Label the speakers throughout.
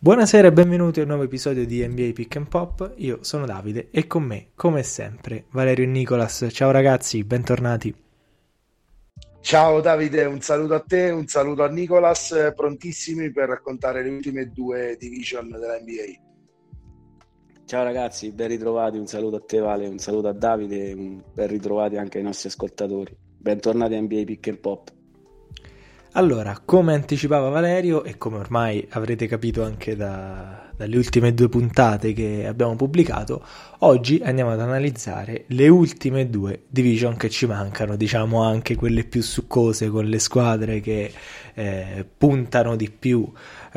Speaker 1: Buonasera e benvenuti a un nuovo episodio di NBA Pick and Pop. Io sono Davide e con me, come sempre, Valerio e Nicolas. Ciao ragazzi, bentornati.
Speaker 2: Ciao Davide, un saluto a te, un saluto a Nicolas, prontissimi per raccontare le ultime due division della NBA.
Speaker 3: Ciao ragazzi, ben ritrovati, un saluto a te Vale, un saluto a Davide, un ben ritrovati anche ai nostri ascoltatori. Bentornati a NBA Pick and Pop.
Speaker 1: Allora, come anticipava Valerio e come ormai avrete capito anche da, dalle ultime due puntate che abbiamo pubblicato, oggi andiamo ad analizzare le ultime due division che ci mancano, diciamo anche quelle più succose con le squadre che eh, puntano di più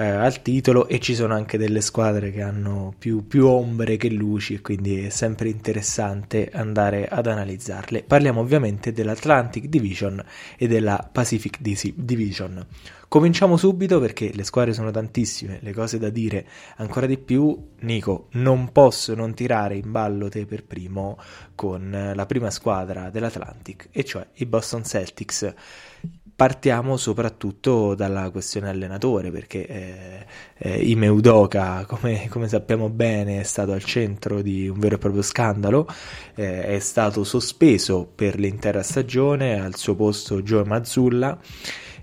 Speaker 1: eh, al titolo e ci sono anche delle squadre che hanno più, più ombre che luci e quindi è sempre interessante andare ad analizzarle. Parliamo ovviamente dell'Atlantic Division e della Pacific Division. Cominciamo subito perché le squadre sono tantissime, le cose da dire ancora di più. Nico, non posso non tirare in ballo te per primo con la prima squadra dell'Atlantic, e cioè i Boston Celtics partiamo soprattutto dalla questione allenatore, perché eh, eh, Ime come, come, sappiamo bene, è stato al centro di un vero e proprio scandalo, eh, è stato sospeso per l'intera stagione, al suo posto Joe Mazzulla.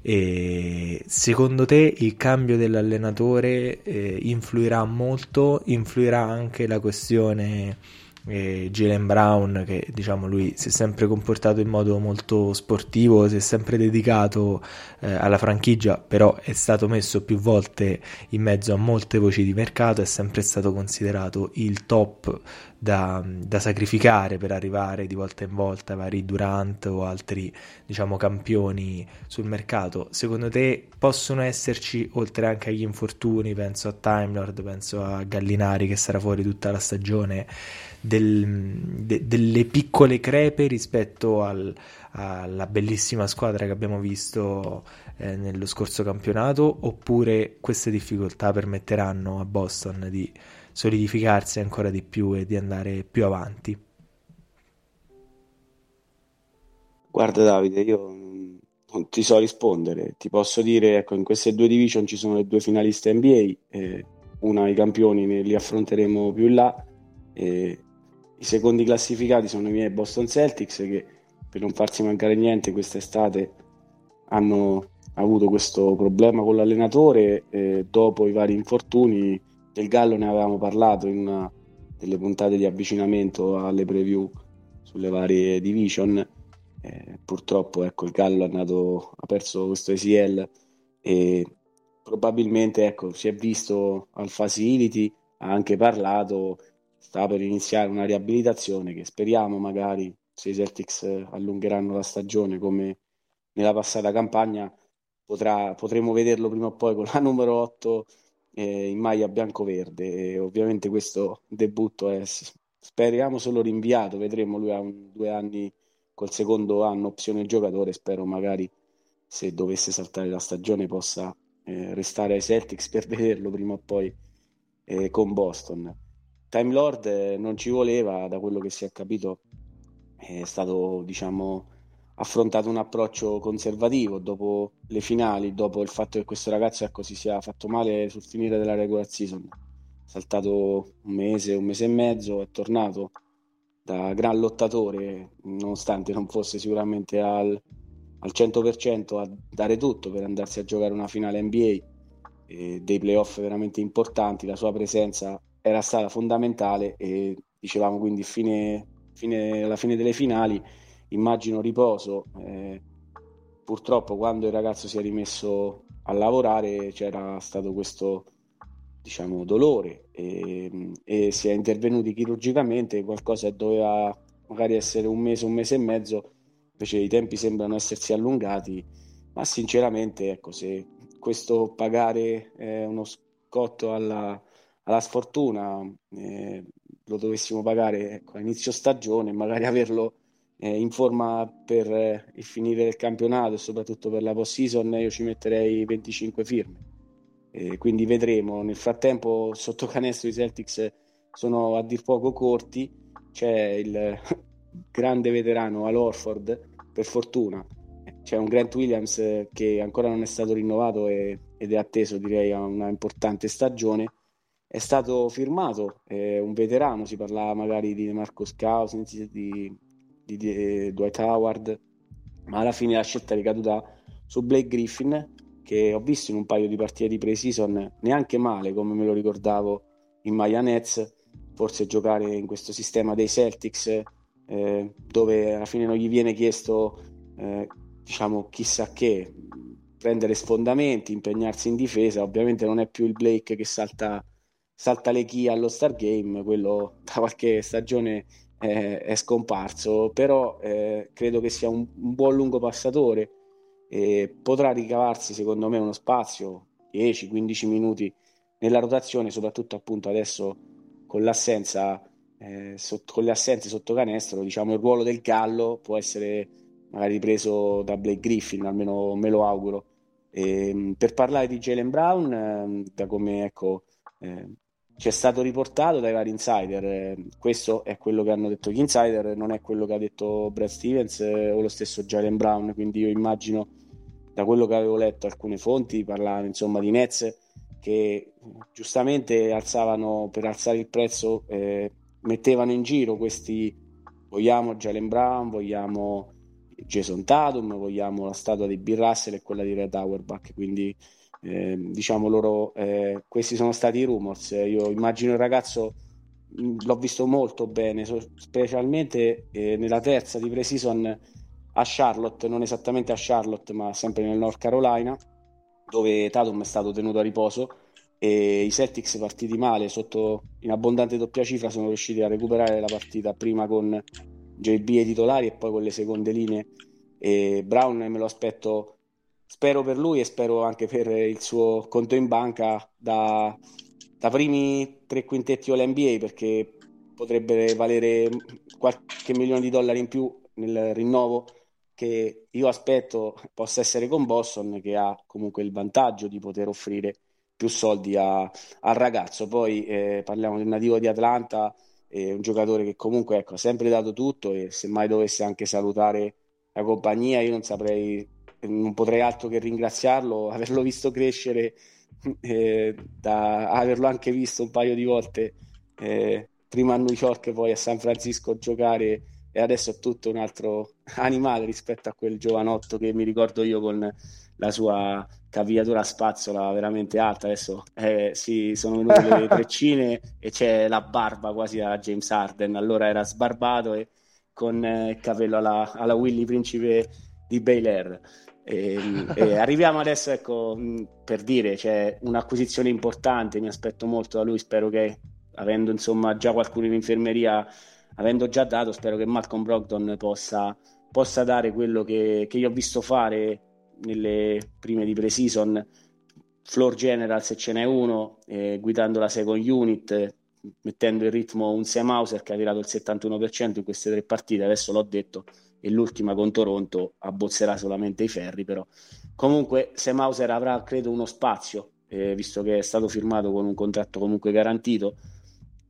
Speaker 1: E secondo te il cambio dell'allenatore eh, influirà molto? Influirà anche la questione e Jalen Brown che diciamo lui si è sempre comportato in modo molto sportivo, si è sempre dedicato eh, alla franchigia, però è stato messo più volte in mezzo a molte voci di mercato, è sempre stato considerato il top da, da sacrificare per arrivare di volta in volta vari Durant o altri diciamo campioni sul mercato. Secondo te possono esserci oltre anche agli infortuni, penso a Time Lord, penso a Gallinari che sarà fuori tutta la stagione del, de, delle piccole crepe rispetto al, alla bellissima squadra che abbiamo visto eh, nello scorso campionato oppure queste difficoltà permetteranno a Boston di solidificarsi ancora di più e di andare più avanti?
Speaker 3: Guarda Davide, io non ti so rispondere, ti posso dire, ecco, in queste due division ci sono le due finaliste NBA, eh, una i campioni li affronteremo più in là, eh, i secondi classificati sono i miei Boston Celtics che per non farsi mancare niente quest'estate hanno avuto questo problema con l'allenatore eh, dopo i vari infortuni del Gallo ne avevamo parlato in una delle puntate di avvicinamento alle preview sulle varie division. Eh, purtroppo ecco, il Gallo nato, ha perso questo ACL e probabilmente ecco, si è visto al facility ha anche parlato sta per iniziare una riabilitazione che speriamo magari se i Celtics allungheranno la stagione come nella passata campagna potrà, potremo vederlo prima o poi con la numero 8 eh, in maglia bianco-verde. E ovviamente questo debutto è speriamo solo rinviato. Vedremo lui ha un, due anni col secondo anno opzione giocatore. Spero magari se dovesse saltare la stagione possa eh, restare ai Celtics per vederlo prima o poi eh, con Boston Time Lord eh, non ci voleva, da quello che si è capito, è stato diciamo affrontato un approccio conservativo dopo le finali, dopo il fatto che questo ragazzo ecco, si sia fatto male sul finire della regular season. È saltato un mese, un mese e mezzo, è tornato da gran lottatore, nonostante non fosse sicuramente al, al 100% a dare tutto per andarsi a giocare una finale NBA, dei playoff veramente importanti, la sua presenza era stata fondamentale e dicevamo quindi fine, fine, alla fine delle finali immagino riposo eh, purtroppo quando il ragazzo si è rimesso a lavorare c'era stato questo diciamo dolore e, e si è intervenuti chirurgicamente qualcosa doveva magari essere un mese un mese e mezzo invece i tempi sembrano essersi allungati ma sinceramente ecco se questo pagare eh, uno scotto alla, alla sfortuna eh, lo dovessimo pagare ecco, a inizio stagione, magari averlo eh, in forma per eh, il finire del campionato e soprattutto per la post season, io ci metterei 25 firme. quindi vedremo. Nel frattempo, sotto canestro i Celtics sono a dir poco corti. C'è il grande veterano Al Orford, per fortuna. C'è un Grant Williams che ancora non è stato rinnovato e ed è atteso direi a una importante stagione. È stato firmato eh, un veterano, si parlava magari di Marcos Cousins, di, di, di eh, Dwight Howard, ma alla fine la scelta è ricaduta su Blake Griffin, che ho visto in un paio di partite di pre-season neanche male come me lo ricordavo in Maya Nets, forse giocare in questo sistema dei Celtics eh, dove alla fine non gli viene chiesto eh, diciamo chissà che prendere sfondamenti, impegnarsi in difesa, ovviamente non è più il Blake che salta, salta le key allo Star Game, quello da qualche stagione eh, è scomparso, però eh, credo che sia un, un buon lungo passatore e potrà ricavarsi secondo me uno spazio 10-15 minuti nella rotazione, soprattutto appunto adesso con l'assenza eh, sotto, con le assenze sotto canestro, diciamo il ruolo del Gallo può essere magari preso da Blake Griffin, almeno me lo auguro. E, ehm, per parlare di Jalen Brown, eh, da come ecco, eh, ci è stato riportato dai vari insider, eh, questo è quello che hanno detto gli insider, non è quello che ha detto Brad Stevens eh, o lo stesso Jalen Brown, quindi io immagino da quello che avevo letto alcune fonti parlavano insomma di Nets che giustamente alzavano per alzare il prezzo eh, mettevano in giro questi vogliamo Jalen Brown, vogliamo Jason Tatum, vogliamo la statua di Bill Russell e quella di Red Auerbach, quindi eh, diciamo loro eh, questi sono stati i rumors. Io immagino il ragazzo l'ho visto molto bene, specialmente eh, nella terza di pre-season a Charlotte, non esattamente a Charlotte, ma sempre nel North Carolina, dove Tatum è stato tenuto a riposo e i Celtics partiti male sotto in abbondante doppia cifra sono riusciti a recuperare la partita prima con JB e titolari e poi con le seconde linee e Brown me lo aspetto spero per lui e spero anche per il suo conto in banca da, da primi tre quintetti all-NBA perché potrebbe valere qualche milione di dollari in più nel rinnovo che io aspetto possa essere con Boston che ha comunque il vantaggio di poter offrire più soldi a, al ragazzo. Poi eh, parliamo del nativo di Atlanta, eh, un giocatore che comunque ecco, ha sempre dato tutto e se mai dovesse anche salutare la compagnia, io non saprei, non potrei altro che ringraziarlo, averlo visto crescere, eh, da averlo anche visto un paio di volte eh, prima a New York, poi a San Francisco giocare e adesso è tutto un altro animale rispetto a quel giovanotto che mi ricordo io con la sua cavigliatura a spazzola veramente alta. Adesso eh, sì, sono venute le treccine e c'è la barba quasi a James Harden. Allora era sbarbato e con eh, il capello alla, alla Willy Principe di Bel Air. E, e arriviamo adesso, ecco, per dire, c'è un'acquisizione importante, mi aspetto molto da lui, spero che avendo insomma già qualcuno in infermeria, avendo già dato, spero che Malcolm Brogdon possa, possa dare quello che, che io ho visto fare nelle prime di pre-season, floor general se ce n'è uno, eh, guidando la second unit, mettendo in ritmo un Sam Hauser che ha tirato il 71% in queste tre partite, adesso l'ho detto, e l'ultima con Toronto abbozzerà solamente i ferri, però comunque Sam Hauser avrà credo uno spazio, eh, visto che è stato firmato con un contratto comunque garantito,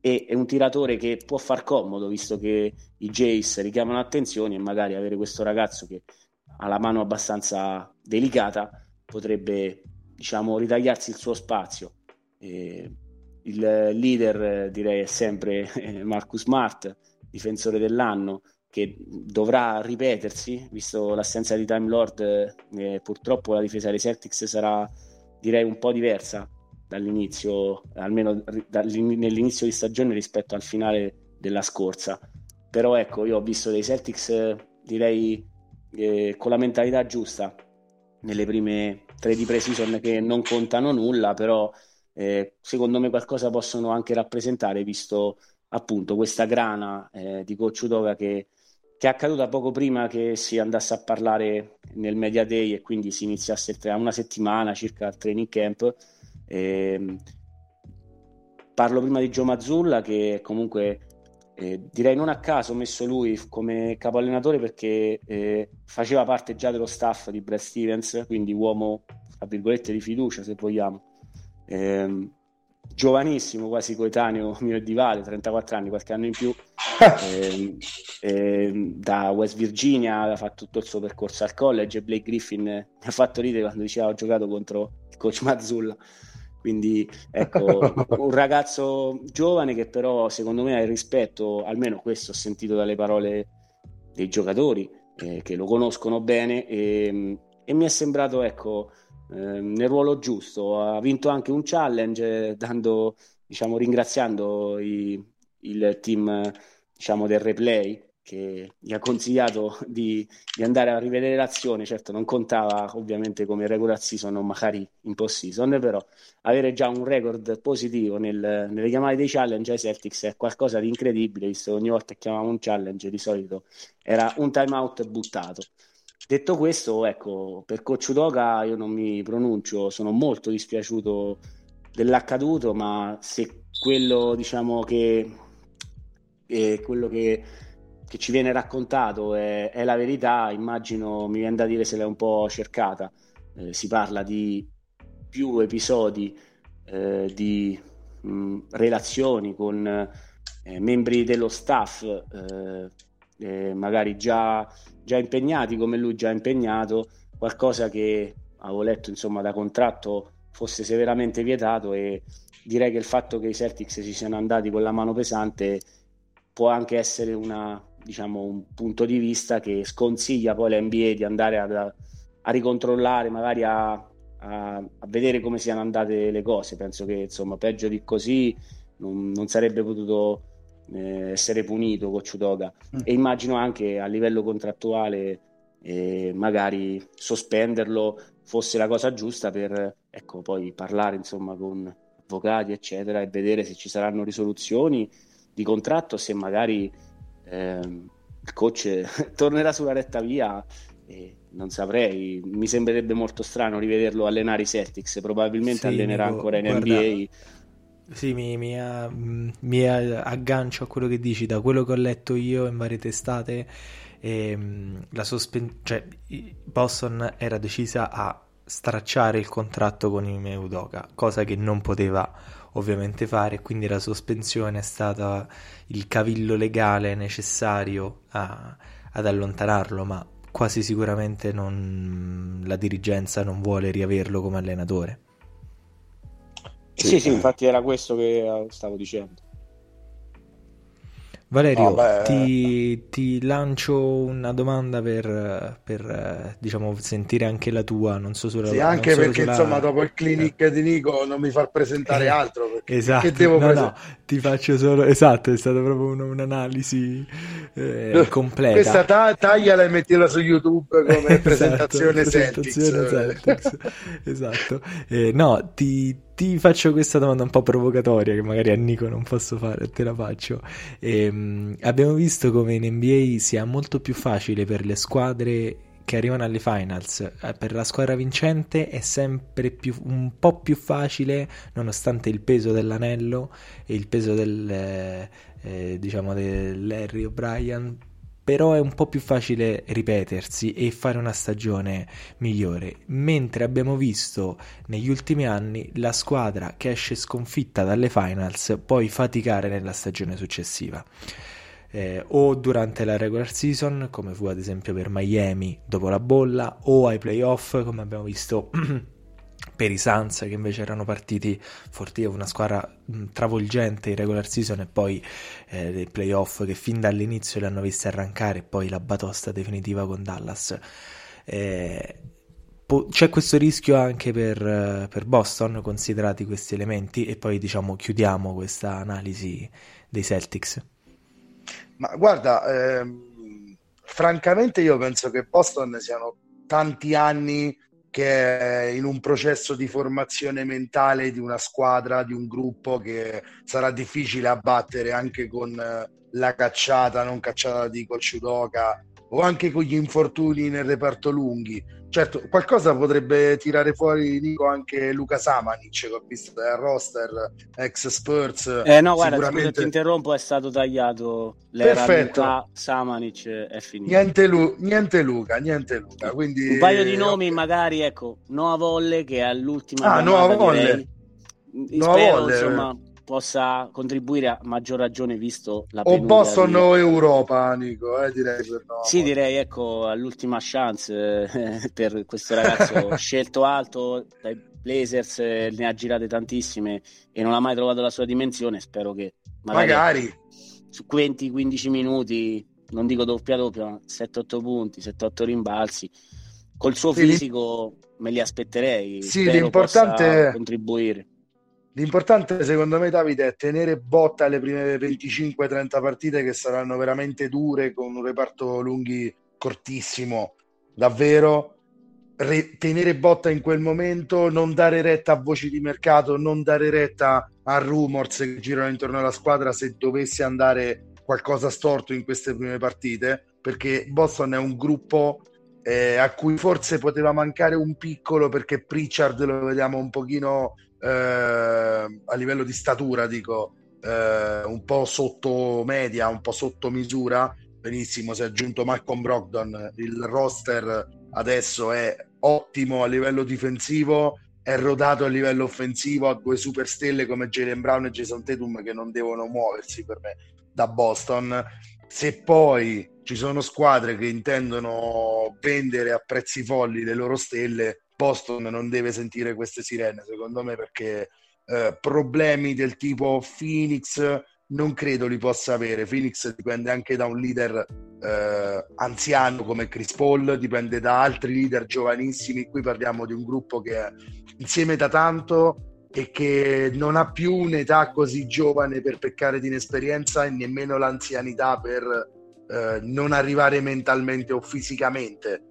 Speaker 3: e è un tiratore che può far comodo, visto che i Jays richiamano attenzione e magari avere questo ragazzo che ha la mano abbastanza delicata, potrebbe diciamo ritagliarsi il suo spazio. Eh, il leader direi è sempre eh, Marcus Smart, difensore dell'anno, che dovrà ripetersi, visto l'assenza di Time Lord, eh, purtroppo la difesa dei Celtics sarà direi un po' diversa dall'inizio, almeno nell'inizio di stagione rispetto al finale della scorsa. Però ecco, io ho visto dei Celtics direi eh, con la mentalità giusta nelle prime tre di pre-season che non contano nulla, però eh, secondo me qualcosa possono anche rappresentare, visto appunto questa grana eh, di Coach Udoga che, che, è accaduta poco prima che si andasse a parlare nel Media Day e quindi si iniziasse tra una settimana circa al training camp. Eh, parlo prima di Gio Mazzulla che comunque eh, direi non a caso ho messo lui come capo allenatore perché eh, faceva parte già dello staff di Brad Stevens, quindi uomo, tra virgolette, di fiducia se vogliamo. Giovanissimo, quasi coetaneo mio e di Vale, 34 anni, qualche anno in più, eh, eh, da West Virginia, ha fatto tutto il suo percorso al college. Blake Griffin mi ha fatto ridere quando diceva ho giocato contro il coach Mazzulla. Quindi ecco, un ragazzo giovane che però secondo me ha il rispetto, almeno questo ho sentito dalle parole dei giocatori eh, che lo conoscono bene e, e mi è sembrato ecco, eh, nel ruolo giusto. Ha vinto anche un challenge dando, diciamo, ringraziando i, il team diciamo, del replay che gli ha consigliato di, di, andare a rivedere l'azione, certo non contava ovviamente come regular season o magari in post season, però avere già un record positivo nel, nelle chiamate dei challenge ai Celtics è qualcosa di incredibile, visto che ogni volta che chiamavamo un challenge di solito era un timeout buttato. Detto questo, ecco, per Coach Udoka io non mi pronuncio, sono molto dispiaciuto dell'accaduto, ma se quello diciamo che, eh, quello che che ci viene raccontato è, è, la verità, immagino mi viene da dire se l'è un po' cercata. Eh, si parla di più episodi eh, di mh, relazioni con eh, membri dello staff, eh, magari già, già, impegnati come lui già impegnato, qualcosa che avevo letto insomma da contratto fosse severamente vietato e direi che il fatto che i Celtics si siano andati con la mano pesante può anche essere una, diciamo, un punto di vista che sconsiglia poi l'NBA di andare a, a ricontrollare, magari a, a, a, vedere come siano andate le cose. Penso che insomma, peggio di così non, non sarebbe potuto eh, essere punito con Ciutoga. Mm. E immagino anche a livello contrattuale eh, magari sospenderlo fosse la cosa giusta per ecco, poi parlare insomma, con avvocati, eccetera, e vedere se ci saranno risoluzioni di contratto, se magari eh, il coach tornerà sulla retta via e non saprei, mi sembrerebbe molto strano rivederlo allenare i Celtics, probabilmente sì, allenerà ancora in guarda, NBA.
Speaker 1: Sì, mi, mi, mi, aggancio a quello che dici, da quello che ho letto io in varie testate, ehm, la sospen- cioè, Boston era decisa a stracciare il contratto con Ime Udoka, cosa che non poteva ovviamente fare, quindi la sospensione è stata il cavillo legale necessario a, ad allontanarlo, ma quasi sicuramente non, la dirigenza non vuole riaverlo come allenatore.
Speaker 3: Sì, sì, infatti era questo che stavo dicendo.
Speaker 1: Valerio, oh, ti, ti, lancio una domanda per, per, diciamo, sentire anche la tua, non so sulla
Speaker 2: Sì, anche perché sulla... insomma dopo il clinic eh. di Nico non mi far presentare eh, altro.
Speaker 1: Esatto, no, present... no, ti faccio solo... Esatto, è stata proprio un, un'analisi eh, completa.
Speaker 2: Questa ta- tagliala e mettila su YouTube come esatto, presentazione, presentazione Celtics. Celtics.
Speaker 1: esatto. Eh, no, ti ti faccio questa domanda un po' provocatoria che magari a Nico non posso fare, te la faccio. Ehm, abbiamo visto come in NBA sia molto più facile per le squadre che arrivano alle finals. Eh, per la squadra vincente è sempre più, un po' più facile, nonostante il peso dell'anello e il peso del, eh, eh diciamo dell'Harry O'Brien però è un po' più facile ripetersi e fare una stagione migliore, mentre abbiamo visto negli ultimi anni la squadra che esce sconfitta dalle finals poi faticare nella stagione successiva. Eh, o durante la regular season, come fu ad esempio per Miami dopo la bolla, o ai playoff, come abbiamo visto per i Suns che invece erano partiti forti, una squadra travolgente in regular season e poi eh, dei playoff che fin dall'inizio li hanno visti arrancare e poi la batosta definitiva con Dallas. Eh, po- c'è questo rischio anche per, per, Boston, considerati questi elementi, e poi diciamo chiudiamo questa analisi dei Celtics.
Speaker 2: Ma guarda, ehm, francamente io penso che Boston siano tanti anni che è in un processo di formazione mentale di una squadra, di un gruppo che sarà difficile abbattere anche con eh, la cacciata, non cacciata di Coach o anche con gli infortuni nel reparto lunghi. Certo, qualcosa potrebbe tirare fuori, dico, anche Luca Samanic, che ho visto dal roster, ex Spurs.
Speaker 3: Eh no, guarda, sicuramente... scusa, ti interrompo, è stato tagliato. L'era Perfetto. Luca Samanic è finito.
Speaker 2: Niente, Lu- niente Luca, niente Luca. Quindi...
Speaker 3: Un paio di nomi, okay. magari, ecco, Noa Volle, che è all'ultima...
Speaker 2: Ah, Noa Volle.
Speaker 3: Spero, Volle. insomma possa contribuire a maggior ragione visto la
Speaker 2: o Boston o Europa Nico eh, direi
Speaker 3: no. sì direi ecco all'ultima chance eh, per questo ragazzo scelto alto dai Blazers eh, ne ha girate tantissime e non ha mai trovato la sua dimensione. Spero che
Speaker 2: magari, magari.
Speaker 3: su 20-15 minuti, non dico doppia doppia, ma 7-8 punti, 7-8 rimbalzi. Col suo sì, fisico me li aspetterei.
Speaker 2: Sì, l'importante
Speaker 3: è contribuire.
Speaker 2: L'importante secondo me Davide è tenere botta alle prime 25-30 partite che saranno veramente dure con un reparto lunghi cortissimo, davvero re- tenere botta in quel momento, non dare retta a voci di mercato, non dare retta a rumors che girano intorno alla squadra se dovesse andare qualcosa storto in queste prime partite, perché Boston è un gruppo eh, a cui forse poteva mancare un piccolo perché Pritchard lo vediamo un pochino eh, a livello di statura, dico, eh, un po' sotto media, un po' sotto misura. Benissimo, si è aggiunto Malcolm Brogdon, il roster adesso è ottimo a livello difensivo, è rodato a livello offensivo, ha due super stelle come Jalen Brown e Jason Tatum che non devono muoversi per me da Boston. Se poi ci sono squadre che intendono vendere a prezzi folli le loro stelle, Boston non deve sentire queste sirene, secondo me, perché eh, problemi del tipo Phoenix non credo li possa avere. Phoenix dipende anche da un leader eh, anziano come Chris Paul, dipende da altri leader giovanissimi. Qui parliamo di un gruppo che è insieme da tanto e che non ha più un'età così giovane per peccare di inesperienza e nemmeno l'anzianità per eh, non arrivare mentalmente o fisicamente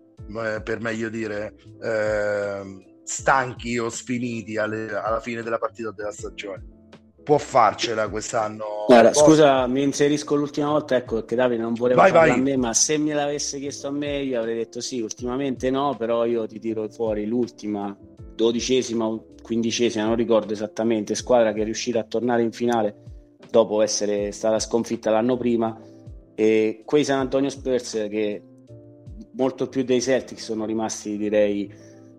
Speaker 2: per meglio dire, eh, stanchi o sfiniti alle, alla fine della partita della stagione. Può farcela quest'anno.
Speaker 3: Guarda, scusa, mi inserisco l'ultima volta, ecco perché Davide non voleva vai, vai. a me, ma se me l'avesse chiesto a me io avrei detto sì, ultimamente no, però io ti tiro fuori l'ultima, dodicesima o quindicesima, non ricordo esattamente, squadra che è riuscita a tornare in finale dopo essere stata sconfitta l'anno prima e quei San Antonio Spurs che molto più dei Celtics sono rimasti, direi,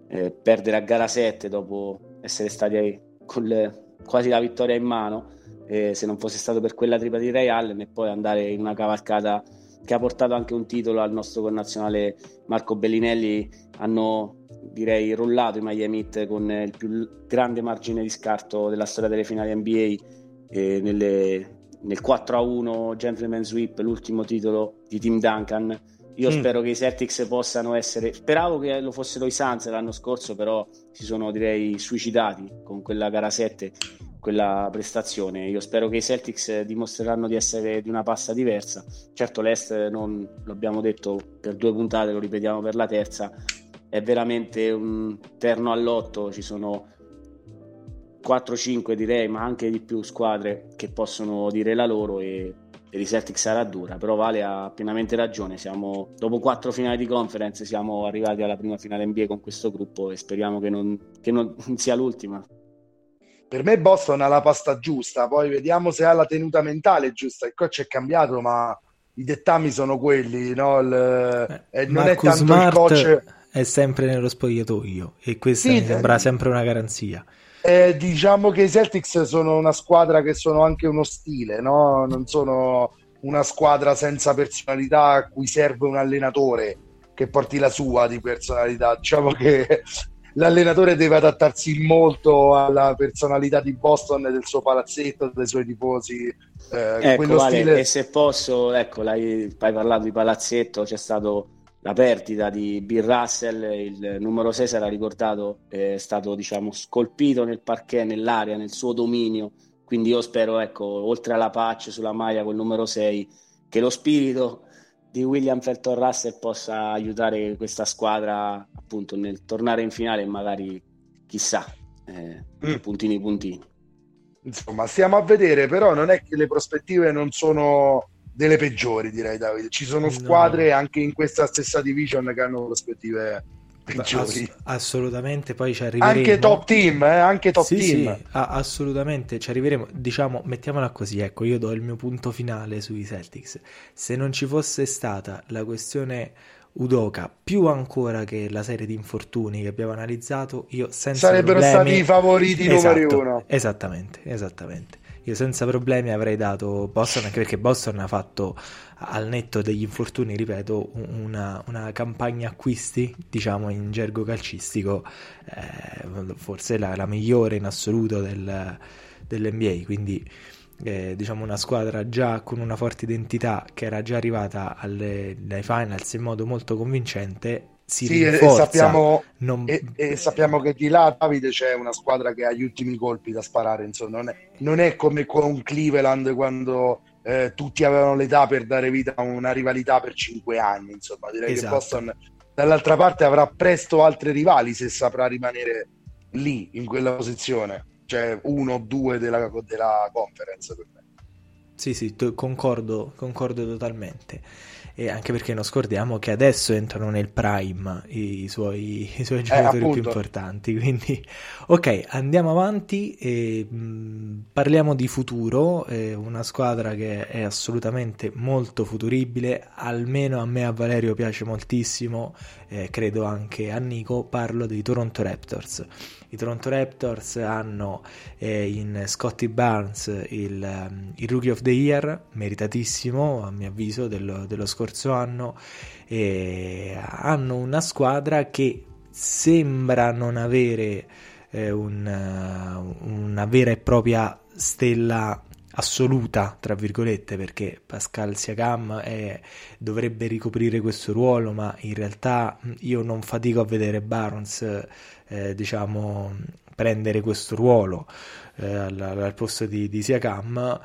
Speaker 3: eh, perdere a gara 7 dopo essere stati con le, quasi la vittoria in mano, eh, se non fosse stato per quella tripla di Ray Allen e poi andare in una cavalcata che ha portato anche un titolo al nostro connazionale Marco Bellinelli, hanno direi rullato i Miami Heat con il più grande margine di scarto della storia delle finali NBA eh, nelle, nel 4-1 Gentleman Sweep, l'ultimo titolo di Tim Duncan io mm. spero che i Celtics possano essere. Speravo che lo fossero i Suns l'anno scorso, però si sono direi suicidati con quella gara 7, quella prestazione. Io spero che i Celtics dimostreranno di essere di una passa diversa. Certo, l'Est, non, lo abbiamo detto per due puntate, lo ripetiamo per la terza, è veramente un terno all'otto. Ci sono 4-5 direi, ma anche di più squadre che possono dire la loro e per i Celtics sarà dura, però Vale ha pienamente ragione. Siamo, dopo quattro finali di conference siamo arrivati alla prima finale NBA con questo gruppo e speriamo che non, che non sia l'ultima.
Speaker 2: Per me Boston ha la pasta giusta, poi vediamo se ha la tenuta mentale giusta. Il coach è cambiato, ma i dettami sono quelli, no? Il,
Speaker 1: eh, non Marcus è tanto Smart il coach... È sempre nello spogliatoio e questa sì, mi sembra eh, sempre una garanzia.
Speaker 2: Eh, diciamo che i Celtics sono una squadra che sono anche uno stile, no? non sono una squadra senza personalità a cui serve un allenatore che porti la sua di personalità. Diciamo che l'allenatore deve adattarsi molto alla personalità di Boston e del suo palazzetto, dei suoi tifosi.
Speaker 3: Eh, ecco, vale, stile... e se posso, ecco, hai parlato di palazzetto, c'è stato la perdita di Bill Russell, il numero 6 sarà ricordato, è stato diciamo scolpito nel parquet, nell'area, nel suo dominio, quindi io spero, ecco, oltre alla patch sulla maglia col numero 6, che lo spirito di William Felton Russell possa aiutare questa squadra appunto nel tornare in finale e magari chissà, eh, mm. puntini puntini.
Speaker 2: Insomma, stiamo a vedere, però non è che le prospettive non sono delle peggiori, direi Davide. Ci sono squadre no. anche in questa stessa division che hanno prospettive peggiori.
Speaker 1: Ass- assolutamente, poi ci arriveremo.
Speaker 2: Anche top team, eh? anche top
Speaker 1: sì,
Speaker 2: team.
Speaker 1: Sì, a- assolutamente, ci arriveremo. Diciamo, mettiamola così, ecco, io do il mio punto finale sui Celtics. Se non ci fosse stata la questione Udoka, più ancora che la serie di infortuni che abbiamo analizzato, io senza
Speaker 2: Sarebbero
Speaker 1: problemi...
Speaker 2: stati i favoriti
Speaker 1: esatto,
Speaker 2: numeri uno.
Speaker 1: Esattamente, esattamente io senza problemi avrei dato Boston, anche perché Boston ha fatto al netto degli infortuni, ripeto, una, una campagna acquisti, diciamo in gergo calcistico, eh, forse la, la, migliore in assoluto del, dell'NBA, quindi eh, diciamo una squadra già con una forte identità che era già arrivata alle, ai finals in modo molto convincente si sì, e
Speaker 2: sappiamo, non... e, e sappiamo, che di là Davide c'è una squadra che ha gli ultimi colpi da sparare insomma non è, non è come con Cleveland quando eh, tutti avevano l'età per dare vita a una rivalità per cinque anni insomma direi esatto. che Boston dall'altra parte avrà presto altri rivali se saprà rimanere lì in quella posizione. Cioè uno o due della, della conference per me.
Speaker 1: Sì sì concordo, concordo totalmente e anche perché non scordiamo che adesso entrano nel prime i suoi, i suoi eh, giocatori eh, più importanti. Quindi, ok, andiamo avanti e mh, mm, parliamo di futuro. Eh, una squadra che è assolutamente molto futuribile, almeno a me a Valerio piace moltissimo, eh, credo anche a Nico. Parlo dei Toronto Raptors. I Toronto Raptors hanno eh, in Scotty Barnes il, um, il, Rookie of the Year, meritatissimo a mio avviso dello, dello scorso anno, e hanno una squadra che sembra non avere eh, un, una vera e propria stella assoluta, tra virgolette, perché Pascal Siakam è, dovrebbe ricoprire questo ruolo, ma in realtà io non fatico a vedere Barnes eh, diciamo, prendere questo ruolo eh, al, al, posto di, di Siakam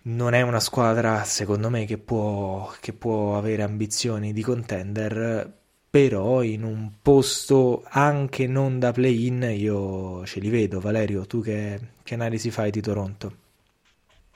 Speaker 1: non è una squadra secondo me che può, che può avere ambizioni di contender però in un posto anche non da play-in io ce li vedo Valerio tu che, che analisi fai di Toronto?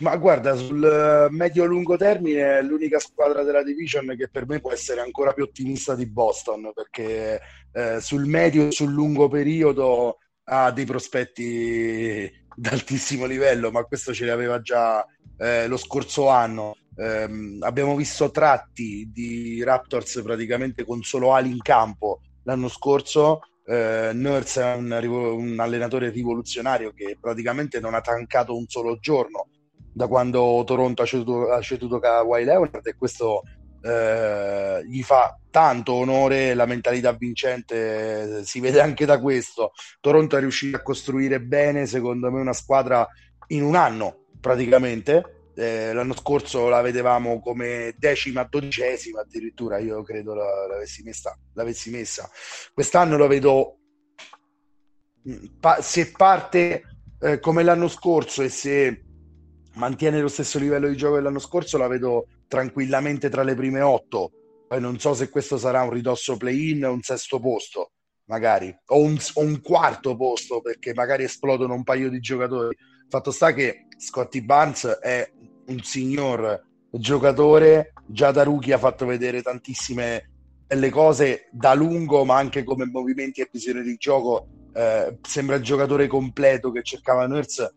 Speaker 2: Ma guarda, sul medio-lungo termine è l'unica squadra della division che per me può essere ancora più ottimista di Boston, perché eh, sul medio e sul lungo periodo ha dei prospetti d'altissimo livello, ma questo ce li aveva già eh, lo scorso anno. Eh, abbiamo visto tratti di Raptors praticamente con solo ali in campo l'anno scorso. Eh, Nurse è un, un allenatore rivoluzionario che praticamente non ha tancato un solo giorno da quando Toronto ha ceduto, ha ceduto Kawhi Leonard e questo eh, gli fa tanto onore la mentalità vincente si vede anche da questo Toronto è riuscito a costruire bene secondo me una squadra in un anno praticamente eh, l'anno scorso la vedevamo come decima, dodicesima addirittura io credo l'avessi messa, l'avessi messa. quest'anno lo vedo mm, pa- se parte eh, come l'anno scorso e se mantiene lo stesso livello di gioco dell'anno scorso, la vedo tranquillamente tra le prime otto. Poi non so se questo sarà un ridosso play-in o un sesto posto, magari, o un, o un quarto posto, perché magari esplodono un paio di giocatori. Fatto sta che Scotty Barnes è un signor giocatore, già da rookie ha fatto vedere tantissime belle cose da lungo, ma anche come movimenti e visione di gioco. Eh, sembra il giocatore completo che cercava Nurse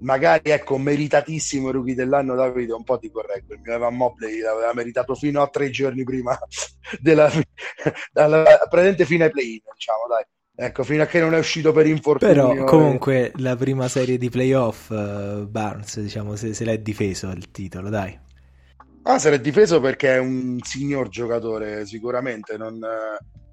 Speaker 2: magari ecco meritatissimo rookie dell'anno Davide un po' ti correggo il mio Evan Mobley l'aveva meritato fino a tre giorni prima della, della presente fine play-in diciamo dai. Ecco fino a che non è uscito per infortunio
Speaker 1: però comunque e... la prima serie di playoff uh, Barnes diciamo se, se l'è difeso il titolo dai.
Speaker 2: Ah se l'è difeso perché è un signor giocatore sicuramente non,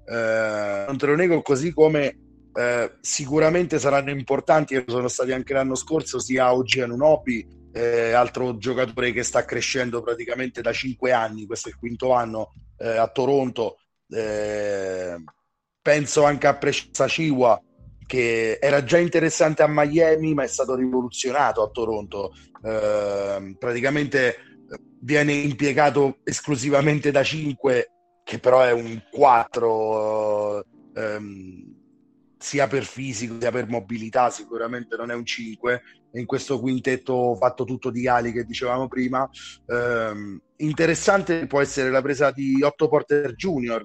Speaker 2: eh, non te lo nego così come eh, sicuramente saranno importanti, sono stati anche l'anno scorso sia OG Anunobi, eh, altro giocatore che sta crescendo praticamente da cinque anni, questo è il quinto anno eh, a Toronto. Eh, penso anche a Precisa Ciwa, che era già interessante a Miami, ma è stato rivoluzionato a Toronto. Eh, praticamente viene impiegato esclusivamente da 5, che però è un 4. Ehm, sia per fisico sia per mobilità, sicuramente non è un 5. E in questo quintetto fatto tutto di ali che dicevamo prima, ehm, interessante può essere la presa di Otto Porter Junior,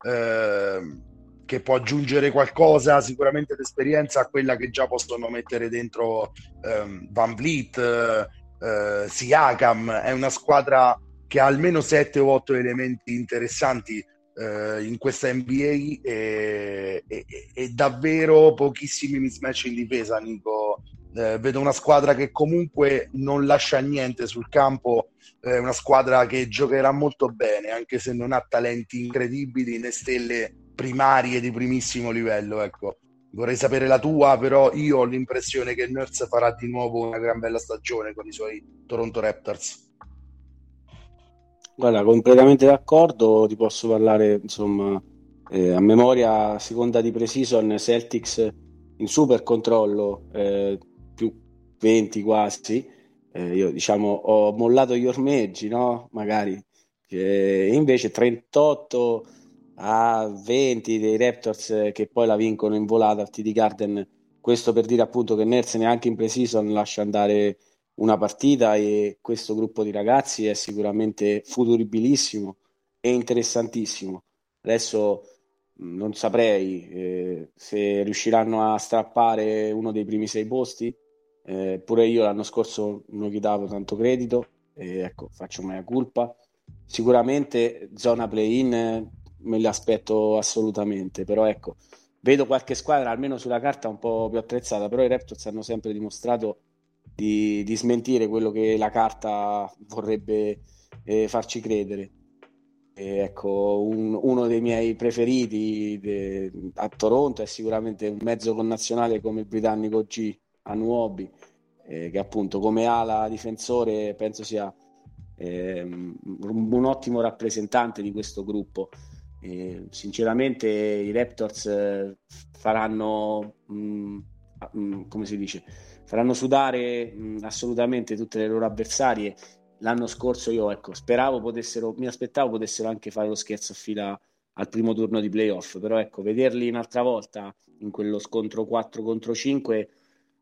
Speaker 2: ehm, che può aggiungere qualcosa, sicuramente d'esperienza a quella che già possono mettere dentro ehm, Van Vliet, eh, Siakam. È una squadra che ha almeno 7 o 8 elementi interessanti eh, in questa NBA e, e, e, davvero pochissimi mismatch in difesa, Nico, eh, vedo una squadra che comunque non lascia niente sul campo, eh, una squadra che giocherà molto bene, anche se non ha talenti incredibili né stelle primarie di primissimo livello. Ecco. Vorrei sapere la tua, però io ho l'impressione che Nurse farà di nuovo una gran bella stagione con i suoi Toronto Raptors.
Speaker 3: Guarda, completamente d'accordo, ti posso parlare insomma eh, a memoria, seconda di Precision, Celtics in super controllo, eh, più 20 quasi. Eh, io diciamo ho mollato gli ormeggi, no? Magari. E invece 38 a 20 dei Raptors che poi la vincono in volata al TD Garden. Questo per dire appunto che Ners neanche in pre-season lascia andare una partita e questo gruppo di ragazzi è sicuramente futuribilissimo e interessantissimo. Adesso non saprei eh, se riusciranno a strappare uno dei primi sei posti. Eh, pure io l'anno scorso non gli davo tanto credito, e ecco, faccio mia colpa. Sicuramente zona play-in me li aspetto assolutamente, però ecco, vedo qualche squadra almeno sulla carta un po' più attrezzata, però i Raptors hanno sempre dimostrato di, di smentire quello che la carta vorrebbe eh, farci credere. E ecco, un, uno dei miei preferiti de, a Toronto è sicuramente un mezzo connazionale come il britannico G Anuobi, eh, che appunto come ala difensore penso sia eh, un, ottimo rappresentante di questo gruppo. E, sinceramente i Raptors eh, faranno, mh, mm, mh, mm, come si dice, faranno sudare mh, assolutamente tutte le loro avversarie. L'anno scorso io ecco, speravo potessero, mi aspettavo potessero anche fare lo scherzo a fila al primo turno di playoff, però ecco, vederli un'altra volta in quello scontro 4 contro 5,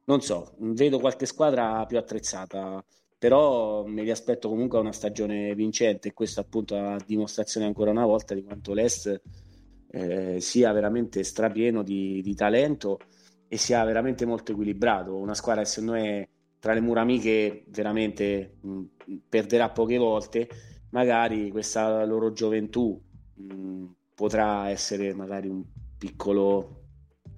Speaker 3: non so, vedo qualche squadra più attrezzata però me li aspetto comunque a una stagione vincente e questo appunto a dimostrazione ancora una volta di quanto l'Est eh, sia veramente strapieno di, di, talento e sia veramente molto equilibrato, una squadra che secondo me tra le mura amiche veramente mh, perderà poche volte, magari questa loro gioventù mh, potrà essere magari un piccolo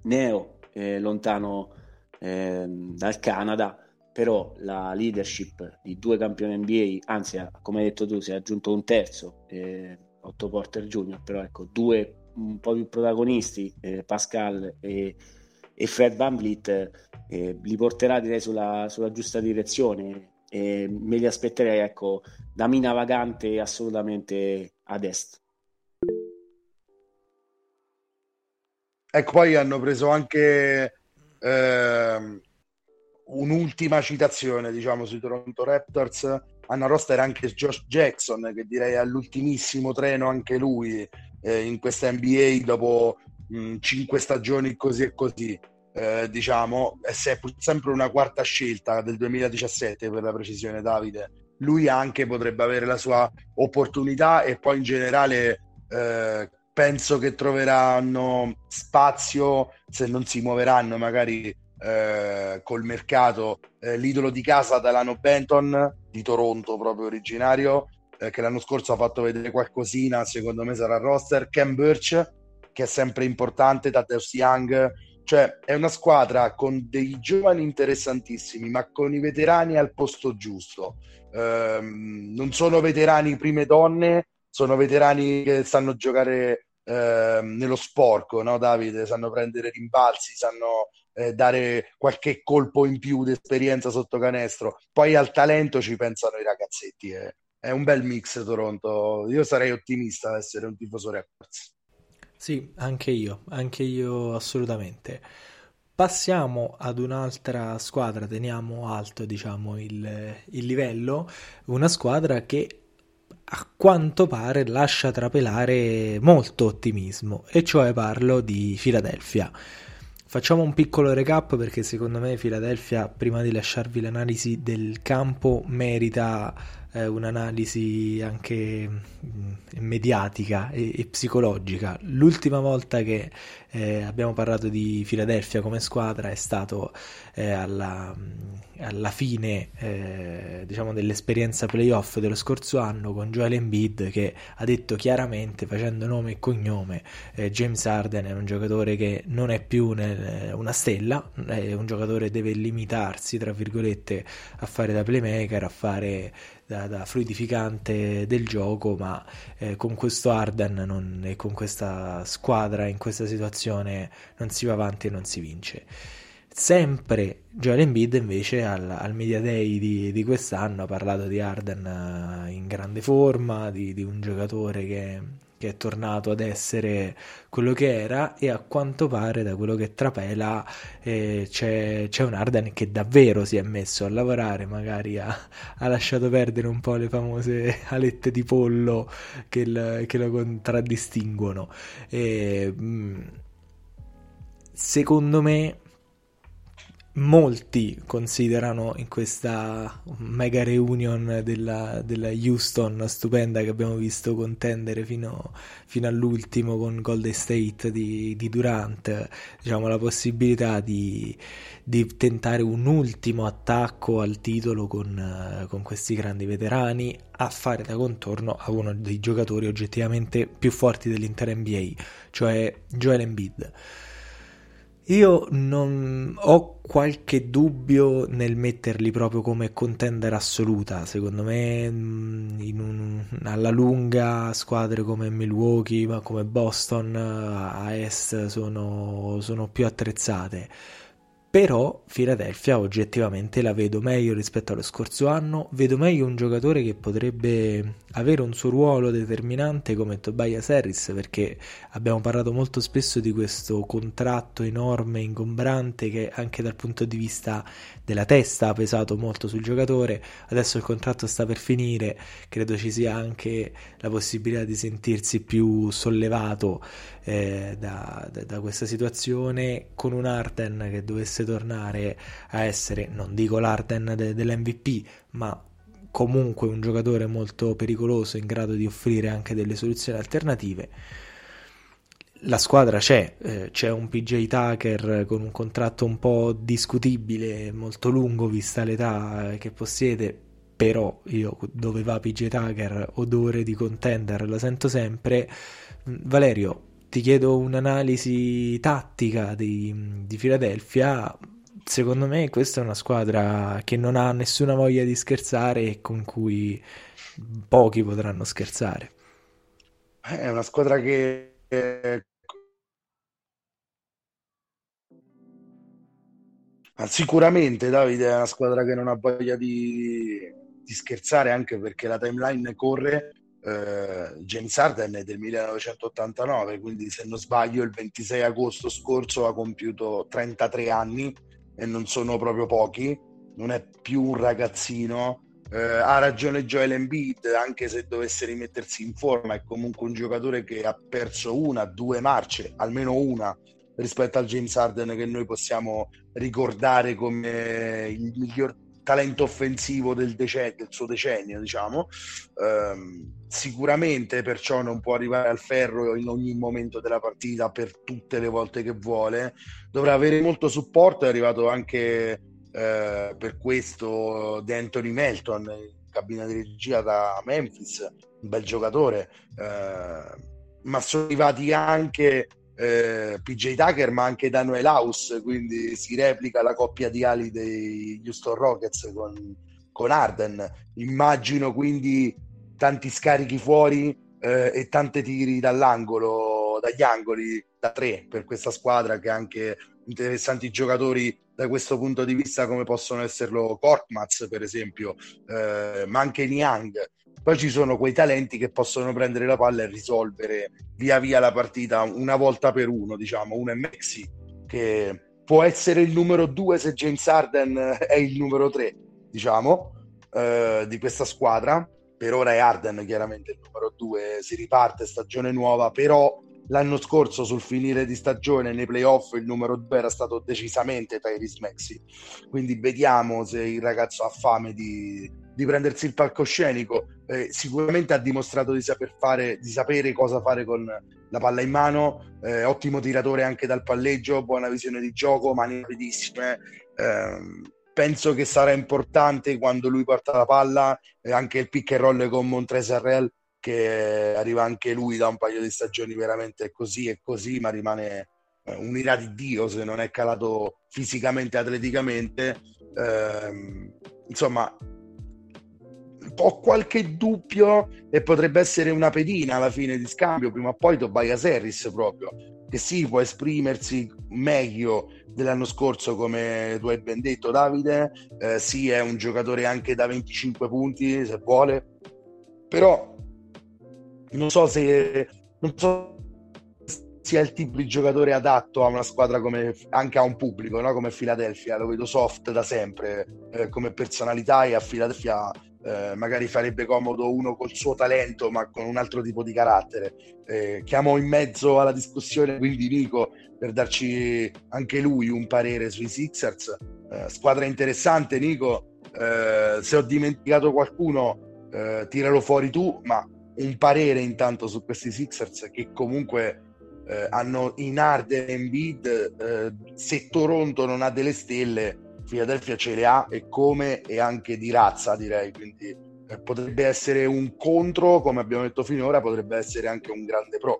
Speaker 3: neo eh, lontano eh, dal Canada però la leadership di due campioni NBA, anzi come hai detto tu si è aggiunto un terzo, eh, Otto Porter Jr., però ecco due un po' più protagonisti, eh, Pascal e, e, Fred Van Vliet, eh, li porterà direi sulla, sulla giusta direzione e me li aspetterei ecco da mina vagante assolutamente ad est.
Speaker 2: Ecco, poi hanno preso anche eh, un'ultima citazione, diciamo, sui Toronto Raptors. Hanno roster anche Josh Jackson, che direi all'ultimissimo treno anche lui eh, in questa NBA dopo mh, cinque stagioni così e così. Eh, diciamo, è sempre una quarta scelta del 2017 per la precisione, Davide. Lui anche potrebbe avere la sua opportunità e poi in generale eh, penso che troveranno spazio se non si muoveranno magari eh, col mercato eh, l'idolo di casa Delano Benton di Toronto proprio originario eh, che l'anno scorso ha fatto vedere qualcosina secondo me sarà roster Ken Birch che è sempre importante Tadeusz Young cioè è una squadra con dei giovani interessantissimi ma con i veterani al posto giusto ehm, non sono veterani prime donne sono veterani che sanno giocare eh, nello sporco, no Davide? Sanno prendere rimbalzi, sanno eh, dare qualche colpo in più di esperienza sotto canestro. Poi al talento ci pensano i ragazzetti. Eh. È un bel mix Toronto. Io sarei ottimista ad essere un tifoso Raptors.
Speaker 1: Sì, anche io, anche io assolutamente. Passiamo ad un'altra squadra, teniamo alto diciamo il, il livello, una squadra che a quanto pare lascia trapelare molto ottimismo, e cioè parlo di Philadelphia. Facciamo un piccolo recap perché secondo me Philadelphia, prima di lasciarvi l'analisi del campo, merita eh, un'analisi anche mh, mm, mediatica e, e, psicologica. L'ultima volta che eh, abbiamo parlato di Philadelphia come squadra, è stato eh, alla, alla, fine eh, diciamo dell'esperienza playoff dello scorso anno con Joel Embiid che ha detto chiaramente, facendo nome e cognome, eh, James Harden è un giocatore che non è più nel, una stella, è un giocatore che deve limitarsi, tra virgolette, a fare da playmaker, a fare da, da fluidificante del gioco, ma eh, con questo Arden non, e con questa squadra in questa situazione non si va avanti e non si vince. Sempre Joel Embiid invece al, al Media Day di, di, quest'anno ha parlato di Arden eh, in grande forma, di, di un giocatore che che è tornato ad essere quello che era e a quanto pare da quello che trapela eh, c'è, c'è, un Arden che davvero si è messo a lavorare, magari ha, ha lasciato perdere un po' le famose alette di pollo che, il, che lo contraddistinguono. E, mm, secondo me molti considerano in questa mega reunion della, della Houston stupenda che abbiamo visto contendere fino, fino all'ultimo con Golden State di, di Durant, diciamo la possibilità di, di, tentare un ultimo attacco al titolo con, con questi grandi veterani a fare da contorno a uno dei giocatori oggettivamente più forti dell'intera NBA, cioè Joel Embiid. Io non ho qualche dubbio nel metterli proprio come contender assoluta. Secondo me, mm, un, alla lunga, squadre come Milwaukee, ma come Boston a est sono, sono più attrezzate però Philadelphia oggettivamente la vedo meglio rispetto allo scorso anno, vedo meglio un giocatore che potrebbe avere un suo ruolo determinante come Tobias Harris perché abbiamo parlato molto spesso di questo contratto enorme, ingombrante che anche dal punto di vista della testa ha pesato molto sul giocatore, adesso il contratto sta per finire, credo ci sia anche la possibilità di sentirsi più sollevato eh, da, da, questa situazione con un Arden che dovesse tornare a essere, non dico l'Arden de, dell'MVP, ma comunque un giocatore molto pericoloso in grado di offrire anche delle soluzioni alternative. La squadra c'è, eh, c'è un PJ Tucker con un contratto un po' discutibile, molto lungo vista l'età che possiede, però io dove va PJ Tucker odore di contender lo sento sempre. Valerio, ti chiedo un'analisi tattica di, di Philadelphia. Secondo me questa è una squadra che non ha nessuna voglia di scherzare e con cui pochi potranno scherzare.
Speaker 2: È una squadra che sicuramente Davide è una squadra che non ha voglia di, di scherzare anche perché la timeline corre eh, James Harden è del 1989, quindi se non sbaglio il 26 agosto scorso ha compiuto 33 anni e non sono proprio pochi, non è più un ragazzino. Eh, ha ragione Joel Embiid, anche se dovesse rimettersi in forma, è comunque un giocatore che ha perso una, due marce, almeno una, rispetto al James Harden che noi possiamo ricordare come il miglior talento offensivo del, decennio, del suo decennio, diciamo. Um, sicuramente perciò non può arrivare al ferro in ogni momento della partita per tutte le volte che vuole. Dovrà avere molto supporto, è arrivato anche eh, per questo di Anthony Melton in cabina di regia da Memphis, un bel giocatore. Eh, ma sono arrivati anche eh, PJ Tucker ma anche Daniel House quindi si replica la coppia di ali dei Houston Rockets con, con Arden immagino quindi tanti scarichi fuori eh, e tanti tiri dall'angolo dagli angoli da tre per questa squadra che ha anche interessanti giocatori da questo punto di vista come possono esserlo Korkmaz per esempio eh, ma anche Niang poi ci sono quei talenti che possono prendere la palla e risolvere via via la partita una volta per uno, diciamo, uno è Maxi che può essere il numero due se James Harden è il numero tre, diciamo, eh, di questa squadra. Per ora è Harden chiaramente il numero due, si riparte stagione nuova, però l'anno scorso sul finire di stagione nei playoff il numero due era stato decisamente Tyrese Maxi. Quindi vediamo se il ragazzo ha fame di, di prendersi il palcoscenico eh, sicuramente ha dimostrato di saper fare, di sapere cosa fare con la palla in mano, eh, ottimo tiratore anche dal palleggio, buona visione di gioco, mani rapidissime. Eh, penso che sarà importante quando lui porta la palla e anche il pick and roll con Montrezarrel che arriva anche lui da un paio di stagioni veramente così e così, ma rimane eh, un'ira di Dio se non è calato fisicamente atleticamente. Eh, insomma, ho qualche dubbio e potrebbe essere una pedina alla fine di scambio, prima o poi Tobias Harris proprio, che sì, può esprimersi meglio dell'anno scorso come tu hai ben detto Davide, eh, sì è un giocatore anche da 25 punti se vuole, però non so se non so sia il tipo di giocatore adatto a una squadra come anche a un pubblico, no? come Philadelphia, lo vedo soft da sempre eh, come personalità e a Philadelphia eh, magari farebbe comodo uno col suo talento ma con un altro tipo di carattere. Eh, chiamo in mezzo alla discussione quindi Nico per darci anche lui un parere sui Sixers. Eh, squadra interessante Nico, eh, se ho dimenticato qualcuno eh, tiralo fuori tu, ma un parere intanto su questi Sixers che comunque hanno in e Embiid, se Toronto non ha delle stelle, Philadelphia ce le ha e come e anche di razza direi, quindi eh, potrebbe essere un contro, come abbiamo detto finora, potrebbe essere anche un grande pro.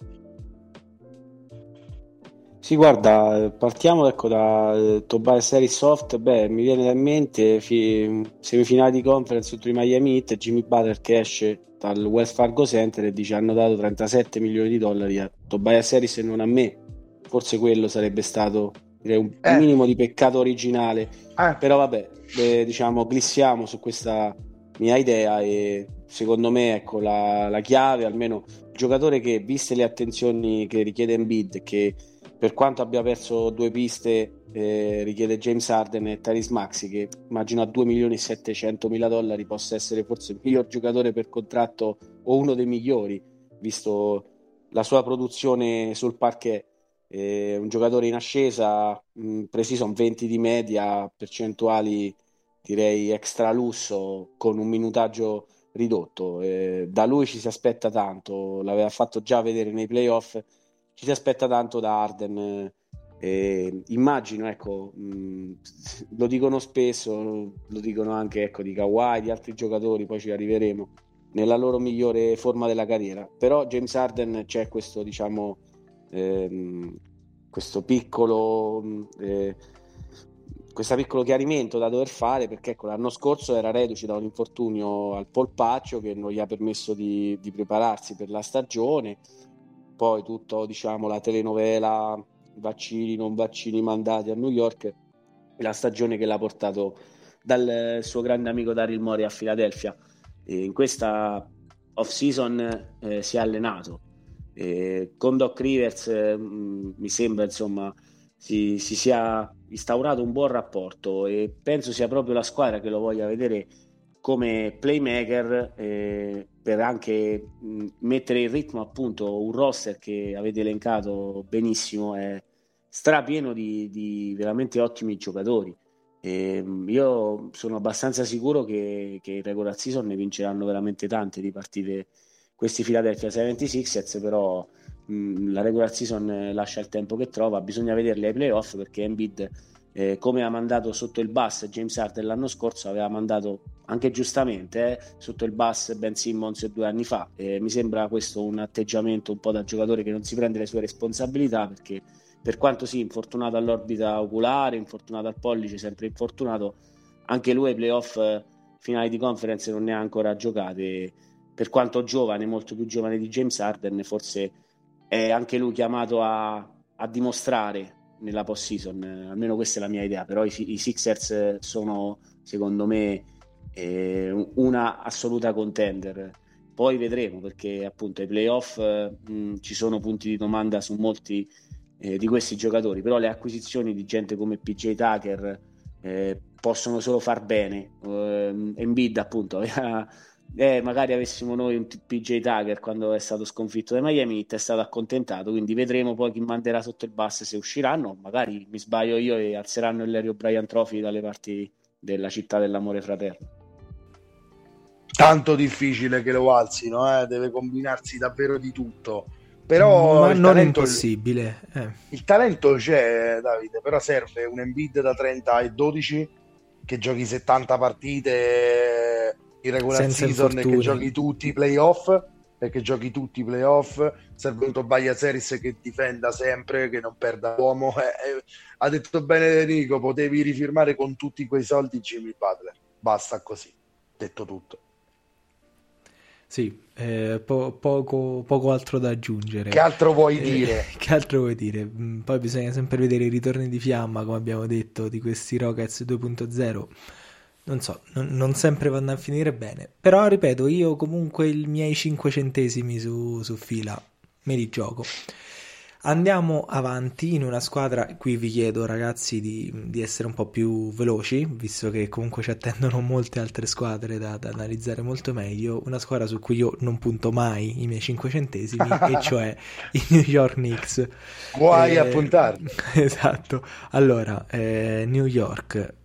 Speaker 3: Sì, guarda, partiamo ecco, da eh, Tobias Harris Soft, beh, mi viene in mente fi- semifinale di conference contro i Miami Heat, Jimmy Butler che esce dal Wells Fargo Center e dice hanno dato 37 milioni di dollari a Tobias Harris e non a me, forse quello sarebbe stato un eh. minimo di peccato originale, eh. però vabbè, eh, diciamo, glissiamo su questa mia idea e secondo me ecco la, la chiave, almeno giocatore che viste le attenzioni che richiede Embiid, che per quanto abbia perso due piste eh, richiede James Harden e Tyrese Maxi che immagino a 2 milioni e 700 mila dollari possa essere forse il miglior giocatore per contratto o uno dei migliori visto la sua produzione sul parquet eh, un giocatore in ascesa mh, preciso un 20 di media percentuali direi extra lusso con un minutaggio ridotto eh, da lui ci si aspetta tanto l'aveva fatto già vedere nei playoff ci si aspetta tanto da Arden. Eh, immagino, ecco, mh, lo dicono spesso, lo dicono anche ecco, di Kawhi, di altri giocatori, poi ci arriveremo, nella loro migliore forma della carriera. Però James Arden c'è questo, diciamo, ehm, questo piccolo... Eh, questo piccolo chiarimento da dover fare perché ecco, l'anno scorso era reduce da un infortunio al polpaccio che non gli ha permesso di, di prepararsi per la stagione. Poi tutto diciamo la telenovela vaccini non vaccini mandati a New York la stagione che l'ha portato dal suo grande amico Daryl Mori a Filadelfia. E in questa off season eh, si è allenato e con Doc Rivers eh, mi sembra insomma si, si sia instaurato un buon rapporto e penso sia proprio la squadra che lo voglia vedere come playmaker eh, per anche mh, mettere in ritmo appunto un roster che avete elencato benissimo. È strapieno di, di veramente ottimi giocatori. E, io sono abbastanza sicuro che, che in regular season ne vinceranno veramente tante di partite questi Philadelphia 76ers però mh, la regular season lascia il tempo che trova bisogna vederli ai playoff perché Embiid eh, come ha mandato sotto il bus James Harden l'anno scorso, aveva mandato anche giustamente eh, sotto il bus Ben Simmons due anni fa. Eh, mi sembra questo un atteggiamento un po' da giocatore che non si prende le sue responsabilità perché per quanto sì, infortunato all'orbita oculare, infortunato al pollice, sempre infortunato, anche lui ai playoff eh, finali di conference non ne ha ancora giocate. Per quanto giovane, molto più giovane di James Harden, forse è anche lui chiamato a, a dimostrare nella post season, almeno questa è la mia idea, però i, i Sixers sono secondo me eh, una assoluta contender. Poi vedremo perché appunto ai playoff mh, ci sono punti di domanda su molti eh, di questi giocatori, però le acquisizioni di gente come PJ Tucker eh, possono solo far bene. Uh, Embiid appunto aveva eh, magari avessimo noi un PJ Tucker quando è stato sconfitto dai Miami Heat è stato accontentato quindi vedremo poi chi manderà sotto il bus se usciranno magari mi sbaglio io e alzeranno il Larry O'Brien Trophy dalle parti della città dell'amore fraterno
Speaker 2: tanto difficile che lo alzino, eh? deve combinarsi davvero di tutto. Però
Speaker 1: Ma non è impossibile. Eh.
Speaker 2: Il talento c'è, Davide, però serve un Embiid da 30 e 12 che giochi 70 partite in regular season che giochi tutti i playoff e che giochi tutti i playoff serve un Tobias Harris che difenda sempre che non perda l'uomo eh, eh, ha detto bene Nico potevi rifirmare con tutti quei soldi Jimmy Butler basta così detto tutto
Speaker 1: sì, eh, po- poco, poco, altro da aggiungere.
Speaker 2: Che altro vuoi eh, dire?
Speaker 1: Che altro vuoi dire? Mm, poi bisogna sempre vedere i ritorni di fiamma, come abbiamo detto, di questi Rockets 2.0. Non so, non, non sempre vanno a finire bene. Però, ripeto, io comunque i miei 5 centesimi su, su fila me li gioco. Andiamo avanti in una squadra, qui vi chiedo ragazzi di, di, essere un po' più veloci, visto che comunque ci attendono molte altre squadre da, da, analizzare molto meglio, una squadra su cui io non punto mai i miei 5 centesimi, e cioè i New York Knicks.
Speaker 2: Guai eh, a puntarli.
Speaker 1: Esatto, allora, eh, New York,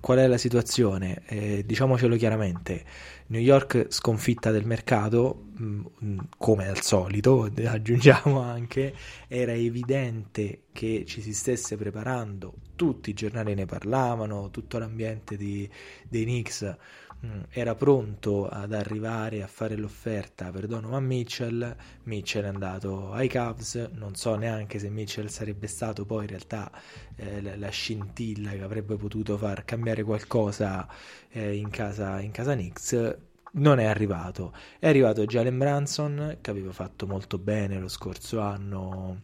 Speaker 1: qual è la situazione? Eh, diciamocelo chiaramente New York sconfitta del mercato, mm, mm, come al solito, aggiungiamo anche, era evidente che ci si stesse preparando, tutti i giornali ne parlavano, tutto l'ambiente di, dei Knicks Mm, era pronto ad arrivare a fare l'offerta per Donovan Mitchell, Mitchell è andato ai Cavs, non so neanche se Mitchell sarebbe stato poi in realtà eh, la scintilla che avrebbe potuto far cambiare qualcosa eh, in, casa, in casa Knicks, non è arrivato. È arrivato Jalen Branson che aveva fatto molto bene lo scorso anno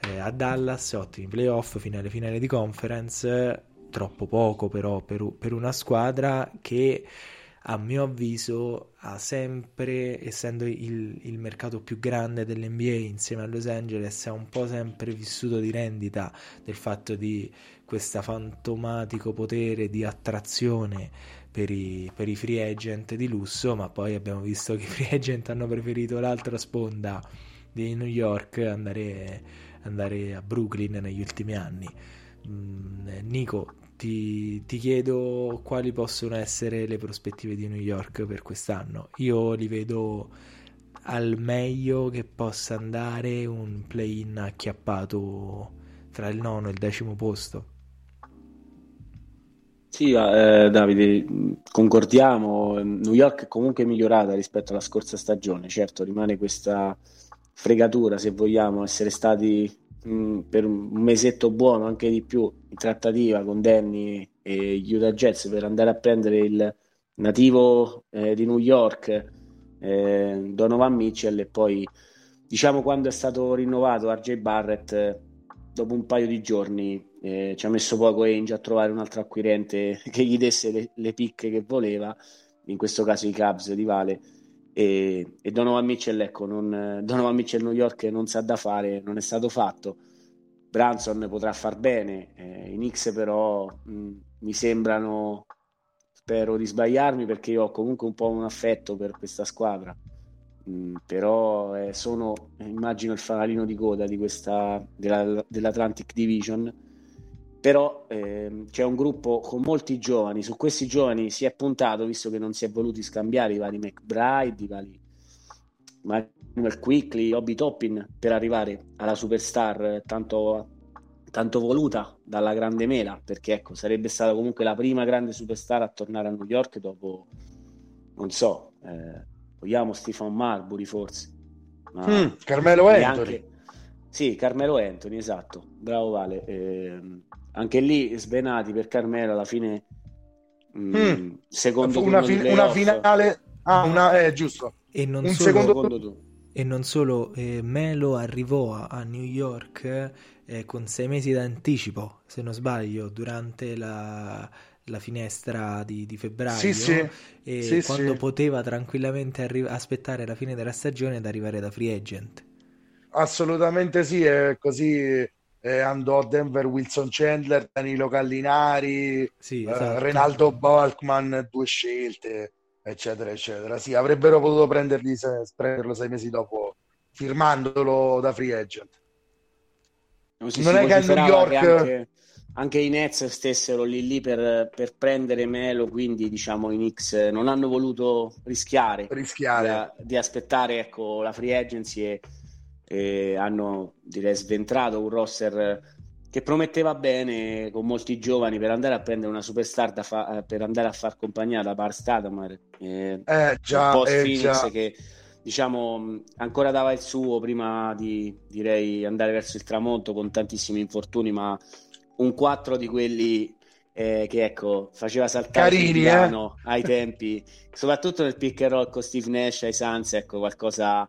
Speaker 1: eh, a Dallas, ottimi playoff, finale finale di conference, troppo poco però per, per una squadra che a mio avviso ha sempre, essendo il, il, mercato più grande dell'NBA insieme a Los Angeles, ha un po' sempre vissuto di rendita del fatto di questo fantomatico potere di attrazione per i, per i free agent di lusso, ma poi abbiamo visto che i free agent hanno preferito l'altra sponda di New York andare, andare a Brooklyn negli ultimi anni. Mm, Nico, ti, ti, chiedo quali possono essere le prospettive di New York per quest'anno. Io li vedo al meglio che possa andare un play-in acchiappato tra il nono e il decimo posto.
Speaker 3: Sì, eh, Davide, concordiamo. New York è comunque migliorata rispetto alla scorsa stagione. Certo, rimane questa fregatura, se vogliamo, essere stati mh, per un mesetto buono, anche di più, in trattativa con Danny e gli Utah Jets per andare a prendere il nativo eh, di New York, eh, Donovan Mitchell, e poi diciamo quando è stato rinnovato RJ Barrett, dopo un paio di giorni eh, ci ha messo poco Ainge a trovare un altro acquirente che gli desse le, le picche che voleva, in questo caso i Cubs di Vale e, e Donovan Mitchell, ecco, non, Donovan Mitchell New York non sa da fare, non è stato fatto. Branson potrà far bene, eh, i Knicks però mh, mi sembrano, spero di sbagliarmi perché io ho comunque un po' un affetto per questa squadra, mh, però eh, sono, immagino, il fanalino di coda di questa, della, dell'Atlantic Division però eh, c'è un gruppo con molti giovani, su questi giovani si è puntato, visto che non si è voluti scambiare i vari McBride, i vari Manuel Quickly, Obi Toppin per arrivare alla superstar tanto, tanto, voluta dalla grande mela, perché ecco, sarebbe stata comunque la prima grande superstar a tornare a New York dopo, non so, eh, vogliamo Stefan Marbury forse.
Speaker 2: Ma mm, Carmelo Anthony.
Speaker 3: Sì, Carmelo Anthony, esatto, bravo Vale. Eh, anche lì svenati per Carmelo alla fine mm. mm. secondo
Speaker 2: una, fi- una finale ah una eh, giusto
Speaker 1: e non un solo, secondo e non solo eh, Melo arrivò a, a New York eh, con sei mesi d'anticipo se non sbaglio durante la, la finestra di, di febbraio
Speaker 2: sì, sì.
Speaker 1: e
Speaker 2: sì,
Speaker 1: quando poteva tranquillamente arri- aspettare la fine della stagione ed arrivare da free agent
Speaker 2: assolutamente sì è così eh, andò a Denver Wilson Chandler, Danilo Gallinari,
Speaker 1: sì, eh, esatto.
Speaker 2: eh, Renaldo Balkman, due scelte, eccetera, eccetera. Sì, avrebbero potuto prenderli se, prenderlo sei mesi dopo, firmandolo da free agent.
Speaker 3: Non, non è che a New York... Che anche, anche i Nets stessero lì lì per, per, prendere Melo, quindi diciamo i Knicks non hanno voluto rischiare,
Speaker 2: rischiare.
Speaker 3: Di, di, aspettare ecco, la free agency e, e, hanno direi sventrato un roster che prometteva bene con molti giovani per andare a prendere una superstar fa, per andare a far compagnia da Bar Stadamar
Speaker 2: eh, eh, già,
Speaker 3: post
Speaker 2: eh,
Speaker 3: Phoenix
Speaker 2: già.
Speaker 3: che diciamo ancora dava il suo prima di direi andare verso il tramonto con tantissimi infortuni ma un 4 di quelli eh, che ecco, faceva saltare
Speaker 2: Carini,
Speaker 3: il piano eh? ai tempi, soprattutto nel pick and roll con Steve Nash ai Suns, ecco, qualcosa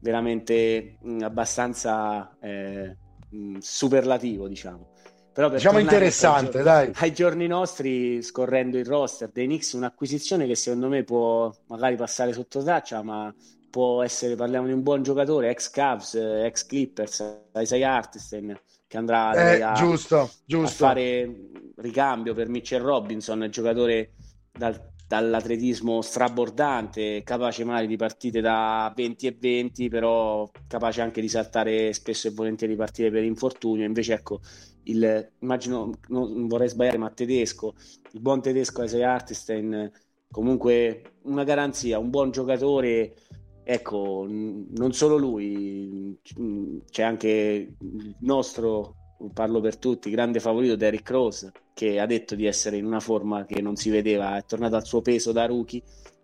Speaker 3: veramente mh, mm, abbastanza eh, mh, mm, superlativo, diciamo. Però per
Speaker 2: diciamo interessante,
Speaker 3: ai,
Speaker 2: dai.
Speaker 3: Ai giorni nostri, scorrendo il roster dei Knicks, un'acquisizione che secondo me può magari passare sotto traccia, ma può essere, parliamo di un buon giocatore, ex Cavs, ex Clippers, Isaiah Artisten, che andrà
Speaker 2: eh,
Speaker 3: a,
Speaker 2: giusto, giusto.
Speaker 3: a, fare ricambio per Mitchell Robinson, giocatore dal, dall'atletismo strabordante, capace magari di partite da 20 e 20, però capace anche di saltare spesso e volentieri partite per infortunio. Invece, ecco, il, immagino, non vorrei sbagliare, ma tedesco, il buon tedesco Isaiah Artisten, comunque una garanzia, un buon giocatore ecco, non solo lui, c'è anche il nostro, parlo per tutti, grande favorito Derrick Rose, che ha detto di essere in una forma che non si vedeva, è tornato al suo peso da rookie.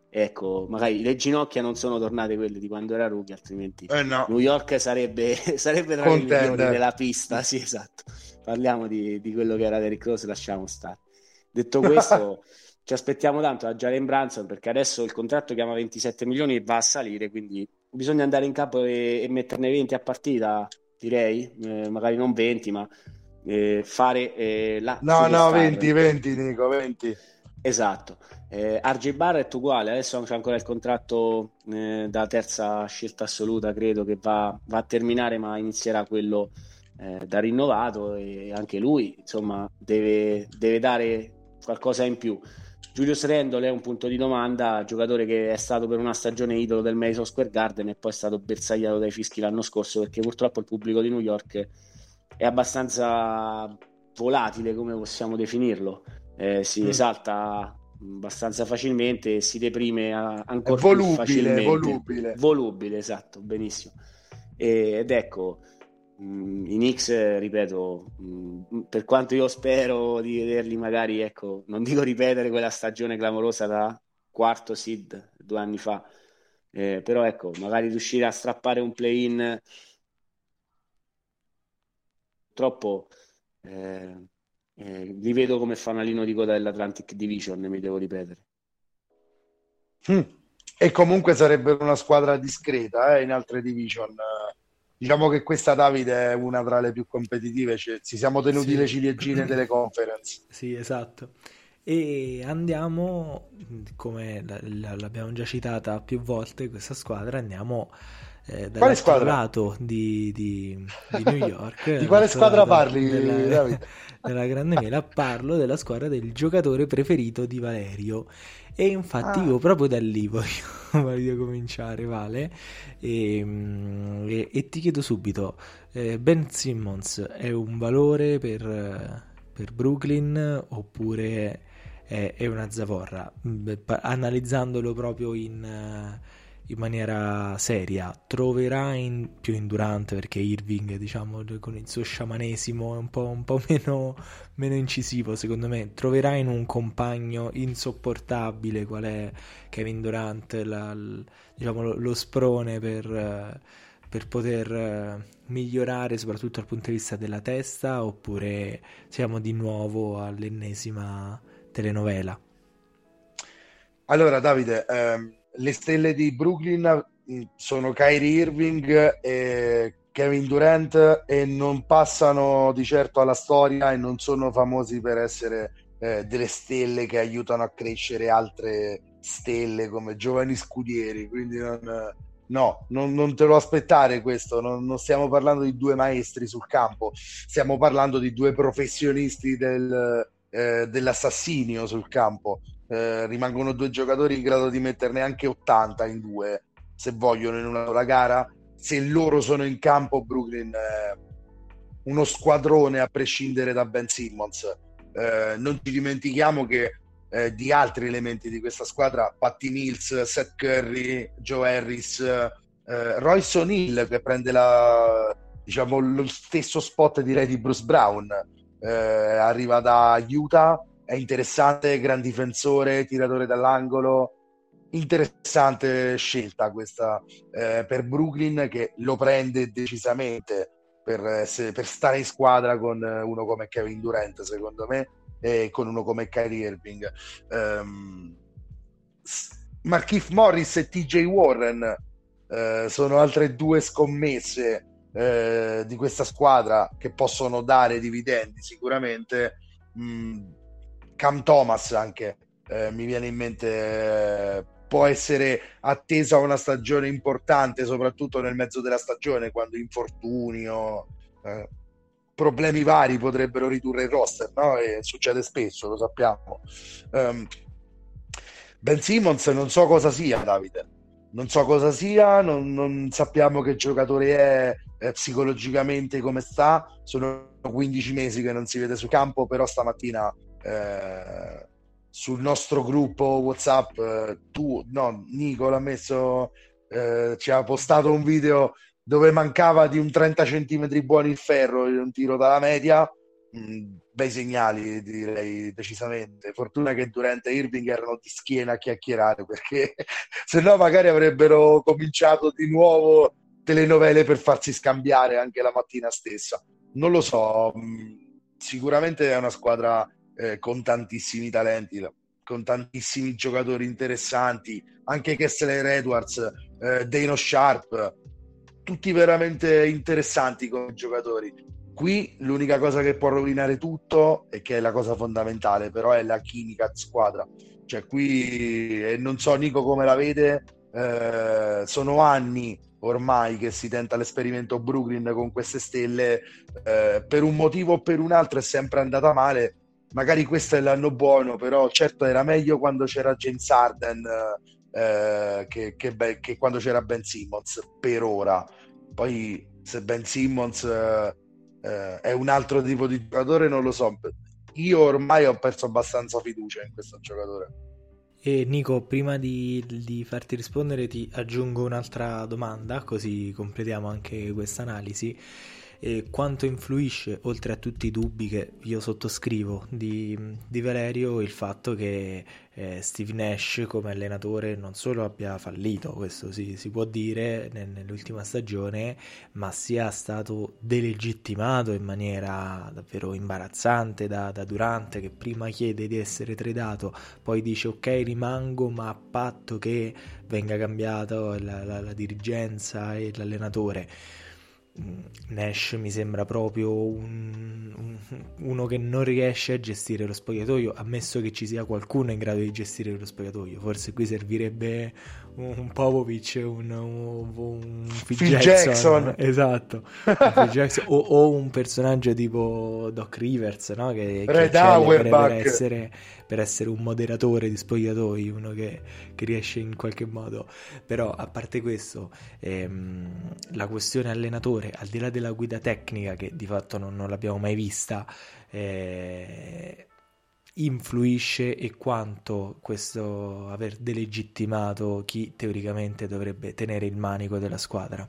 Speaker 3: Ecco, magari le ginocchia non sono tornate quelle di quando era rookie, altrimenti
Speaker 2: eh no.
Speaker 3: New York sarebbe, sarebbe tra i migliori della pista. Sì, esatto. Parliamo di, di quello che era Derrick Rose, lasciamo stare. Detto questo, ci aspettiamo tanto da Jalen Branson perché adesso il contratto chiama 27 milioni e va a salire, quindi bisogna andare in campo e, e metterne 20 a partita, direi, eh, magari non 20, ma eh, fare eh, la
Speaker 2: No, no, 20, 20 Nico, 20.
Speaker 3: Esatto. Eh, RJ Barrett uguale, adesso c'è ancora il contratto eh, da terza scelta assoluta, credo che va, va a terminare, ma inizierà quello eh, da rinnovato e anche lui, insomma, deve, deve dare qualcosa in più. Julius Randle è un punto di domanda, giocatore che è stato per una stagione idolo del Madison Square Garden e poi è stato bersagliato dai fischi l'anno scorso perché purtroppo il pubblico di New York è abbastanza volatile, come possiamo definirlo, eh, si mm. esalta abbastanza facilmente e si deprime ancora volubile, più facilmente.
Speaker 2: Volubile,
Speaker 3: volubile, esatto, benissimo. E, ed ecco, I Knicks, ripeto, mm, per quanto io spero di vederli magari, ecco, non dico ripetere quella stagione clamorosa da quarto seed due anni fa, eh, però ecco, magari riuscire a strappare un play-in troppo eh, eh, li vedo come fanalino di coda dell'Atlantic Division, mi devo ripetere.
Speaker 2: Mm. E comunque sarebbero una squadra discreta eh, in altre division. Diciamo che questa Davide è una tra le più competitive, cioè, ci siamo tenuti sì. le ciliegine delle conference.
Speaker 1: Sì, esatto. E andiamo, come l'abbiamo già citata più volte, questa squadra, andiamo eh, dall'altro lato di, di, di, New York.
Speaker 2: di quale squadra parli,
Speaker 1: della, della Grande Mela? Parlo della squadra del giocatore preferito di Valerio. E infatti ah. io proprio da lì voglio, voglio cominciare, Vale. E, mm, e, e, ti chiedo subito, eh, Ben Simmons è un valore per, per Brooklyn oppure è, è, una zavorra? Analizzandolo proprio in in maniera seria, troverà in, più indurante perché Irving, diciamo, con il suo sciamanesimo è un po', un po meno, meno, incisivo, secondo me, troverà in un compagno insopportabile qual è Kevin Durant, la, l, diciamo, lo, lo, sprone per, per poter migliorare soprattutto dal punto di vista della testa oppure siamo di nuovo all'ennesima telenovela?
Speaker 2: Allora Davide, ehm le stelle di Brooklyn mm, sono Kyrie Irving e Kevin Durant e non passano di certo alla storia e non sono famosi per essere eh, delle stelle che aiutano a crescere altre stelle come giovani scudieri. Quindi non, no, non, non te lo aspettare questo. Non, non, stiamo parlando di due maestri sul campo, stiamo parlando di due professionisti del, eh, dell'assassinio sul campo eh, rimangono due giocatori in grado di metterne anche 80 in due se vogliono in una sola gara. Se loro sono in campo Brooklyn eh, uno squadrone a prescindere da Ben Simmons. Eh, non ci dimentichiamo che eh, di altri elementi di questa squadra, Patti Mills, Seth Curry, Joe Harris, eh, Royce O'Neill che prende la, diciamo, lo stesso spot direi di Bruce Brown, eh, arriva da Utah, è interessante, gran difensore, tiratore dall'angolo, interessante scelta questa eh, per Brooklyn che lo prende decisamente per, se, per, stare in squadra con uno come Kevin Durant secondo me e con uno come Kyrie Irving. Um, Markif Morris e TJ Warren uh, sono altre due scommesse uh, di questa squadra che possono dare dividendi sicuramente. Um, Cam Thomas anche uh, mi viene in mente può essere attesa una stagione importante, soprattutto nel mezzo della stagione, quando infortuni o eh, problemi vari potrebbero ridurre il roster, no? E succede spesso, lo sappiamo. Um, ben Simmons non so cosa sia, Davide. Non so cosa sia, non, non sappiamo che giocatore è, è psicologicamente come sta. Sono 15 mesi che non si vede sul campo, però stamattina eh, sul nostro gruppo WhatsApp, eh, tu, no, Nico l'ha messo, eh, ci ha postato un video dove mancava di un 30 cm buoni il ferro in un tiro dalla media. Mm, bei segnali, direi decisamente. Fortuna che Durante Irving erano di schiena a chiacchierare perché se no magari avrebbero cominciato di nuovo telenovele per farsi scambiare anche la mattina stessa. Non lo so, mm, sicuramente è una squadra eh, con tantissimi talenti, con tantissimi giocatori interessanti, anche Kessler Edwards, eh, Dano Sharp, tutti veramente interessanti come giocatori. Qui l'unica cosa che può rovinare tutto, e che è la cosa fondamentale, però è la chimica di squadra. Cioè qui, e non so Nico come la vede, eh, sono anni ormai che si tenta l'esperimento Brooklyn con queste stelle, eh, per un motivo o per un altro è sempre andata male magari questo è l'anno buono, però certo era meglio quando c'era James Harden eh, che, che, che, quando c'era Ben Simmons per ora. Poi se Ben Simmons eh, è un altro tipo di giocatore non lo so. Io ormai ho perso abbastanza fiducia in questo giocatore.
Speaker 1: E Nico, prima di, di, farti rispondere ti aggiungo un'altra domanda, così completiamo anche questa analisi e quanto influisce, oltre a tutti i dubbi che io sottoscrivo di, di Valerio, il fatto che eh, Steve Nash come allenatore non solo abbia fallito, questo si, si può dire nell'ultima stagione, ma sia stato delegittimato in maniera davvero imbarazzante da, da Durante che prima chiede di essere tradato, poi dice ok rimango ma a patto che venga cambiata la, la, la dirigenza e l'allenatore Nash mi sembra proprio un, uno che non riesce a gestire lo spogliatoio, ammesso che ci sia qualcuno in grado di gestire lo spogliatoio. Forse qui servirebbe un, un Popovic, un, un, un Phil, Phil Jackson, Jackson. esatto, Phil Jackson, o, o, un personaggio tipo Doc Rivers, no? che, che per, per, essere, per essere un moderatore di spogliatoi, uno che, che, riesce in qualche modo. Però a parte questo, ehm, la questione allenatore, al di là della guida tecnica, che di fatto non, non l'abbiamo mai vista, eh, influisce e quanto questo aver delegittimato chi teoricamente dovrebbe tenere il manico della squadra?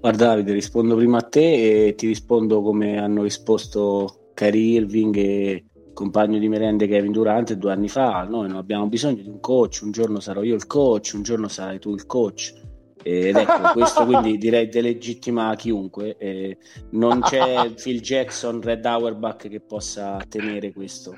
Speaker 3: Guarda Davide, rispondo prima a te e ti rispondo come hanno risposto Kyrie Irving e compagno di merende Kevin Durant due anni fa. Noi non abbiamo bisogno di un coach, un giorno sarò io il coach, un giorno sarai tu il coach ed ecco, questo quindi direi delegittima chiunque. Eh, non c'è Phil Jackson, Red Auerbach che possa tenere questo.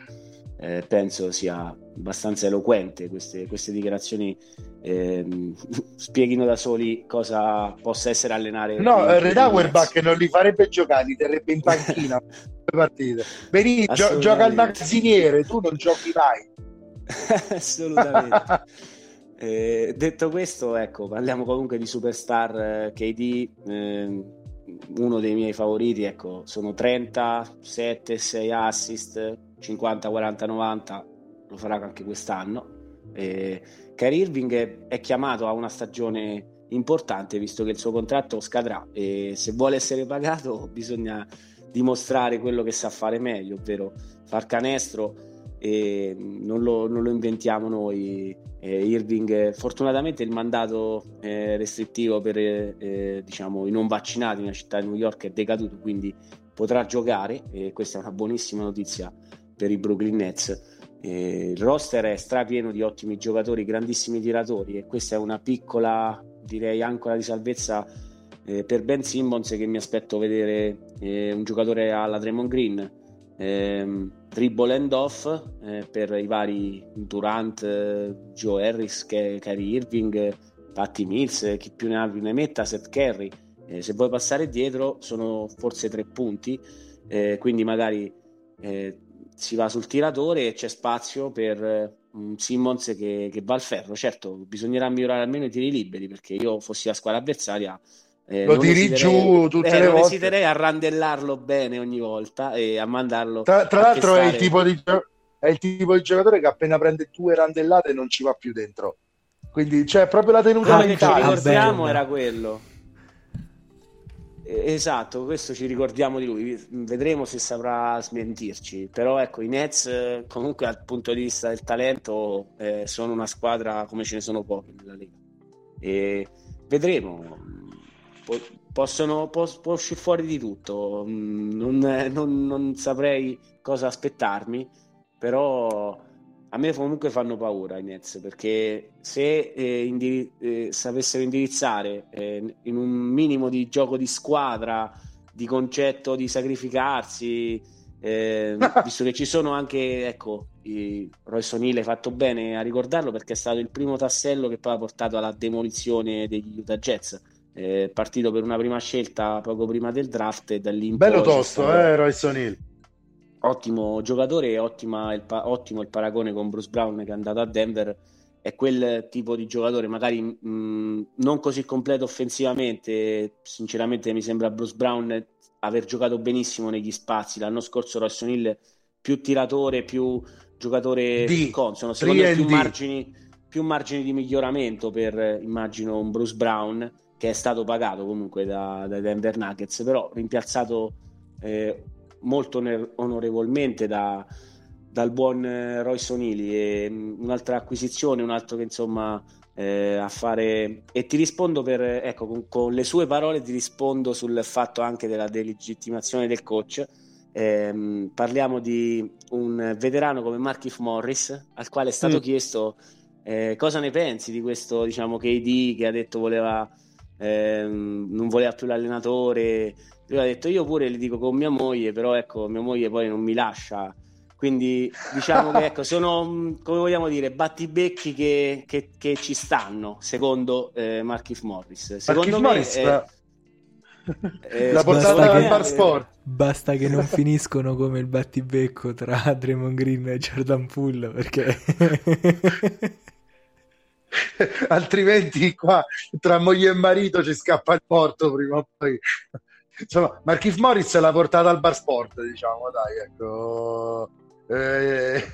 Speaker 3: Eh, penso sia abbastanza eloquente queste, queste dichiarazioni. Eh, spieghino da soli cosa possa essere allenare
Speaker 2: no, Red Auerbach non li farebbe giocare li terrebbe in panchina. Partite. Veni, gio- gioca al magazziniere tu non giochi mai.
Speaker 3: Assolutamente Eh, detto questo, ecco, parliamo comunque di superstar KD, eh, uno dei miei favoriti, ecco, sono 30, 7, 6 assist, 50, 40, 90, lo farà anche quest'anno. Eh, Kyrie Irving è, è chiamato a una stagione importante visto che il suo contratto scadrà e se vuole essere pagato bisogna dimostrare quello che sa fare meglio, ovvero far canestro e non lo, non lo inventiamo noi. Eh, Irving, fortunatamente il mandato eh, restrittivo per eh, diciamo, i non vaccinati nella città di New York è decaduto, quindi potrà giocare e questa è una buonissima notizia per i Brooklyn Nets. il roster è strapieno di ottimi giocatori, grandissimi tiratori e questa è una piccola, direi, ancora di salvezza eh, per Ben Simmons che mi aspetto vedere eh, un giocatore alla Draymond Green ehm, dribble and off eh, per i vari Durant, eh, Joe Harris, Kyrie Irving, Patti Mills, chi più ne ha più ne metta, Seth Curry. Eh, se vuoi passare dietro sono forse tre punti, eh, quindi magari eh, si va sul tiratore e c'è spazio per un Simmons che, che, va al ferro. Certo, bisognerà migliorare almeno i tiri liberi perché io fossi la squadra avversaria
Speaker 2: eh, lo tiri giù tutte eh, le non volte.
Speaker 3: esiterei a randellarlo bene ogni volta e a mandarlo.
Speaker 2: Tra, tra l'altro, è il, tipo di, è il tipo di giocatore che appena prende due randellate non ci va più dentro. Quindi c'è cioè, proprio la tenuta
Speaker 3: ah, mentale. Che ci ricordiamo era quello. Esatto, questo ci ricordiamo di lui. Vedremo se saprà smentirci. Però ecco, i Nets, comunque, dal punto di vista del talento, eh, sono una squadra come ce ne sono pochi nella Lega. E vedremo possono, può, può uscire fuori di tutto. Mm, non, non, non, saprei cosa aspettarmi, però a me comunque fanno paura i Nets perché se eh, indiri- eh, sapessero indirizzare eh, in un minimo di gioco di squadra, di concetto di sacrificarsi, eh, visto che ci sono anche, ecco, Royce O'Neill hai fatto bene a ricordarlo perché è stato il primo tassello che poi ha portato alla demolizione degli Utah Jets eh, partito per una prima scelta poco prima del draft e da lì in
Speaker 2: bello tosto eh Royce O'Neill
Speaker 3: ottimo giocatore e il pa- ottimo il paragone con Bruce Brown che è andato a Denver. È quel tipo di giocatore magari mh, non così completo offensivamente. Sinceramente mi sembra Bruce Brown aver giocato benissimo negli spazi. L'anno scorso Royce O'Neill più tiratore più giocatore D, consono. Secondo me più margini, più margini di miglioramento per immagino un Bruce Brown che è stato pagato comunque da, dai Denver Nuggets, però rimpiazzato eh, molto onorevolmente da, dal buon eh, Royce O'Neill e mm, un'altra acquisizione, un altro che insomma eh, a fare e ti rispondo per ecco con, con, le sue parole ti rispondo sul fatto anche della delegittimazione del coach eh, parliamo di un veterano come Markif Morris al quale è stato mm. chiesto eh, cosa ne pensi di questo diciamo KD che ha detto voleva ehm, non voleva più l'allenatore. Lui ha detto io pure li dico con mia moglie, però ecco, mia moglie poi non mi lascia. Quindi diciamo che ecco, sono, come vogliamo dire, battibecchi che, che, che ci stanno, secondo eh, Markif Morris. Secondo
Speaker 2: Markif me... Morris, eh, la portata al bar sport
Speaker 1: basta che non finiscono come il battibecco tra Draymond Green e Jordan Poole perché
Speaker 2: altrimenti qua tra moglie e marito ci scappa il porto prima o poi. Insomma, Marquis Morris l'ha portata al bar sport, diciamo, dai, ecco. Eh,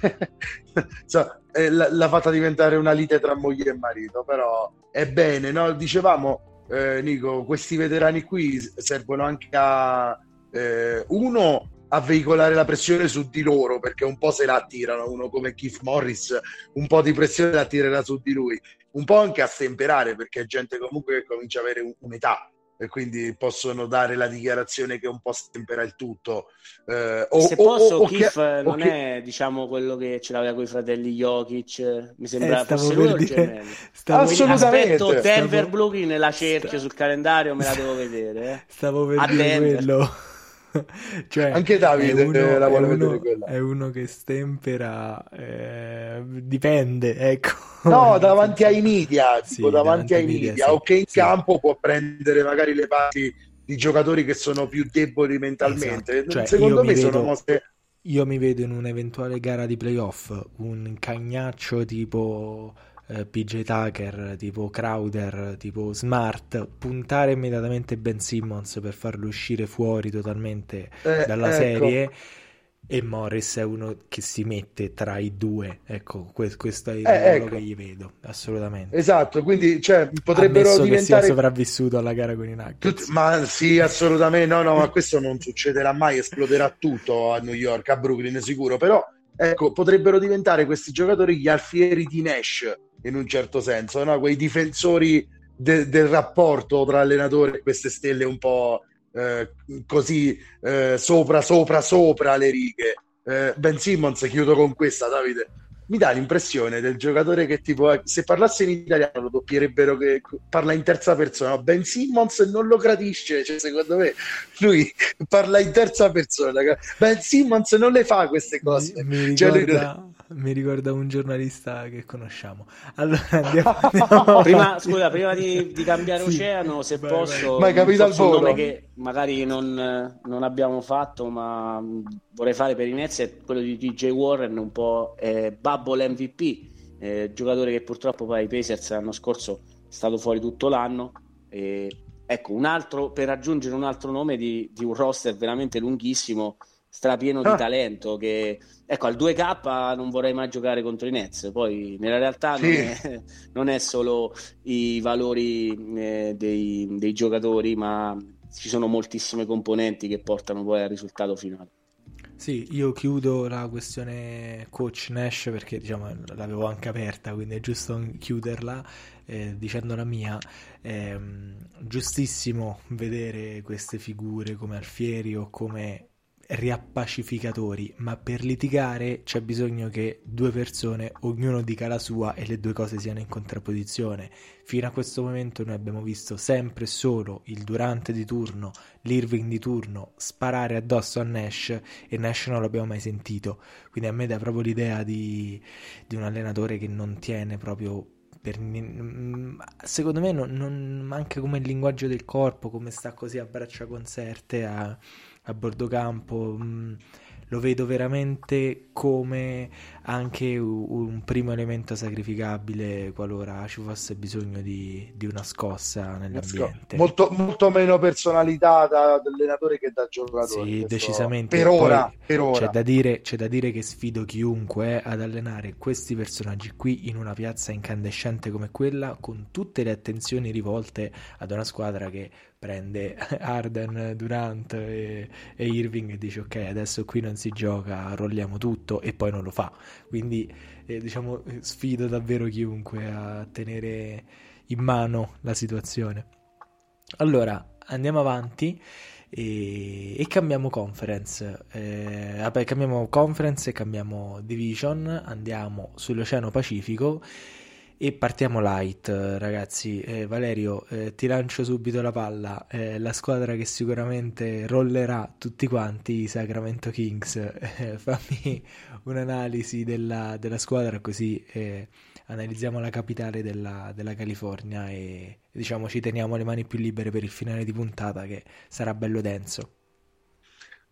Speaker 2: insomma, eh, l'ha fatta diventare una lite tra moglie e marito, però è bene, no? Dicevamo, eh, Nico, questi veterani qui servono anche a eh, uno a veicolare la pressione su di loro perché un po' se la attirano uno come Keith Morris un po' di pressione la tirerà su di lui un po' anche a stemperare perché è gente comunque che comincia ad avere un'età e quindi possono dare la dichiarazione che un po' stempera il tutto.
Speaker 3: Eh, o, Se posso, o, o Kif che, non che... è diciamo quello che ce l'aveva con i fratelli Jokic, mi sembra eh, fosse lui o il gemello.
Speaker 2: Assolutamente.
Speaker 3: Aspetto Denver stavo... Brooklyn la cerchio sta... sul calendario, me la devo vedere. Eh.
Speaker 1: Stavo per a dire Denver. quello.
Speaker 2: cioè, Anche Davide
Speaker 1: uno,
Speaker 2: la vuole
Speaker 1: uno,
Speaker 2: vedere quella.
Speaker 1: È uno che stempera, eh, dipende, ecco.
Speaker 2: No, davanti ai media, sì, tipo davanti, davanti ai media, media sì, o che in sì. campo può prendere magari le parti di giocatori che sono più deboli mentalmente. Esatto. Cioè, Secondo me sono mosse...
Speaker 1: Io mi vedo in un'eventuale gara di playoff un cagnaccio tipo eh, PJ Tucker, tipo Crowder, tipo Smart, puntare immediatamente Ben Simmons per farlo uscire fuori totalmente eh, dalla ecco. serie E Morris è uno che si mette tra i due, ecco, questo è il eh, ecco. che gli vedo, assolutamente.
Speaker 2: Esatto, quindi cioè, potrebbero Ammesso diventare...
Speaker 1: che sia sopravvissuto alla gara con i Nuggets.
Speaker 2: Ma sì, assolutamente, no, no, ma questo non succederà mai, esploderà tutto a New York, a Brooklyn sicuro, però ecco, potrebbero diventare questi giocatori gli alfieri di Nash, in un certo senso, no? quei difensori de- del rapporto tra allenatore e queste stelle un po' eh, così eh, sopra, sopra, sopra le righe. Eh, ben Simmons, chiudo con questa, Davide. Mi dà l'impressione del giocatore che tipo, eh, se parlasse in italiano lo doppierebbero che parla in terza persona. Ben Simmons non lo gradisce, cioè, secondo me lui parla in terza persona. Ben Simmons non le fa queste cose.
Speaker 1: Mi, mi cioè, ricorda... lui mi ricorda un giornalista che conosciamo. Allora andiamo. andiamo
Speaker 3: prima, scusa, prima di, di cambiare sì, oceano, se vai, posso,
Speaker 2: vai. Ma capito al volo.
Speaker 3: un nome che magari non, non, abbiamo fatto, ma vorrei fare per Inez è quello di DJ Warren, un po' eh, Bubble MVP, eh, giocatore che purtroppo poi ai Pacers l'anno scorso è stato fuori tutto l'anno. E, ecco, un altro per aggiungere un altro nome di, di un roster veramente lunghissimo strapieno ah. di talento che ecco al 2K non vorrei mai giocare contro i Nets poi nella realtà sì. non, è, non, è, solo i valori eh, dei, dei, giocatori ma ci sono moltissime componenti che portano poi al risultato finale
Speaker 1: sì, io chiudo la questione coach Nash perché diciamo l'avevo anche aperta, quindi è giusto chiuderla eh, dicendo la mia. È giustissimo vedere queste figure come Alfieri o come riappacificatori, ma per litigare c'è bisogno che due persone, ognuno dica la sua e le due cose siano in contrapposizione. Fino a questo momento noi abbiamo visto sempre solo il Durante di turno, l'Irving di turno sparare addosso a Nash e Nash non l'abbiamo mai sentito. Quindi a me dà proprio l'idea di, di un allenatore che non tiene proprio per, secondo me non, non, manca come il linguaggio del corpo, come sta così a braccia concerte a a bordo campo. Mh, mm, lo vedo veramente come anche un primo elemento sacrificabile qualora ci fosse bisogno di, di una scossa nell'ambiente.
Speaker 2: Molto, molto meno personalità da, allenatore che da giocatore.
Speaker 1: Sì, decisamente.
Speaker 2: Per ora, per ora.
Speaker 1: C'è, da dire, c'è da dire che sfido chiunque ad allenare questi personaggi qui in una piazza incandescente come quella, con tutte le attenzioni rivolte ad una squadra che prende Arden, Durant e, e, Irving e dice ok adesso qui non si gioca, rolliamo tutto e poi non lo fa. Quindi eh, diciamo sfido davvero chiunque a tenere in mano la situazione. Allora andiamo avanti e, e cambiamo conference. Eh, vabbè, cambiamo conference e cambiamo division, andiamo sull'Oceano Pacifico e partiamo light, ragazzi. Eh, Valerio, eh, ti lancio subito la palla. Eh, la squadra che sicuramente rollerà tutti quanti, i Sacramento Kings. Eh, fammi un'analisi della, della squadra così eh, analizziamo la capitale della, della California e diciamo ci teniamo le mani più libere per il finale di puntata che sarà bello denso.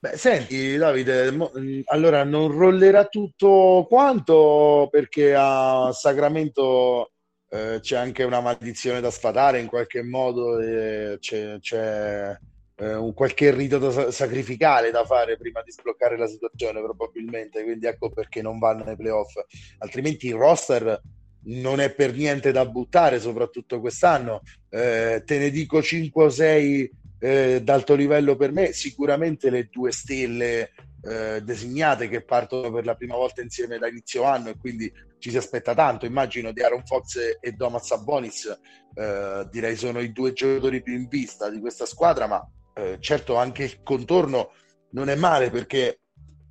Speaker 2: Beh, senti Davide, mm, allora non rollerà tutto quanto perché a Sacramento eh, c'è anche una maledizione da sfatare in qualche modo, eh, c'è, c'è eh, un qualche rito da sacrificare da fare prima di sbloccare la situazione probabilmente, quindi ecco perché non vanno nei playoff, altrimenti il roster non è per niente da buttare, soprattutto quest'anno. Eh, te ne dico 5 o 6 eh, d'alto livello per me, sicuramente le due stelle eh, designate che partono per la prima volta insieme da inizio anno e quindi ci si aspetta tanto. Immagino di Aaron Fox e Domas Sabonis, eh, direi sono i due giocatori più in vista di questa squadra, ma eh, certo anche il contorno non è male perché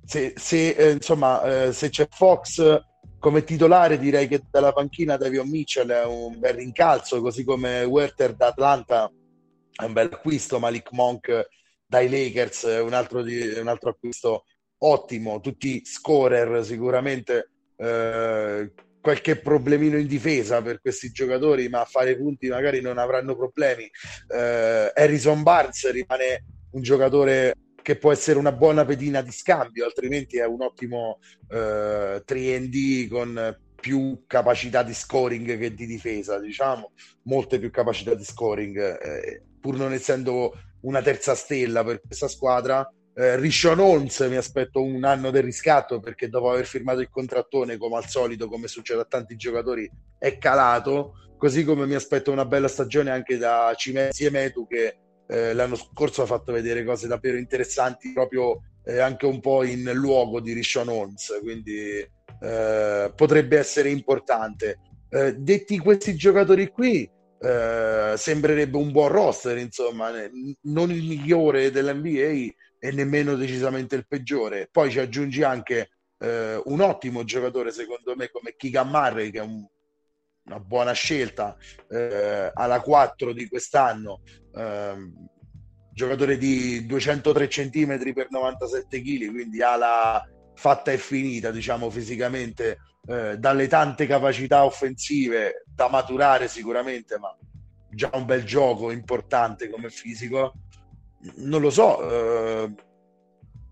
Speaker 2: se, se eh, insomma eh, se c'è Fox come titolare direi che dalla panchina Davion Mitchell è un bel rincalzo così come Werther da Atlanta è un bel acquisto, Malik Monk dai Lakers un altro, di, un altro acquisto ottimo, tutti scorer sicuramente, eh, qualche problemino in difesa per questi giocatori, ma a fare punti magari non avranno problemi. Eh, Harrison Barnes rimane un giocatore che può essere una buona pedina di scambio, altrimenti è un ottimo eh, 3D con più capacità di scoring che di difesa, diciamo, molte più capacità di scoring. Eh, pur non essendo una terza stella per questa squadra, Eh, Rishon Holmes mi aspetto un anno del riscatto perché dopo aver firmato il contrattone, come al solito, come succede a tanti giocatori, è calato. Così come mi aspetto una bella stagione anche da Cimesi e Metu che eh, l'anno scorso ha fatto vedere cose davvero interessanti proprio eh, anche un po' in luogo di Rishon Holmes, quindi eh, potrebbe essere importante. Eh, detti questi giocatori qui, eh, sembrerebbe un buon roster, insomma, non il migliore dell'NBA e nemmeno decisamente il peggiore. Poi ci aggiungi anche eh, un ottimo giocatore, secondo me, come Keegan Murray, che è un, una buona scelta eh, alla 4 di quest'anno. Eh, giocatore di 203 cm per 97 kg, quindi ala fatta e finita, diciamo fisicamente, eh, dalle tante capacità offensive da maturare sicuramente, ma già un bel gioco importante come fisico non lo so, eh,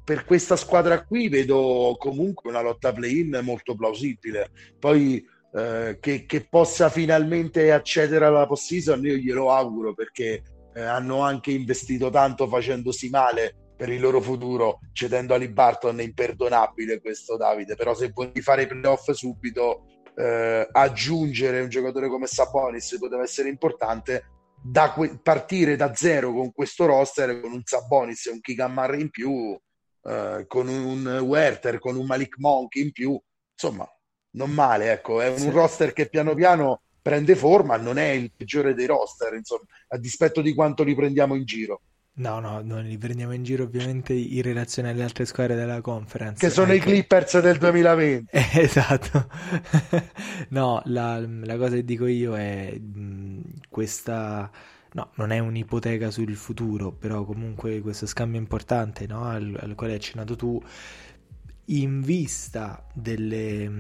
Speaker 2: per questa squadra qui vedo comunque una lotta play-in molto plausibile. Poi eh, che, che, possa finalmente accedere alla post-season, io glielo auguro perché eh, hanno anche investito tanto facendosi male per il loro futuro, cedendo a Barton è imperdonabile questo Davide, però se vuoi fare i playoff subito, eh, aggiungere un giocatore come Sabonis poteva essere importante, da que- partire da zero con questo roster, con un Sabonis e un Kigamar in più, eh, con un Werther, con un Malik Monk in più, insomma, non male, ecco, è un sì. roster che piano piano prende forma, non è il peggiore dei roster, insomma, a dispetto di quanto li prendiamo in giro.
Speaker 1: No, no, non li prendiamo in giro ovviamente in relazione alle altre squadre della conference.
Speaker 2: Che sono ecco. i Clippers del 2020.
Speaker 1: esatto. no, la, la, cosa che dico io è mh, questa... No, non è un'ipoteca sul futuro, però comunque questo scambio importante no, al, al quale hai accennato tu in vista delle,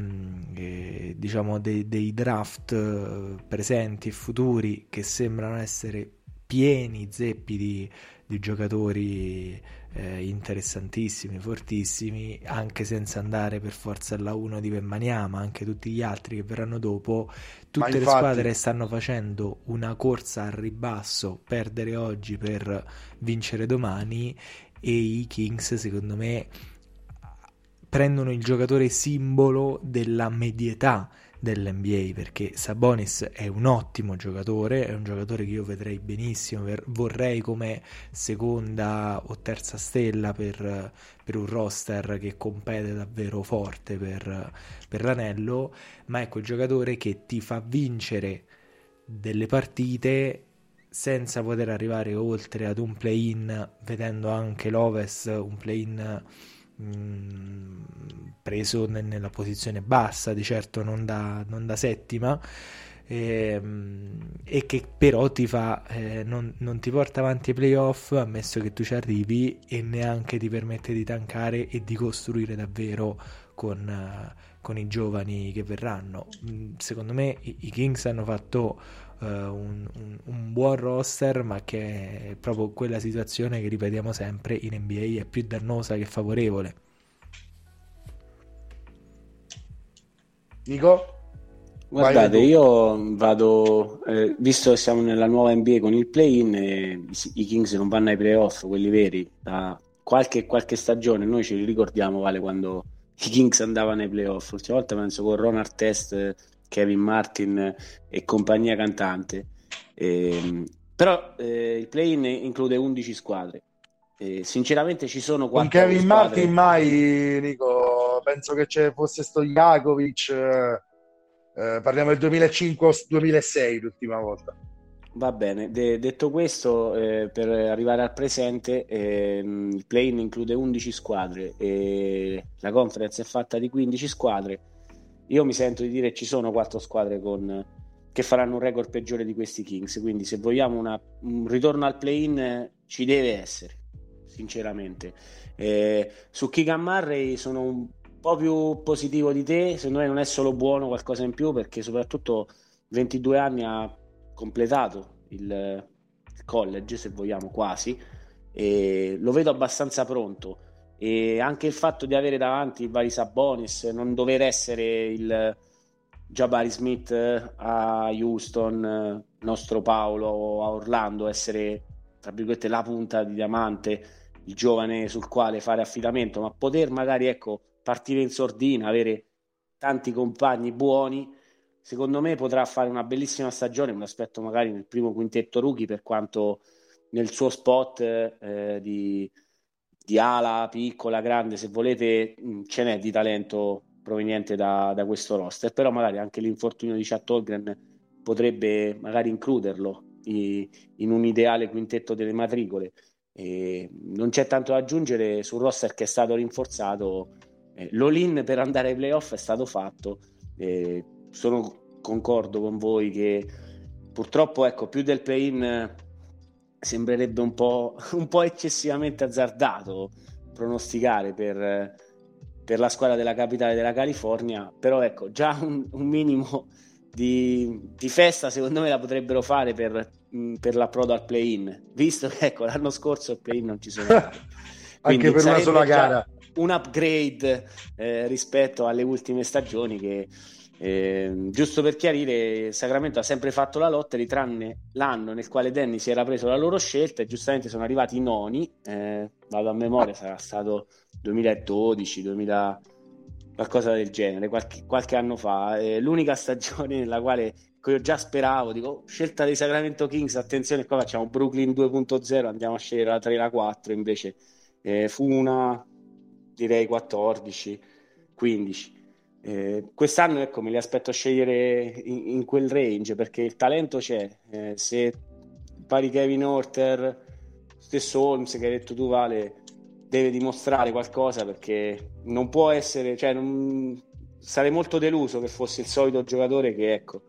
Speaker 1: eh, diciamo dei, dei draft eh, presenti e futuri che sembrano essere pieni zeppi di, di giocatori eh, interessantissimi, fortissimi, anche senza andare per forza alla 1 di Vemmaniama, anche tutti gli altri che verranno dopo, tutte infatti... le squadre stanno facendo una corsa al ribasso, perdere oggi per vincere domani e i Kings secondo me prendono il giocatore simbolo della medietà dell'NBA perché Sabonis è un ottimo giocatore, è un giocatore che io vedrei benissimo, per, vorrei come seconda o terza stella per, per, un roster che compete davvero forte per, per l'anello, ma è quel giocatore che ti fa vincere delle partite senza poter arrivare oltre ad un play-in, vedendo anche l'Oves un play-in Preso nella posizione bassa, di certo non da, non da settima, e, ehm, e, che però ti fa, eh, non, non, ti porta avanti ai playoff, ammesso che tu ci arrivi, e neanche ti permette di tankare e di costruire davvero con, uh, con i giovani che verranno. Secondo me i, i Kings hanno fatto uh, un, un, un, buon roster, ma che è proprio quella situazione che ripetiamo sempre in NBA è più dannosa che favorevole.
Speaker 2: Nico?
Speaker 3: Guardate, io vado, eh, visto che siamo nella nuova NBA con il play-in, eh, i Kings non vanno ai playoff, quelli veri, da qualche, qualche stagione, noi ce li ricordiamo, vale, quando i Kings andavano ai playoff, l'ultima volta penso con Ron Artest Kevin Martin e compagnia cantante. Eh, però eh, il play-in include 11 squadre. Eh, sinceramente ci sono
Speaker 2: quattro Con Kevin squadre... Martin mai, Nico, penso che ci fosse Stojakovic, eh, eh, parliamo del 2005-2006 l'ultima volta.
Speaker 3: Va bene, De- detto questo, eh, per arrivare al presente, ehm, il play-in include 11 squadre e la conference è fatta di 15 squadre io mi sento di dire ci sono quattro squadre con, che faranno un record peggiore di questi Kings, quindi se vogliamo una, un ritorno al play-in ci deve essere, sinceramente. Eh, su Keegan Murray sono un po' più positivo di te, secondo me non è solo buono, qualcosa in più, perché soprattutto 22 anni ha completato il college, se vogliamo, quasi, e lo vedo abbastanza pronto e anche il fatto di avere davanti vari Sabonis, non dover essere il Jabari Smith a Houston, nostro Paolo a Orlando, essere tra virgolette la punta di diamante il giovane sul quale fare affidamento, ma poter magari ecco, partire in sordina, avere tanti compagni buoni, secondo me potrà fare una bellissima stagione, un aspetto magari nel primo quintetto rookie per quanto nel suo spot eh, di, di, ala piccola, grande, se volete, mh, ce n'è di talento proveniente da, da, questo roster, però magari anche l'infortunio di Chat Holgren potrebbe magari includerlo in un ideale quintetto delle matricole. E non c'è tanto da aggiungere sul roster che è stato rinforzato. Eh, l'all-in per andare ai playoff è stato fatto. Eh, sono concordo con voi che purtroppo ecco, più del play-in sembrerebbe un po', un po eccessivamente azzardato pronosticare per, per, la squadra della capitale della California, però ecco, già un, un minimo di, di, festa secondo me la potrebbero fare per, per l'approdo al play-in, visto che ecco, l'anno scorso il play-in non ci sono stati.
Speaker 2: Anche per una sola gara.
Speaker 3: Un upgrade eh, rispetto alle ultime stagioni che eh, giusto per chiarire, Sacramento ha sempre fatto la lotta, tranne l'anno nel quale Danny si era preso la loro scelta e giustamente sono arrivati i noni, eh, vado a memoria, sarà stato 2012, 2000, qualcosa del genere, qualche, qualche anno fa. Eh, l'unica stagione nella quale io già speravo, dico, oh, scelta dei Sacramento Kings, attenzione qua facciamo Brooklyn 2.0, andiamo a scegliere la 3 e la 4, invece eh, fu una, direi 14, 15. Eh, quest'anno ecco, me li aspetto a scegliere in, in quel range perché il talento c'è. Eh, se pari Kevin Horter, stesso Holmes che hai detto tu, Vale, deve dimostrare qualcosa perché non può essere, cioè, non, sarei molto deluso che fosse il solito giocatore che ecco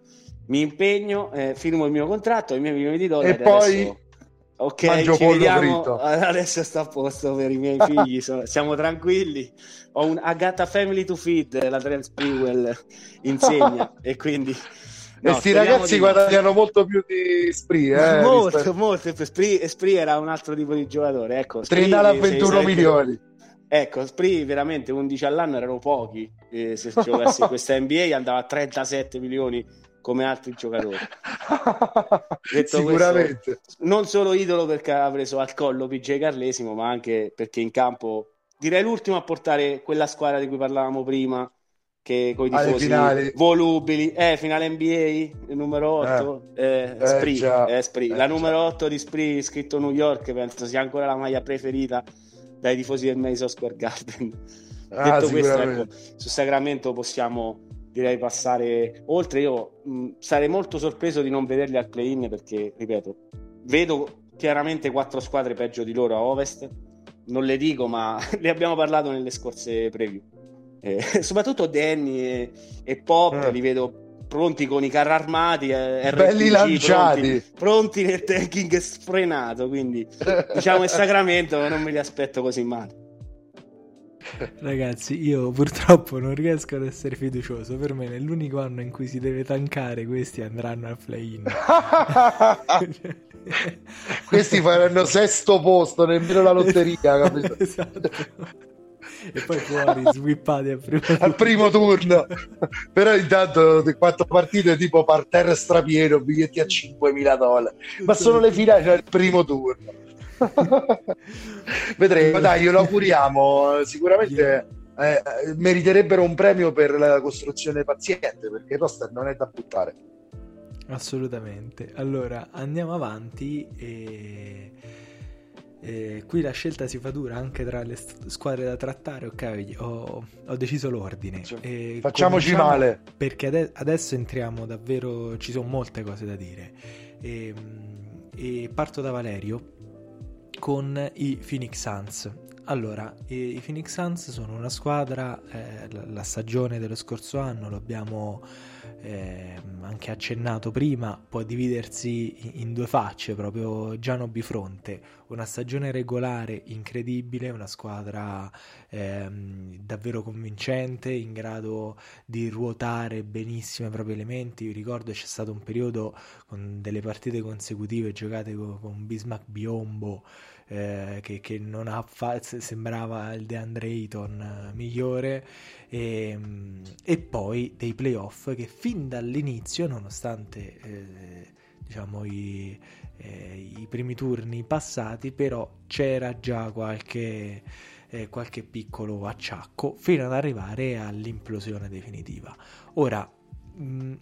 Speaker 3: mi impegno, eh, firmo il mio contratto, i miei milioni di dollari
Speaker 2: e poi adesso...
Speaker 3: Ok, Mangio ci vediamo. Adesso sto a posto per i miei figli, sono... siamo tranquilli. Ho un Agatha Family to Feed, la Trent Sprewell insegna e quindi...
Speaker 2: No, Questi ragazzi di... guadagnano molto più di Spree, eh,
Speaker 3: molto, rispetto... molto. Spree, Spree era un altro tipo di giocatore. Ecco,
Speaker 2: Trinale a 21 milioni.
Speaker 3: Ecco, Spree veramente 11 all'anno erano pochi. Eh, se giocasse questa NBA andava a 37 milioni come altri giocatori.
Speaker 2: Sicuramente.
Speaker 3: Questo, non solo idolo perché ha preso al collo PJ Carlesimo, ma anche perché in campo direi l'ultimo a portare quella squadra di cui parlavamo prima che con i tifosi volubili, eh, finale NBA, il numero 8, eh, eh, eh, Spree, eh, Spree. la numero 8 di Spree, scritto New York, penso sia ancora la maglia preferita dai tifosi del Madison Square Garden. Ah, Detto questo, ecco, su Sacramento possiamo direi passare oltre. Io mh, sarei molto sorpreso di non vederli al play-in perché, ripeto, vedo chiaramente quattro squadre peggio di loro a ovest. Non le dico, ma ne abbiamo parlato nelle scorse preview. Eh, soprattutto Danny e, e Pop eh. li vedo pronti con i carri armati, eh,
Speaker 2: belli lanciati,
Speaker 3: pronti, pronti nel tanking sfrenato. Quindi, diciamo, il Sacramento non me li aspetto così male.
Speaker 1: Ragazzi, io purtroppo non riesco ad essere fiducioso. Per me, nell'unico anno in cui si deve tankare, questi andranno al play-in.
Speaker 2: questi faranno sesto posto, nemmeno la lotteria, capito?
Speaker 1: esatto. E poi fuori, swippati al primo
Speaker 2: turno. Al primo turno. Però intanto quattro partite tipo parterre strapieno, biglietti a 5.000 dollari. Ma sono le finali, il primo turno. Vedremo, dai, glielo auguriamo. Sicuramente eh, meriterebbero un premio per la costruzione paziente perché il roster non è da buttare.
Speaker 1: Assolutamente. Allora andiamo avanti e. E qui la scelta si fa dura anche tra le squadre da trattare. Ok, ho, ho deciso l'ordine.
Speaker 2: E Facciamoci male.
Speaker 1: Perché ade- adesso entriamo davvero. Ci sono molte cose da dire. E, e parto da Valerio con i Phoenix Suns. Allora, i Phoenix Suns sono una squadra, eh, la stagione dello scorso anno, lo abbiamo eh, anche accennato prima, può dividersi in due facce, proprio giano bifronte. Una stagione regolare incredibile, una squadra eh, davvero convincente, in grado di ruotare benissimo i propri elementi. ricordo c'è stato un periodo con delle partite consecutive giocate con, con Bismack Biombo. Eh, che, che, non ha fa- sembrava il DeAndre Ayton migliore e, ehm, e, poi dei playoff che fin dall'inizio nonostante eh, diciamo, i, eh, i primi turni passati, però c'era già qualche, eh, qualche piccolo acciacco fino ad arrivare all'implosione definitiva. Ora, mh,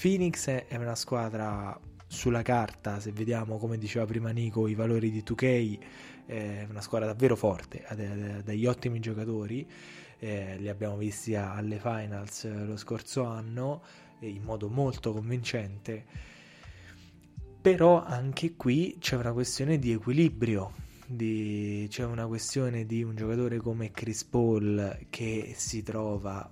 Speaker 1: Phoenix è una squadra sulla carta, se vediamo come diceva prima Nico, i valori di 2K, è una squadra davvero forte, ha degli ottimi giocatori, eh, li abbiamo visti alle finals lo scorso anno in modo molto convincente, però anche qui c'è una questione di equilibrio, di, c'è una questione di un giocatore come Chris Paul che si trova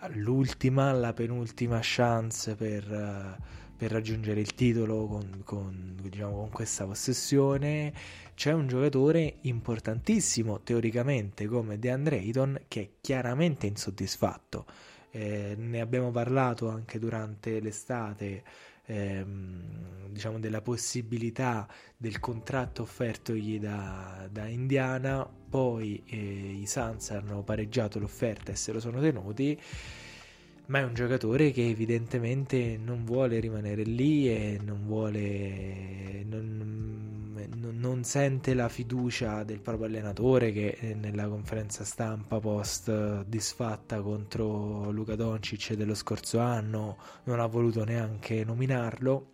Speaker 1: all'ultima, alla penultima chance per per raggiungere il titolo con, con, diciamo, con questa possessione. C'è un giocatore importantissimo teoricamente come DeAndre Ayton che è chiaramente insoddisfatto. Eh, ne abbiamo parlato anche durante l'estate, ehm, diciamo della possibilità del contratto offertogli da, da Indiana, poi eh, i Suns hanno pareggiato l'offerta e se lo sono tenuti ma è un giocatore che evidentemente non vuole rimanere lì e non vuole non, non, sente la fiducia del proprio allenatore che nella conferenza stampa post disfatta contro Luca Doncic dello scorso anno non ha voluto neanche nominarlo.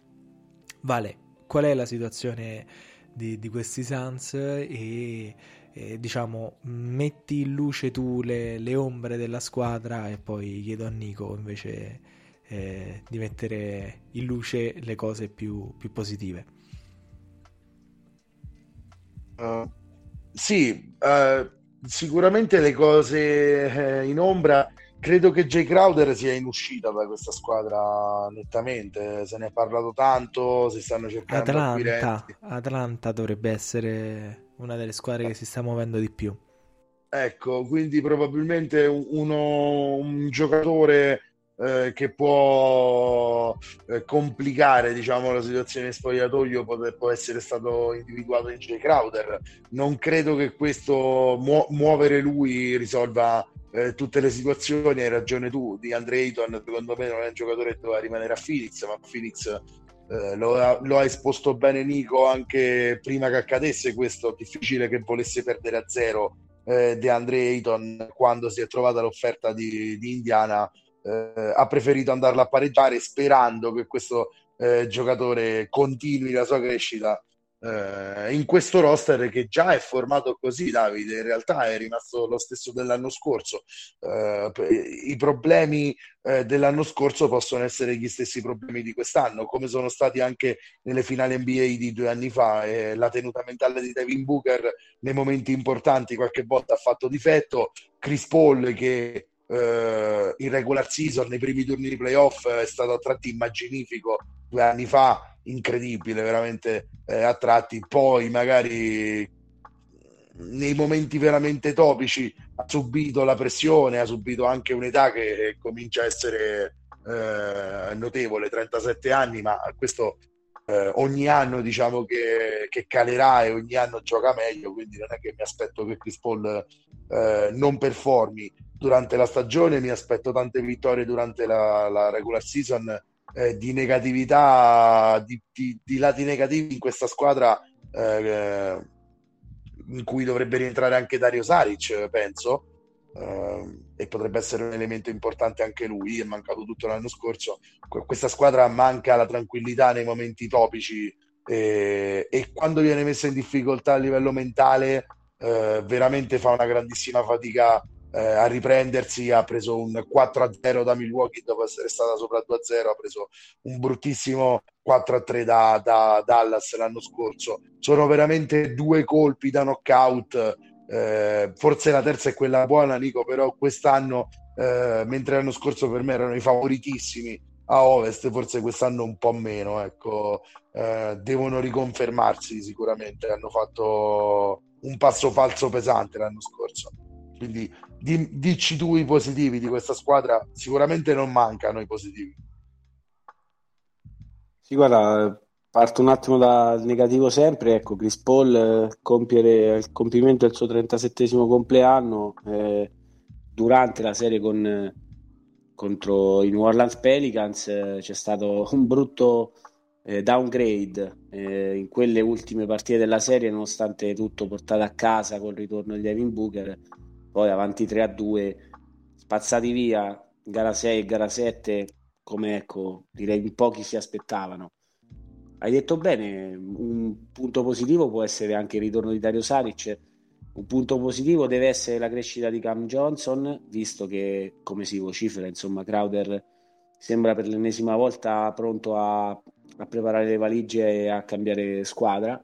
Speaker 1: Vale qual è la situazione di, di questi Suns? E eh, diciamo, metti in luce tu le, le, ombre della squadra e poi chiedo a Nico invece eh, di mettere in luce le cose più, più positive.
Speaker 2: Uh, sì, uh, sicuramente le cose eh, in ombra. Credo che Jay Crowder sia in uscita da questa squadra nettamente, se ne è parlato tanto, si stanno cercando
Speaker 1: Atlanta, Atlanta dovrebbe essere una delle squadre che si sta muovendo di più.
Speaker 2: Ecco, quindi probabilmente uno, un giocatore eh, che può eh, complicare diciamo, la situazione in spogliatoio può, può, essere stato individuato in Jay Crowder. Non credo che questo mu- muovere lui risolva eh, tutte le situazioni. Hai ragione tu, di Andre Ayton, secondo me non è un giocatore che doveva rimanere a Phoenix, ma Phoenix eh, lo, ha, lo, ha, esposto bene Nico anche prima che accadesse questo, difficile che volesse perdere a zero eh, DeAndre Ayton quando si è trovata l'offerta di, di Indiana, eh, ha preferito andarla a pareggiare sperando che questo eh, giocatore continui la sua crescita eh, in questo roster che già è formato così, Davide, in realtà è rimasto lo stesso dell'anno scorso. Eh, I problemi eh, dell'anno scorso possono essere gli stessi problemi di quest'anno, come sono stati anche nelle finali NBA di due anni fa. la tenuta mentale di Devin Booker nei momenti importanti qualche volta ha fatto difetto. Chris Paul che Uh, in regular season, nei primi turni di playoff, è stato a tratti immaginifico due anni fa incredibile, veramente eh, a tratti. Poi magari nei momenti veramente topici ha subito la pressione, ha subito anche un'età che comincia a essere eh, notevole, 37 anni, ma questo eh, ogni anno diciamo che, che, calerà e ogni anno gioca meglio, quindi non è che mi aspetto che Chris Paul eh, non performi. Durante la stagione, mi aspetto tante vittorie durante la, la regular season eh, di negatività, di, di, di, lati negativi in questa squadra eh, in cui dovrebbe rientrare anche Dario Saric, penso, eh, e potrebbe essere un elemento importante anche lui, è mancato tutto l'anno scorso. Questa squadra manca la tranquillità nei momenti topici e, e quando viene messa in difficoltà a livello mentale eh, veramente fa una grandissima fatica eh, a riprendersi, ha preso un 4-0 da Milwaukee dopo essere stata sopra 2-0, ha preso un bruttissimo 4-3 da, da Dallas l'anno scorso. Sono veramente due colpi da knockout. Eh, forse la terza è quella buona, Nico, però quest'anno, eh, mentre l'anno scorso per me erano i favoritissimi a Ovest, forse quest'anno un po' meno. Ecco, eh, devono riconfermarsi sicuramente. Hanno fatto un passo falso pesante l'anno scorso. Quindi di, dici tu i positivi di questa squadra, sicuramente non mancano i positivi.
Speaker 3: Sì, guarda, parto un attimo dal negativo sempre, ecco, Chris Paul eh, compiere il compimento del suo 37 compleanno eh, durante la serie con, contro i New Orleans Pelicans eh, c'è stato un brutto eh, downgrade eh, in quelle ultime partite della serie, nonostante tutto portato a casa col ritorno di Devin Booker, poi avanti 3 a 2, spazzati via gara 6 e gara 7, come ecco, direi in pochi si aspettavano. Hai detto bene, un punto positivo può essere anche il ritorno di Dario Saric. Un punto positivo deve essere la crescita di Cam Johnson, visto che, come si vocifera, insomma, Crowder sembra per l'ennesima volta pronto a, a preparare le valigie e a cambiare squadra.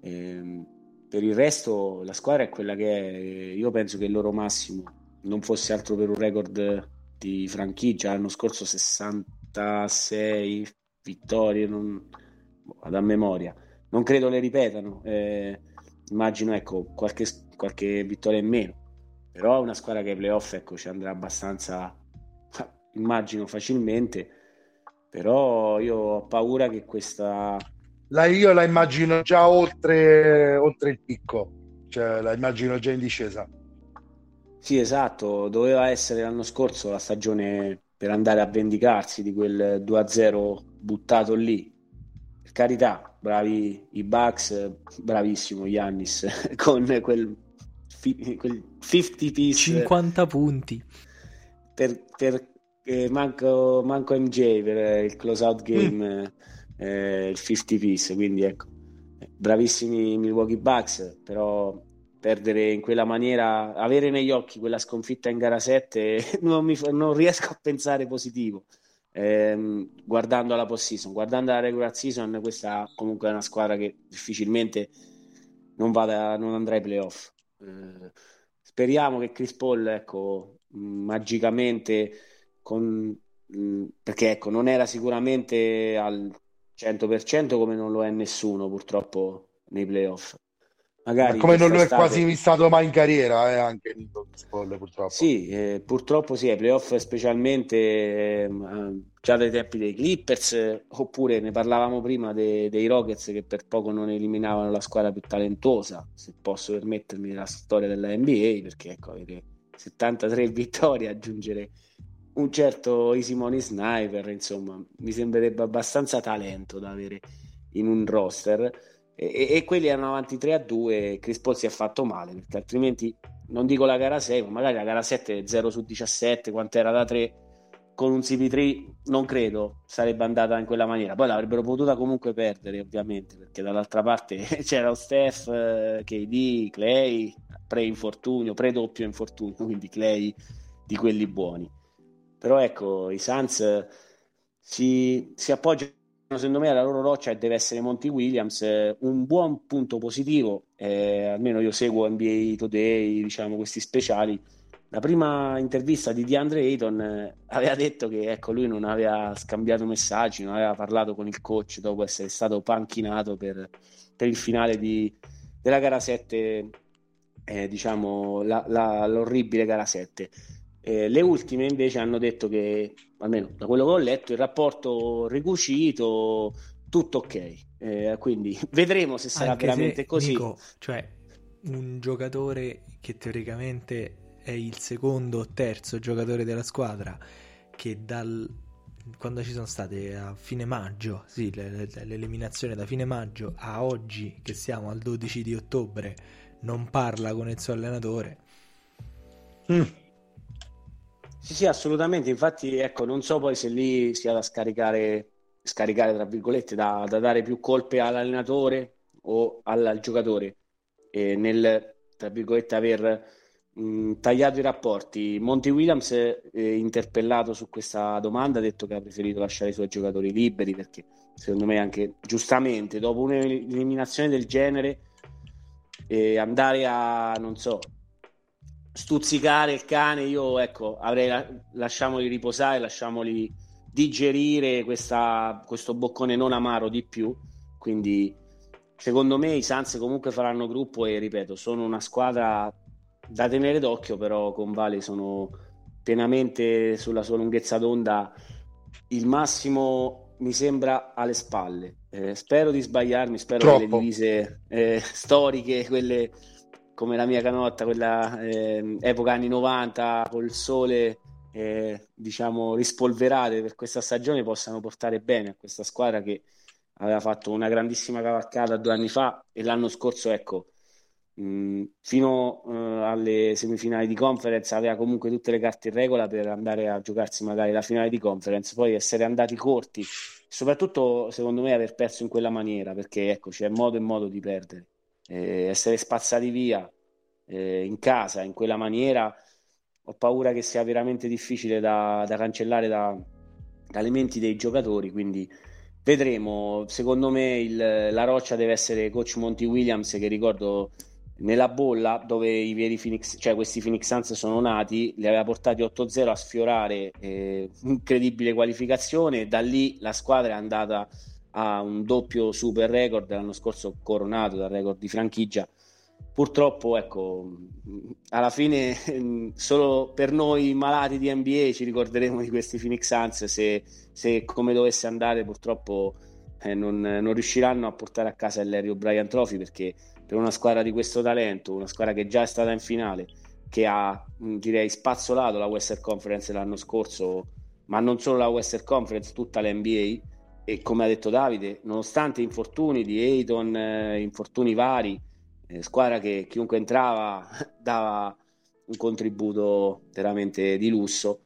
Speaker 3: E, ehm, per il resto, la squadra è quella che è. Io penso che il loro massimo non fosse altro per un record di franchigia. L'anno scorso 66 vittorie, non a memoria. Non credo le ripetano. Eh, immagino ecco, qualche, qualche vittoria in meno. Però è una squadra che ai playoff ecco, ci andrà abbastanza, immagino facilmente. Però io ho paura che questa.
Speaker 2: La, io la immagino già oltre, oltre il picco, cioè la immagino già in discesa.
Speaker 3: Sì, esatto, doveva essere l'anno scorso la stagione per andare a vendicarsi di quel 2-0 buttato lì carità, bravi i Bucks, bravissimo Giannis con quel, fi, quel 50 piece
Speaker 1: 50 punti
Speaker 3: per, per eh, manco, manco, MJ per il close out game mm. eh, il 50 piece quindi ecco bravissimi Milwaukee Bucks però perdere in quella maniera avere negli occhi quella sconfitta in gara 7 non, mi, non riesco a pensare positivo ehm, guardando la post season, guardando la regular season, questa comunque è una squadra che difficilmente non, vada, non andrà ai playoff. Eh, speriamo che Chris Paul, ecco, magicamente, con, mh, perché ecco, non era sicuramente al 100% come non lo è nessuno purtroppo nei playoff.
Speaker 2: Magari come non lo è quasi stato mai in carriera, eh, anche Nico Spoll, purtroppo.
Speaker 3: Sì, eh, purtroppo sì, ai playoff specialmente eh, già dai tempi dei Clippers, oppure ne parlavamo prima dei, dei Rockets che per poco non eliminavano la squadra più talentuosa, se posso permettermi la storia della NBA, perché ecco, avere 73 vittorie, aggiungere un certo Isimoni Sniper, insomma, mi sembrerebbe abbastanza talento da avere in un roster e, e, quelli erano avanti 3 a 2 Chris Paul si è fatto male perché altrimenti non dico la gara 6 ma magari la gara 7 0 su 17 quanto era da 3 con un CP3 non credo sarebbe andata in quella maniera. Poi l'avrebbero potuta comunque perdere ovviamente perché dall'altra parte c'era Steph eh, KD, Clay pre-infortunio, pre-doppio infortunio quindi Clay di quelli buoni. Però ecco i Suns si, si appoggiano secondo me la loro roccia deve essere Monty Williams, eh, un buon punto positivo, eh, almeno io seguo NBA Today, diciamo questi speciali. La prima intervista di DeAndre Ayton eh, aveva detto che ecco, lui non aveva scambiato messaggi, non aveva parlato con il coach dopo essere stato panchinato per, per il finale di, della gara 7, eh, diciamo la, la, l'orribile gara 7. Eh, le ultime invece hanno detto che, almeno da quello che ho letto, il rapporto ricucito, tutto ok. Eh, quindi vedremo se sarà Anche veramente se, così. Nico,
Speaker 1: cioè, un giocatore che teoricamente è il secondo o terzo giocatore della squadra che dal quando ci sono state a fine maggio, sì, l'eliminazione da fine maggio a oggi che siamo al 12 di ottobre, non parla con il suo allenatore.
Speaker 3: Mm sì, sì, assolutamente. Infatti, ecco, non so poi se lì sia da scaricare, scaricare tra virgolette, da, da dare più colpe all'allenatore o al, al giocatore e nel, tra virgolette, aver mh, tagliato i rapporti. Monty Williams, eh, interpellato su questa domanda, ha detto che ha preferito lasciare i suoi giocatori liberi perché, secondo me, anche giustamente, dopo un'eliminazione del genere, eh, andare a, non so, stuzzicare il cane, io ecco, avrei la- lasciamoli riposare, lasciamoli digerire questa, questo boccone non amaro di più. Quindi, secondo me, i Sans comunque faranno gruppo e ripeto, sono una squadra da tenere d'occhio, però con Vale sono pienamente sulla sua lunghezza d'onda. Il massimo mi sembra alle spalle. Eh, spero di sbagliarmi, spero Troppo. che le divise eh, storiche, quelle come la mia canotta, quella eh, epoca anni 90, col sole eh, diciamo rispolverate per questa stagione, possano portare bene a questa squadra che aveva fatto una grandissima cavalcata due anni fa e l'anno scorso, ecco, mh, fino uh, alle semifinali di conference aveva comunque tutte le carte in regola per andare a giocarsi magari la finale di conference, poi essere andati corti, soprattutto secondo me aver perso in quella maniera, perché ecco, c'è modo e modo di perdere, eh, essere spazzati via eh, in casa in quella maniera ho paura che sia veramente difficile da, da cancellare da, dalle menti dei giocatori, quindi vedremo. Secondo me il, la roccia deve essere coach Monty Williams, che ricordo nella bolla dove i veri Phoenix, cioè questi Phoenix Suns sono nati, li aveva portati 8-0 a sfiorare eh, incredibile qualificazione. Da lì la squadra è andata a un doppio super record l'anno scorso coronato dal record di franchigia. Purtroppo, ecco, alla fine solo per noi malati di NBA ci ricorderemo di questi Phoenix Suns. Se, se come dovesse andare purtroppo eh, non, non, riusciranno a portare a casa il Larry O'Brien Trophy perché per una squadra di questo talento, una squadra che già è stata in finale, che ha direi spazzolato la Western Conference l'anno scorso, ma non solo la Western Conference, tutta l'NBA e come ha detto Davide, nonostante infortuni di Ayton, eh, infortuni vari, eh, squadra che chiunque entrava dava un contributo veramente di lusso.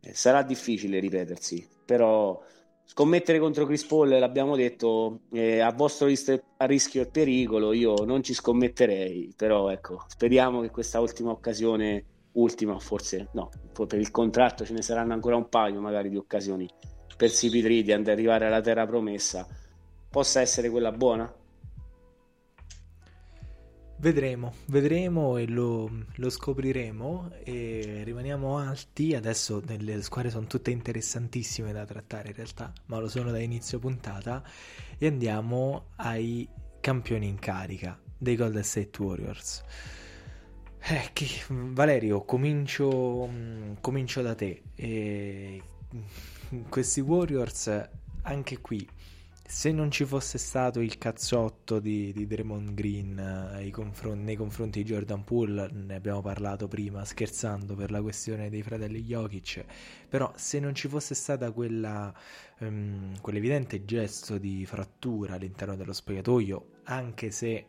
Speaker 3: Eh, sarà difficile ripetersi, però scommettere contro Chris Paul, l'abbiamo detto, a vostro ris- a rischio e pericolo, io non ci scommetterei, però ecco, speriamo che questa ultima occasione, ultima forse no, per il contratto ce ne saranno ancora un paio magari di occasioni per CP3 di arrivare alla terra promessa, possa essere quella buona?
Speaker 1: Vedremo, vedremo e lo, lo, scopriremo e rimaniamo alti. Adesso le squadre sono tutte interessantissime da trattare in realtà, ma lo sono da inizio puntata. E andiamo ai campioni in carica dei Golden State Warriors. Eh, che, Valerio, comincio, comincio da te. E, questi Warriors, anche qui, se non ci fosse stato il cazzotto di, di Draymond Green eh, confron- nei confronti di Jordan Poole, ne abbiamo parlato prima scherzando per la questione dei fratelli Jokic, però se non ci fosse stata quella, um, quell'evidente gesto di frattura all'interno dello spogliatoio, anche se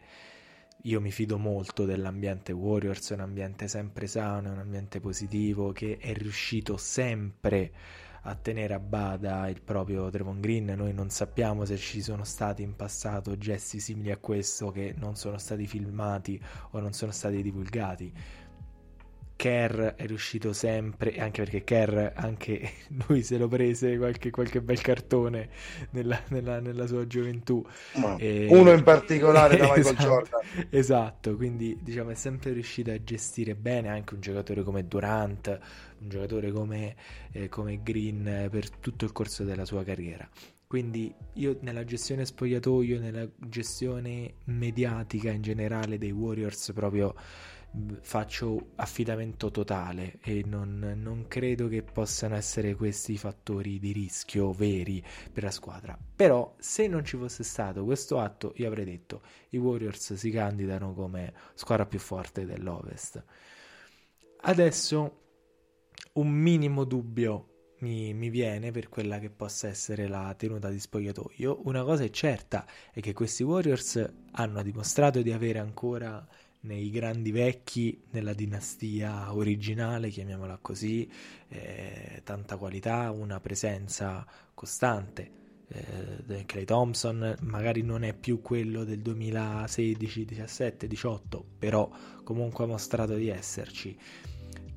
Speaker 1: io mi fido molto dell'ambiente Warriors, è un ambiente sempre sano, è un ambiente positivo che è riuscito sempre a a tenere a bada il proprio Trevon Green. Noi non sappiamo se ci sono stati in passato gesti simili a questo che non sono stati filmati o non sono stati divulgati. Kerr è riuscito sempre, anche perché Kerr anche lui se lo prese qualche, qualche bel cartone nella, nella, nella sua gioventù.
Speaker 2: E... Uno in particolare da Michael
Speaker 1: esatto,
Speaker 2: Jordan.
Speaker 1: Esatto, quindi diciamo è sempre riuscito a gestire bene anche un giocatore come Durant, un giocatore come, eh, come Green per tutto il corso della sua carriera. Quindi io nella gestione spogliatoio, nella gestione mediatica in generale dei Warriors proprio faccio affidamento totale e non, non, credo che possano essere questi fattori di rischio veri per la squadra. Però se non ci fosse stato questo atto, io avrei detto i Warriors si candidano come squadra più forte dell'Ovest. Adesso un minimo dubbio mi, mi, viene per quella che possa essere la tenuta di spogliatoio. Una cosa è certa è che questi Warriors hanno dimostrato di avere ancora nei grandi vecchi, nella dinastia originale, chiamiamola così, eh, tanta qualità, una presenza costante. Eh, Clay Thompson magari non è più quello del 2016, 17, 18, però comunque ha mostrato di esserci.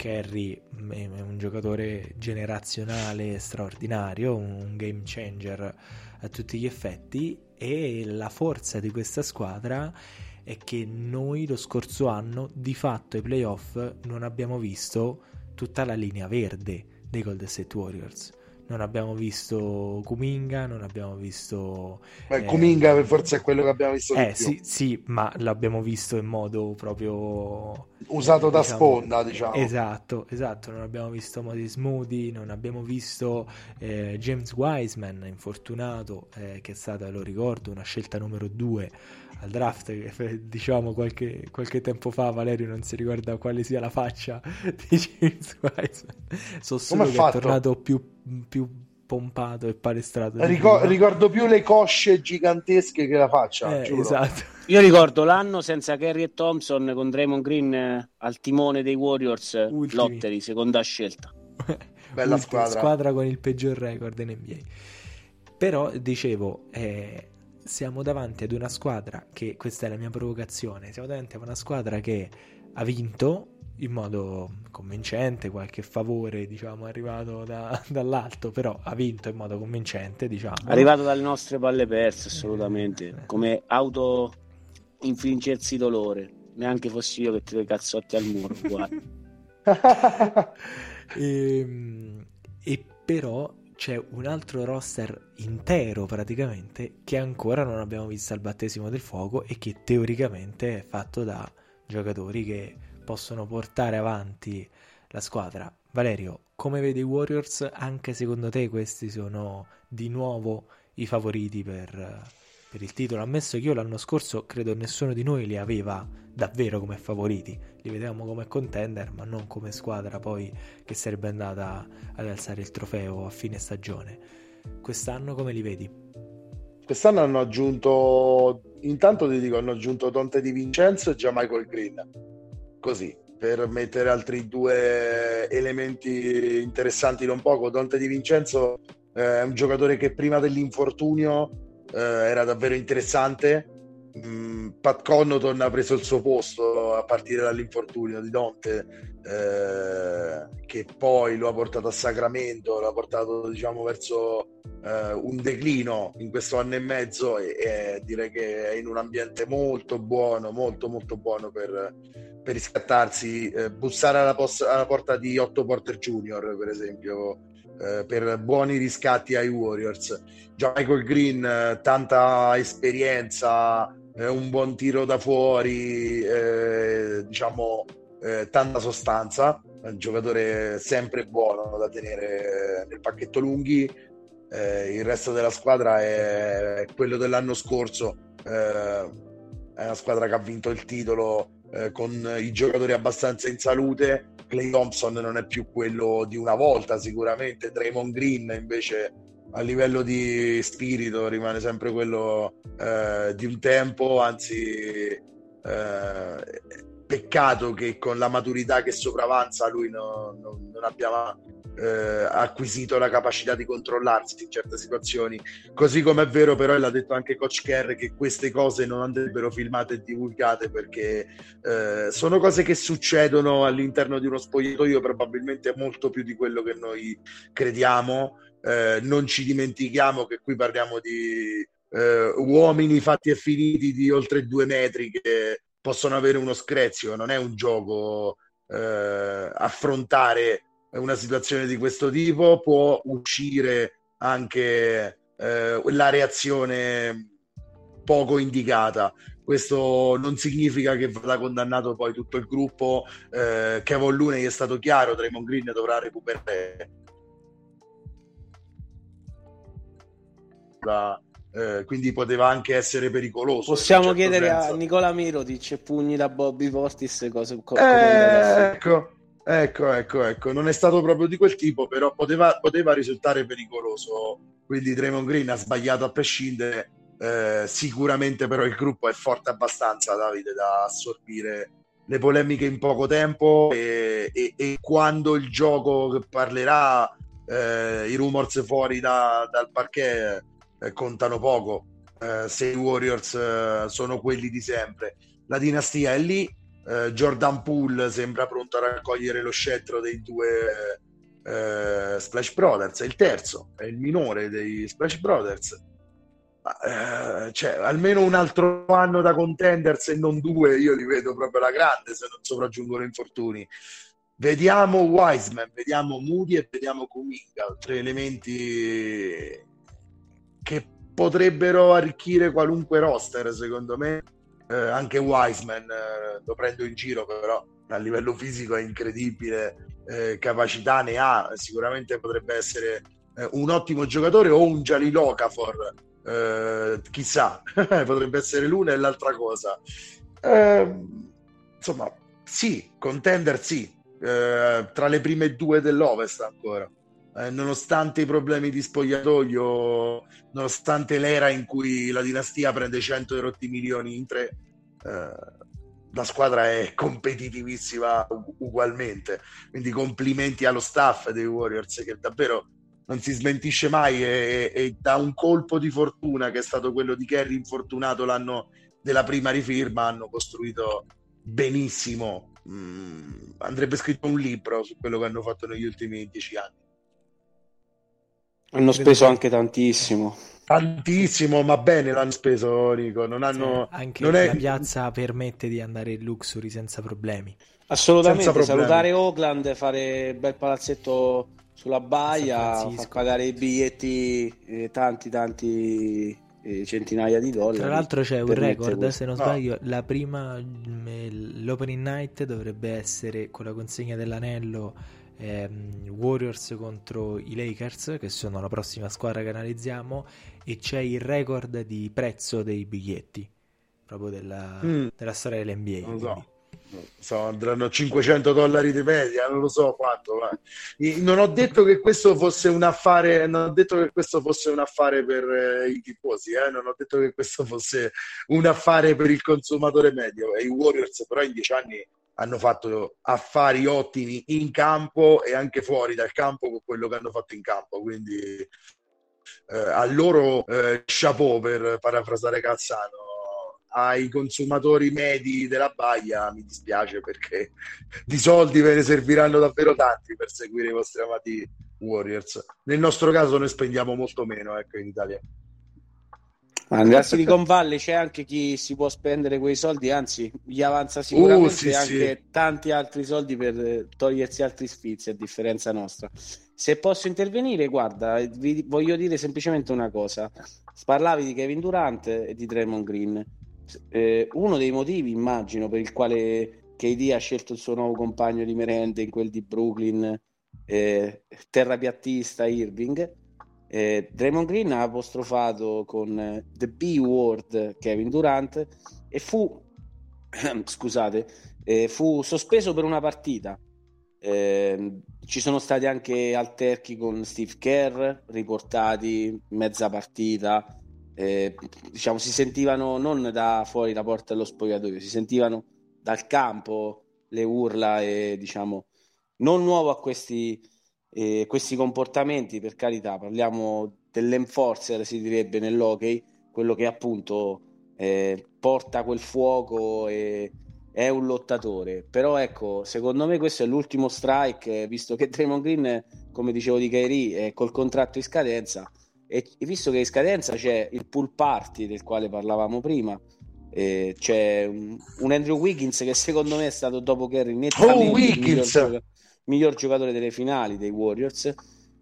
Speaker 1: Kerry è un giocatore generazionale straordinario, un game changer a tutti gli effetti e la forza di questa squadra è che noi lo scorso anno di fatto ai playoff non abbiamo visto tutta la linea verde dei Golden State Warriors non abbiamo visto Kuminga, non abbiamo visto...
Speaker 2: Beh, eh, Kuminga forse è quello che abbiamo visto
Speaker 1: eh, sì, sì, ma l'abbiamo visto in modo proprio...
Speaker 2: Usato da diciamo, sponda, diciamo.
Speaker 1: Esatto, esatto, non abbiamo visto Modi Moody, non abbiamo visto eh, James Wiseman, infortunato, eh, che è stata, lo ricordo, una scelta numero due al draft, che diciamo qualche, qualche, tempo fa Valerio non si ricorda quale sia la faccia di James Wiseman. So solo Come che è tornato più più pompato e palestrato.
Speaker 2: Ricor- ricordo più le cosce gigantesche che la faccia.
Speaker 1: Eh, esatto.
Speaker 3: Io ricordo l'anno senza Kerry e Thompson con Draymond Green eh, al timone dei Warriors, Ultimi. Lotteri, seconda scelta.
Speaker 2: Bella squadra.
Speaker 1: squadra con il peggior record in NBA. Però dicevo, eh, siamo davanti ad una squadra che, questa è la mia provocazione, siamo davanti ad una squadra che ha vinto in modo convincente, qualche favore diciamo arrivato da, dall'alto, però ha vinto in modo convincente diciamo.
Speaker 3: Arrivato dalle nostre palle perse assolutamente, eh, come auto infliggersi dolore, neanche fossi io che ti dei cazzotti al muro,
Speaker 1: e, ehm, e però c'è un altro roster intero praticamente che ancora non abbiamo visto al battesimo del fuoco e che teoricamente è fatto da giocatori che possono portare avanti la squadra. Valerio, come vedi i Warriors? Anche secondo te questi sono di nuovo i favoriti per, per il titolo? Ammesso che io l'anno scorso credo nessuno di noi li aveva davvero come favoriti, li vedevamo come contender, ma non come squadra poi che sarebbe andata ad alzare il trofeo a fine stagione. Quest'anno come li vedi?
Speaker 2: Quest'anno hanno aggiunto, intanto ti dico, hanno aggiunto Dante Di Vincenzo e già Michael Green, così, per mettere altri due elementi interessanti non poco. Dante Di Vincenzo eh, è un giocatore che prima dell'infortunio eh, era davvero interessante, Mm, Pat Connaughton ha preso il suo posto a partire dall'infortunio di Dante eh, che poi lo ha portato a Sacramento l'ha portato diciamo verso eh, un declino in questo anno e mezzo e, e, direi che è in un ambiente molto buono molto molto buono per, per riscattarsi eh, bussare alla, pos- alla, porta di Otto Porter Jr per esempio eh, per buoni riscatti ai Warriors Già Michael Green eh, tanta esperienza eh, un buon tiro da fuori, eh, diciamo eh, tanta sostanza, un giocatore sempre buono da tenere nel pacchetto lunghi. Il resto della squadra è quello dell'anno scorso, è una squadra che ha vinto il titolo con i giocatori abbastanza in salute. Clay Thompson non è più quello di una volta, sicuramente. Draymond Green invece a livello di spirito rimane sempre quello eh, di un tempo, anzi eh, peccato che con la maturità che sopravanza lui no, no, non abbia eh, acquisito la capacità di controllarsi in certe situazioni. Così come è vero però, e l'ha detto anche Coach Kerr, che queste cose non andrebbero filmate e divulgate perché eh, sono cose che succedono all'interno di uno spogliatoio probabilmente molto più di quello che noi crediamo eh, non ci dimentichiamo che qui parliamo di eh, uomini fatti e finiti di oltre due metri che possono avere uno screzio, non è un gioco eh, affrontare una situazione di questo tipo, può uscire anche eh, la reazione poco indicata. Questo non significa che vada condannato poi tutto il gruppo. Eh, Kevin Looney è stato chiaro, Draymond Green dovrà recuperare eh, quindi poteva anche essere pericoloso.
Speaker 3: Possiamo certo chiedere senso. a Nicola Mirotic pugni da Bobby Portis cose
Speaker 2: co- eh, ecco, ecco, ecco, ecco, non è stato proprio di quel tipo, però poteva, poteva risultare pericoloso. Quindi Draymond Green ha sbagliato a prescindere. Eh, sicuramente però il gruppo è forte abbastanza, Davide, da assorbire le polemiche in poco tempo e, e, e quando il gioco parlerà, eh, i rumors fuori da, dal parquet eh, contano poco eh, se i Warriors eh, sono quelli di sempre. La dinastia è lì, eh, Jordan Poole sembra pronto a raccogliere lo scettro dei due eh, Splash Brothers, è il terzo, è il minore dei Splash Brothers. Ma, cioè, almeno un altro anno da contenders e non due, io li vedo proprio alla grande se non sopraggiungono infortuni. Vediamo Wiseman, vediamo Moody e vediamo Kuminga, tre elementi che potrebbero arricchire qualunque roster, secondo me. Eh, anche Wiseman eh, lo prendo in giro, però a livello fisico è incredibile, eh, capacità ne ha, sicuramente potrebbe essere eh, un ottimo giocatore o un Jalil Okafor, eh, chissà, potrebbe essere l'una e l'altra cosa. Ehm, insomma, sì, contender sì, eh, tra le prime due dell'Ovest ancora. Eh, nonostante i problemi di spogliatoio, nonostante l'era in cui la dinastia prende 100 erotti milioni in tre, eh, la squadra è competitivissima ugualmente. Quindi complimenti allo staff dei Warriors che davvero non si smentisce mai e, e, da un colpo di fortuna che è stato quello di Kerry infortunato l'anno della prima rifirma hanno costruito benissimo. Mm, andrebbe scritto un libro su quello che hanno fatto negli ultimi dieci anni.
Speaker 3: Hanno speso anche tantissimo.
Speaker 2: Tantissimo, ma bene l'hanno speso, Rico. Non hanno,
Speaker 1: sì, anche
Speaker 2: non
Speaker 1: la
Speaker 2: è...
Speaker 1: piazza permette di andare in luxury senza problemi.
Speaker 3: Assolutamente, senza problemi. salutare Oakland, fare bel palazzetto sulla baia, far pagare i biglietti eh, tanti tanti eh, centinaia di dollari.
Speaker 1: Tra l'altro c'è un record, questo. se non sbaglio, no. la prima mm, l'opening night dovrebbe essere con la consegna dell'anello ehm, Warriors contro i Lakers, che sono la prossima squadra che analizziamo, e c'è il record di prezzo dei biglietti, proprio della, mm. della storia dell'NBA.
Speaker 2: Non so. So, andranno 500 dollari di media, non lo so quanto. Ma... Non ho detto che questo fosse un affare, non ho detto che questo fosse un affare per eh, i tifosi, eh? non ho detto che questo fosse un affare per il consumatore medio. E i Warriors, però, in dieci anni hanno fatto affari ottimi in campo e anche fuori dal campo con quello che hanno fatto in campo. Quindi eh, a loro eh, chapeau per parafrasare Cazzano. Ai consumatori medi della Baia mi dispiace perché di soldi ve ne serviranno davvero tanti per seguire i vostri amati Warriors. Nel nostro caso noi spendiamo molto meno ecco, in Italia.
Speaker 3: Ma nella Silicon Valley c'è anche chi si può spendere quei soldi, anzi gli avanza sicuramente uh, sì, anche sì. tanti altri soldi per togliersi altri sfizi, a differenza nostra. Se posso intervenire, guarda, vi voglio dire semplicemente una cosa. Parlavi di Kevin Durant e di Draymond Green. Eh, uno dei motivi, immagino, per il quale KD ha scelto il suo nuovo compagno di merende in quel di Brooklyn, eh, terrapiattista Irving, eh, Draymond Green ha apostrofato con eh, The B word Kevin Durant e fu, scusate, eh, fu sospeso per una partita. Eh, ci sono stati anche alterchi con Steve Kerr riportati mezza partita. Eh, diciamo, si sentivano non da fuori la porta dello spogliatoio, si sentivano dal campo le urla e diciamo non nuovo a questi e questi comportamenti, per carità, parliamo dell'enforcer, si direbbe nell'hockey, quello che appunto eh, porta quel fuoco e è un lottatore. Però ecco, secondo me questo è l'ultimo strike, visto che Draymond Green, come dicevo di Kairi, è col contratto in scadenza e visto che in scadenza c'è il pool party del quale parlavamo prima, eh, c'è un, un, Andrew Wiggins che secondo me è stato dopo Kerry nettamente oh, Wiggins! Miglior giocatore delle finali dei Warriors.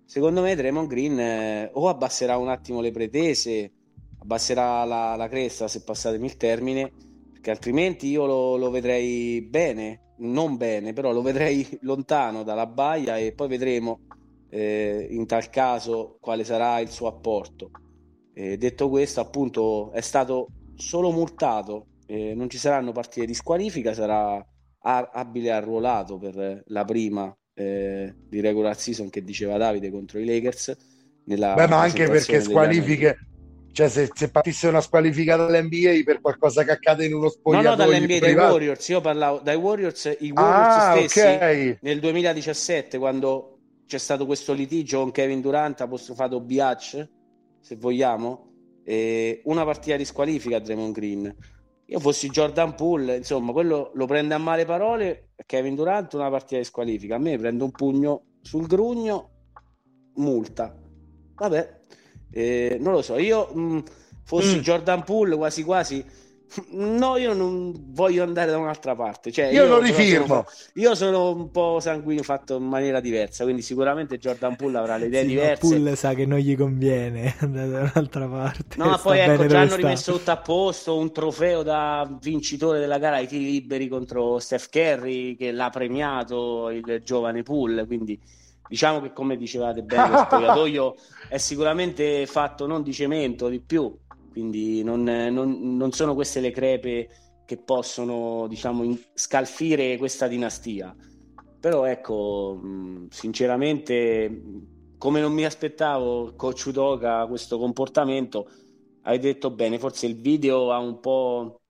Speaker 3: Secondo me Draymond Green eh, o abbasserà un attimo le pretese, abbasserà la, la, cresta se passatemi il termine, perché altrimenti io lo, lo, vedrei bene, non bene, però lo vedrei lontano dalla baia e poi vedremo eh, in tal caso quale sarà il suo apporto. Eh, detto questo, appunto, è stato solo multato, eh, non ci saranno partite di squalifica, sarà abile arruolato per la prima eh, di regular season che diceva Davide contro i Lakers.
Speaker 2: Nella Beh, ma anche perché squalifiche, cioè se, se, partisse una squalifica dall'NBA per qualcosa che accade in uno spogliatoio
Speaker 3: no no dall'NBA dai Warriors io parlavo dai Warriors i Warriors ah, stessi okay. nel 2017 quando c'è stato questo litigio con Kevin Durant apostrofato Biatch se vogliamo una partita di squalifica a Draymond Green io fossi Jordan Poole, insomma, quello lo prende a male parole, Kevin Durant una partita di squalifica, a me prende un pugno sul grugno, multa. Vabbè, eh, non lo so, io mh, fossi mm. Jordan Poole quasi quasi No, io non voglio andare da un'altra parte. Cioè,
Speaker 2: io, io lo rifirmo.
Speaker 3: Sono, io sono un po' sanguigno fatto in maniera diversa, quindi sicuramente Jordan Poole avrà le idee sì, diverse.
Speaker 1: Poole sa che non gli conviene andare da un'altra parte.
Speaker 3: No, ma poi ecco, già hanno sta. rimesso tutto a posto, un trofeo da vincitore della gara ai tiri liberi contro Steph Curry che l'ha premiato il giovane Poole, quindi diciamo che come dicevate bene, lo spogliatoio è sicuramente fatto non di cemento, di più quindi non, non, non sono queste le crepe che possono diciamo scalfire questa dinastia però ecco sinceramente come non mi aspettavo, coach Udoka, questo comportamento, hai detto bene, forse il video ha un po'...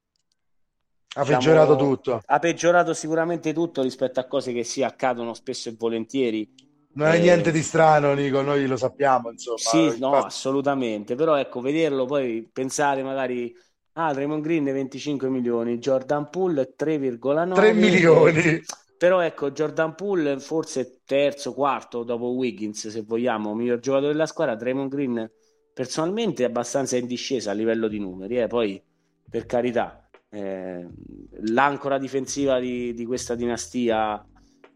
Speaker 2: Ha diciamo, peggiorato tutto.
Speaker 3: Ha peggiorato sicuramente tutto rispetto a cose che si accadono spesso e volentieri.
Speaker 2: Non è eh, niente di strano, Nico, noi lo sappiamo, insomma.
Speaker 3: Sì, no, assolutamente. Però ecco, vederlo, poi pensare magari... Ah, Draymond Green 25 milioni, Jordan Poole 3,9
Speaker 2: 3 milioni.
Speaker 3: Però ecco, Jordan Poole forse terzo, quarto dopo Wiggins, se vogliamo, miglior giocatore della squadra, Draymond Green personalmente è abbastanza in discesa a livello di numeri, eh. poi per carità, eh, l'ancora difensiva di, di questa dinastia,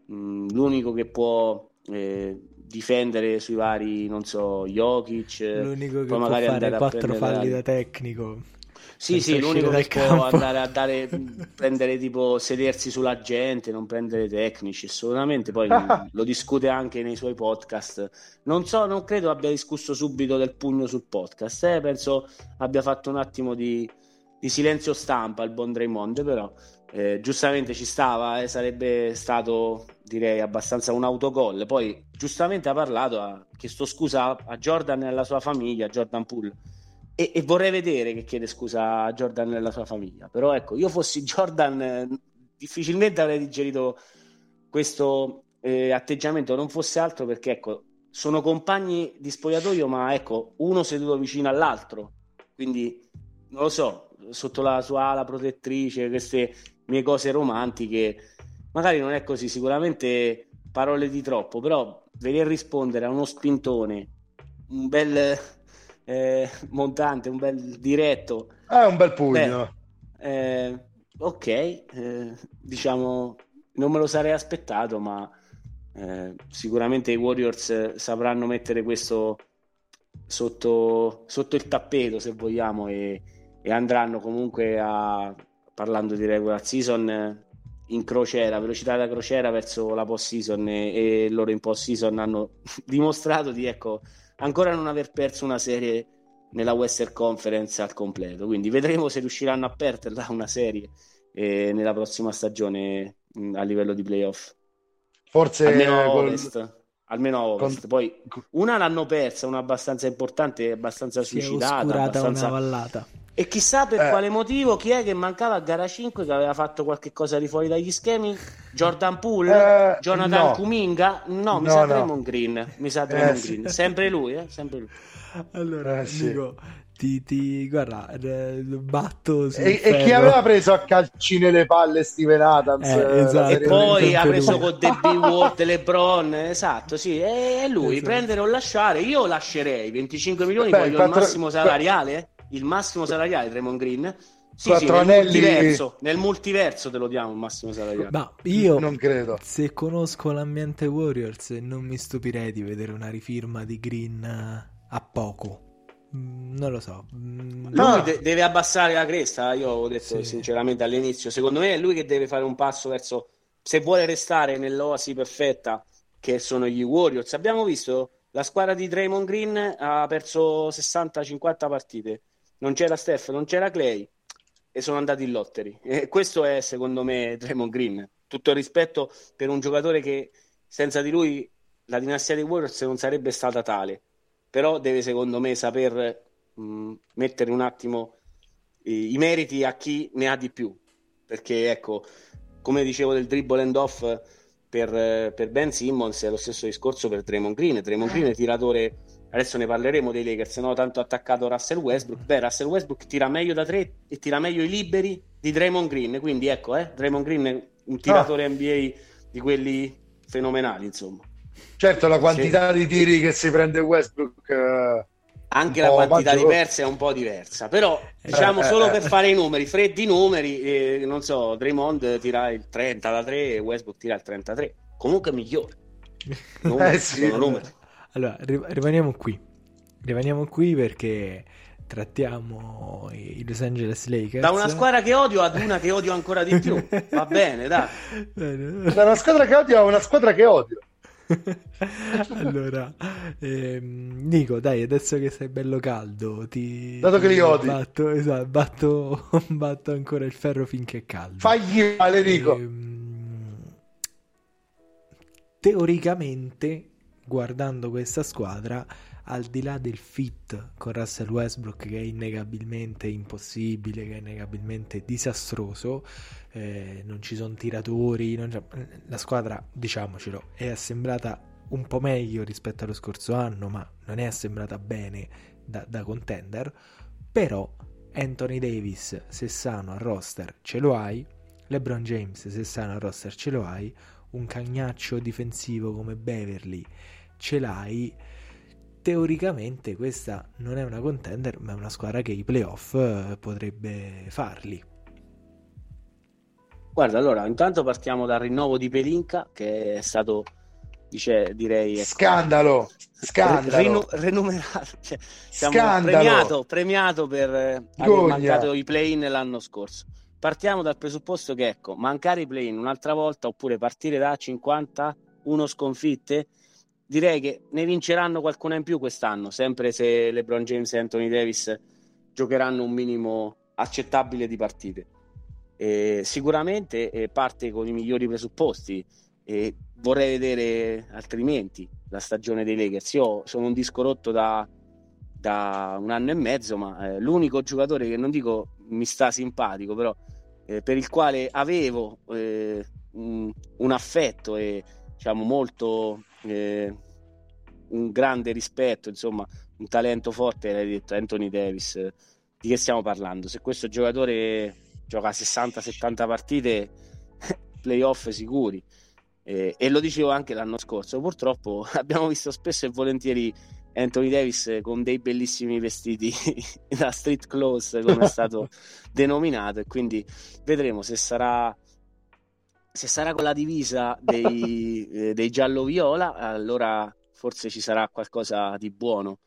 Speaker 3: mh, l'unico che può eh, difendere sui vari, non so, Jokic,
Speaker 1: l'unico che può magari fare quattro falli da tecnico.
Speaker 3: Sì, sì, l'unico che campo. può andare a dare, prendere tipo sedersi sulla gente, non prendere tecnici, assolutamente. Poi lo discute anche nei suoi podcast. Non so, non credo abbia discusso subito del pugno sul podcast. Eh? Penso abbia fatto un attimo di, di silenzio stampa il buon Draymond, però eh, giustamente ci stava, eh? sarebbe stato direi abbastanza un autogol. Poi giustamente ha parlato, ha chiesto scusa a Jordan e alla sua famiglia, Jordan Poole e, e, vorrei vedere che chiede scusa a Jordan e alla sua famiglia. Però ecco, io fossi Jordan, difficilmente avrei digerito questo eh, atteggiamento, non fosse altro perché ecco, sono compagni di spogliatoio, ma ecco, uno seduto vicino all'altro. Quindi non lo so, sotto la sua ala protettrice, queste mie cose romantiche, magari non è così, sicuramente parole di troppo, però vedere rispondere a uno spintone, un bel eh, montante, un bel diretto.
Speaker 2: Ah, un bel pugno.
Speaker 3: Beh, eh, ok, eh, diciamo, non me lo sarei aspettato, ma eh, sicuramente i Warriors sapranno mettere questo sotto, sotto il tappeto, se vogliamo, e, e andranno comunque a, parlando di regular season, in crociera, velocità da crociera verso la post season e, e loro in post season hanno dimostrato di ecco ancora non aver perso una serie nella Western Conference al completo. Quindi vedremo se riusciranno a perderla una serie eh, nella prossima stagione mh, a livello di playoff.
Speaker 2: Forse
Speaker 3: almeno a ovest. Almeno a ovest. Con... Poi una l'hanno persa, una abbastanza importante, abbastanza si suicidata. abbastanza...
Speaker 1: una vallata.
Speaker 3: E chissà per eh. quale motivo chi è che mancava a gara 5 che aveva fatto qualche cosa di fuori dagli schemi? Jordan Poole? Eh, Jonathan no. Kuminga? No, mi no, sa no. Draymond Green. Mi sa Draymond eh, Green. Sì. Sempre lui, eh? Sempre lui.
Speaker 1: Allora, eh, sì. Nico, ti, ti guarda, eh, batto
Speaker 2: e, e, chi aveva preso a calci nelle palle Steven Adams
Speaker 3: eh, esatto. e poi ha preso lui. con The Big Ward LeBron esatto sì è lui esatto. prendere o lasciare io lascerei 25 milioni Beh, voglio quattro... il massimo salariale il massimo salariale Raymond Green sì, sì, nel, multiverso, nel multiverso te lo diamo il massimo salariale.
Speaker 1: Ma io non credo. Se conosco l'ambiente Warriors, non mi stupirei di vedere una rifirma di Green a poco. Mm, non lo so.
Speaker 3: Mm, lui de- deve abbassare la cresta. Io ho detto sì. sinceramente all'inizio. Secondo me è lui che deve fare un passo verso. Se vuole restare nell'oasi perfetta, che sono gli Warriors. Abbiamo visto la squadra di Draymond Green ha perso 60-50 partite. Non c'era Steph, non c'era Clay e sono andati in lottery. E questo è secondo me Draymond Green. Tutto il rispetto per un giocatore che senza di lui la dinastia dei Warriors non sarebbe stata tale. Però deve secondo me saper mh, mettere un attimo i, i meriti a chi ne ha di più. Perché ecco, come dicevo del dribble and off per, per Ben Simmons è lo stesso discorso per Draymond Green. Draymond Green è tiratore adesso ne parleremo dei Lakers, no tanto attaccato Russell Westbrook. Beh, Russell Westbrook tira meglio da tre e tira meglio i liberi di Draymond Green. Quindi ecco, eh, Draymond Green è un tiratore oh. NBA di quelli fenomenali, insomma.
Speaker 2: Certo, la quantità sì. di tiri che si prende Westbrook. Eh,
Speaker 3: Anche la quantità maggiore. di perse è un po' diversa, però eh, diciamo eh, solo eh, per fare i numeri, freddi numeri, non so, Draymond tira il 30 da 3 e Westbrook tira il 33. Comunque migliore. Numeri, sì. sono numeri.
Speaker 1: Allora, rimaniamo qui. Rimaniamo qui perché trattiamo i Los Angeles Lakers.
Speaker 3: Da una squadra che odio ad una che odio ancora di più. Va bene, dai.
Speaker 2: Da una squadra che odio a una squadra che odio.
Speaker 1: allora, ehm, Nico, dai, adesso che sei bello caldo, ti.
Speaker 2: Dato che li odi,
Speaker 1: batto, esatto, batto, batto ancora il ferro finché è caldo.
Speaker 2: Fagli male, Nico. Ehm,
Speaker 1: teoricamente guardando questa squadra, al di là del fit con Russell Westbrook che è innegabilmente impossibile, che è innegabilmente disastroso, eh, non ci sono tiratori, la squadra, diciamocelo, è assemblata un po' meglio rispetto allo scorso anno, ma non è assemblata bene da, da contender, però Anthony Davis, se sano al roster, ce lo hai, LeBron James, se sano al roster, ce lo hai, un cagnaccio difensivo come Beverly, ce l'hai, teoricamente questa non è una contender, ma è una squadra che i playoff eh, potrebbe farli.
Speaker 3: Guarda, allora, intanto partiamo dal rinnovo di Pelinka, che è stato dice, direi ecco,
Speaker 2: scandalo scandalo
Speaker 3: rinu- renumerato cioè, scandalo. Premiato, premiato per eh, aver mancato i play-in l'anno scorso partiamo dal presupposto che ecco mancare i play-in un'altra volta oppure partire da 51 sconfitte direi che ne vinceranno qualcuna in più quest'anno sempre se LeBron James e Anthony Davis giocheranno un minimo accettabile di partite e sicuramente eh, parte con i migliori presupposti e vorrei vedere altrimenti la stagione dei Lakers. Io sono un disco rotto da, da un anno e mezzo, ma eh, l'unico giocatore che non dico mi sta simpatico, però eh, per il quale avevo eh, un, un, affetto e diciamo molto eh, un grande rispetto, insomma, un talento forte, l'hai detto Anthony Davis. Di che stiamo parlando? Se questo giocatore gioca 60-70 partite, playoff sicuri. Eh, e lo dicevo anche l'anno scorso, purtroppo abbiamo visto spesso e volentieri Anthony Davis con dei bellissimi vestiti da street clothes come è stato denominato e quindi vedremo se sarà se sarà con la divisa dei, eh, dei giallo-viola allora forse ci sarà qualcosa di buono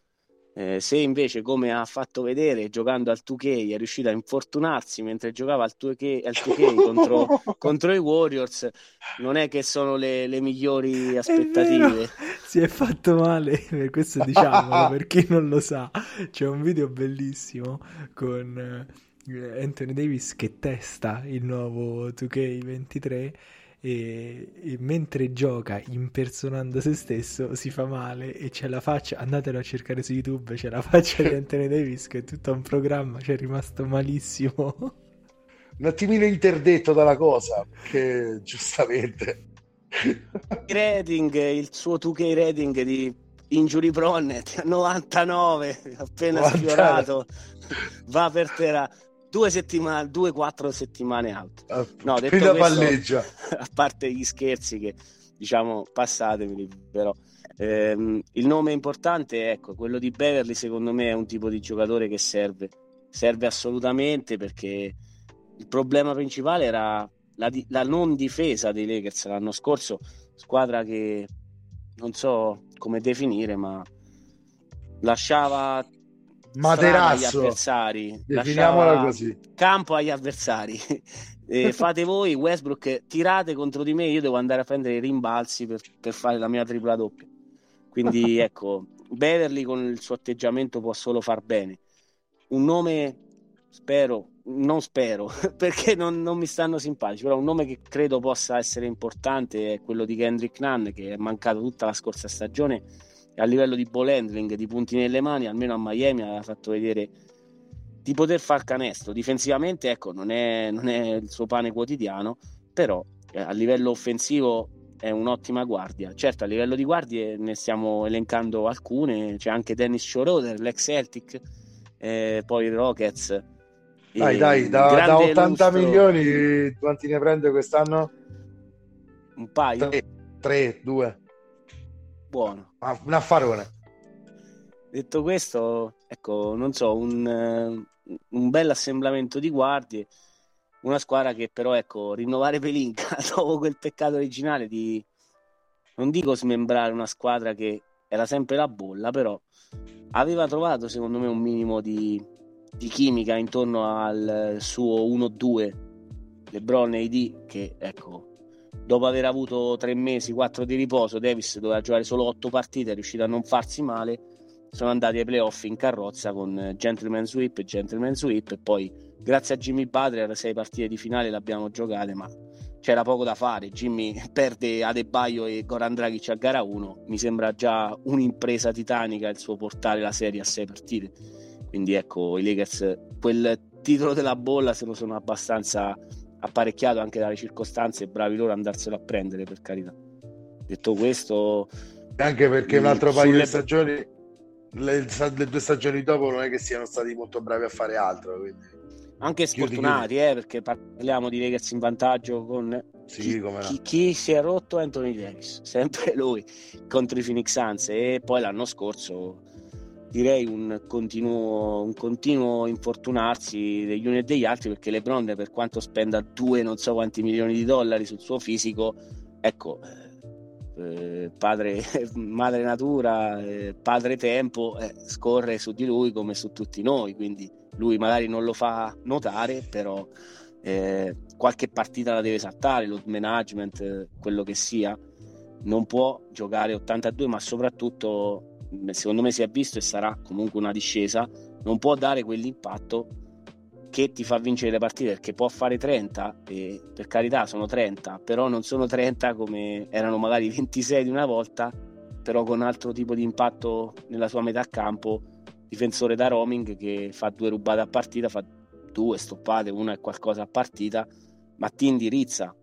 Speaker 3: eh, se invece, come ha fatto vedere giocando al 2K, è riuscito a infortunarsi mentre giocava al 2K, al 2K contro, contro, i Warriors, non è che sono le, le migliori aspettative.
Speaker 1: si è fatto male, per questo diciamolo, per chi non lo sa. C'è un video bellissimo con Anthony Davis che testa il nuovo 2K23 e, e, mentre gioca impersonando se stesso si fa male e c'è la faccia, andatelo a cercare su YouTube, c'è la faccia di Anthony Davis che è tutto un programma, c'è rimasto malissimo.
Speaker 2: Un attimino interdetto dalla cosa, che giustamente...
Speaker 3: Il rating, il suo 2K rating di injury prone 99 appena 99. sfiorato va per terra due settimane, due, quattro settimane out.
Speaker 2: Ah, no, detto questo,
Speaker 3: a parte gli scherzi che diciamo passatemi, però ehm, il nome importante, ecco, quello di Beverly secondo me è un tipo di giocatore che serve, serve assolutamente perché il problema principale era la, la non difesa dei Lakers l'anno scorso, squadra che non so come definire, ma lasciava
Speaker 2: Materasso,
Speaker 3: agli avversari,
Speaker 2: definiamola così.
Speaker 3: Campo agli avversari. e fate voi Westbrook, tirate contro di me, io devo andare a prendere i rimbalzi per, per fare la mia tripla doppia. Quindi ecco, Beverly con il suo atteggiamento può solo far bene. Un nome, spero, non spero, perché non, non, mi stanno simpatici, però un nome che credo possa essere importante è quello di Kendrick Nunn, che è mancato tutta la scorsa stagione a livello di ball handling, di punti nelle mani, almeno a Miami aveva fatto vedere di poter far canestro. Difensivamente, ecco, non è, non è il suo pane quotidiano, però eh, a livello offensivo è un'ottima guardia. Certo, a livello di guardie ne stiamo elencando alcune, c'è anche Dennis Schroeder, l'ex Celtic, eh, poi i Rockets.
Speaker 2: Dai, dai, da, da 80 lustro. milioni quanti ne prende quest'anno?
Speaker 3: Un paio?
Speaker 2: 3, 2
Speaker 3: buono.
Speaker 2: Ah, un affarone.
Speaker 3: Detto questo, ecco, non so, un, uh, un bel assemblamento di guardie, una squadra che però, ecco, rinnovare Pelinka dopo quel peccato originale di, non dico smembrare una squadra che era sempre la bolla, però aveva trovato secondo me un minimo di, di chimica intorno al suo 1-2 LeBron e ID che ecco dopo aver avuto tre mesi, quattro di riposo, Davis doveva giocare solo otto partite, è riuscito a non farsi male. Sono andati ai playoff in carrozza con gentleman sweep e gentleman sweep. E poi, grazie a Jimmy Butler, sei partite di finale le abbiamo giocate, ma c'era poco da fare. Jimmy perde Adebayo e Goran Dragic a gara 1. Mi sembra già un'impresa titanica il suo portare la serie a 6 partite. Quindi ecco, i Lakers quel titolo della bolla se lo sono abbastanza apparecchiato anche dalle circostanze, bravi loro ad andarselo a prendere per carità. Detto questo,
Speaker 2: anche perché un altro paio sulle... di stagioni, le, le, due stagioni dopo, non è che siano stati molto bravi a fare altro. Quindi
Speaker 3: anche sfortunati, eh, perché parliamo di Lakers in vantaggio con
Speaker 2: sì,
Speaker 3: chi, chi, chi, si è rotto Anthony Davis, sempre lui contro i Phoenix Suns e poi l'anno scorso direi un continuo, un continuo infortunarsi degli uni e degli altri perché Lebron per quanto spenda due non so quanti milioni di dollari sul suo fisico ecco eh, padre, madre natura eh, padre tempo eh, scorre su di lui come su tutti noi quindi lui magari non lo fa notare, però eh, qualche partita la deve saltare, lo management, quello che sia, non può giocare 82, ma soprattutto, secondo me si è visto e sarà comunque una discesa, non può dare quell'impatto che ti fa vincere le partite perché può fare 30 e per carità sono 30 però non sono 30 come erano magari 26 di una volta però con altro tipo di impatto nella sua metà campo. Difensore da roaming che fa due rubate a partita, fa due stoppate, una è qualcosa a partita, ma ti indirizza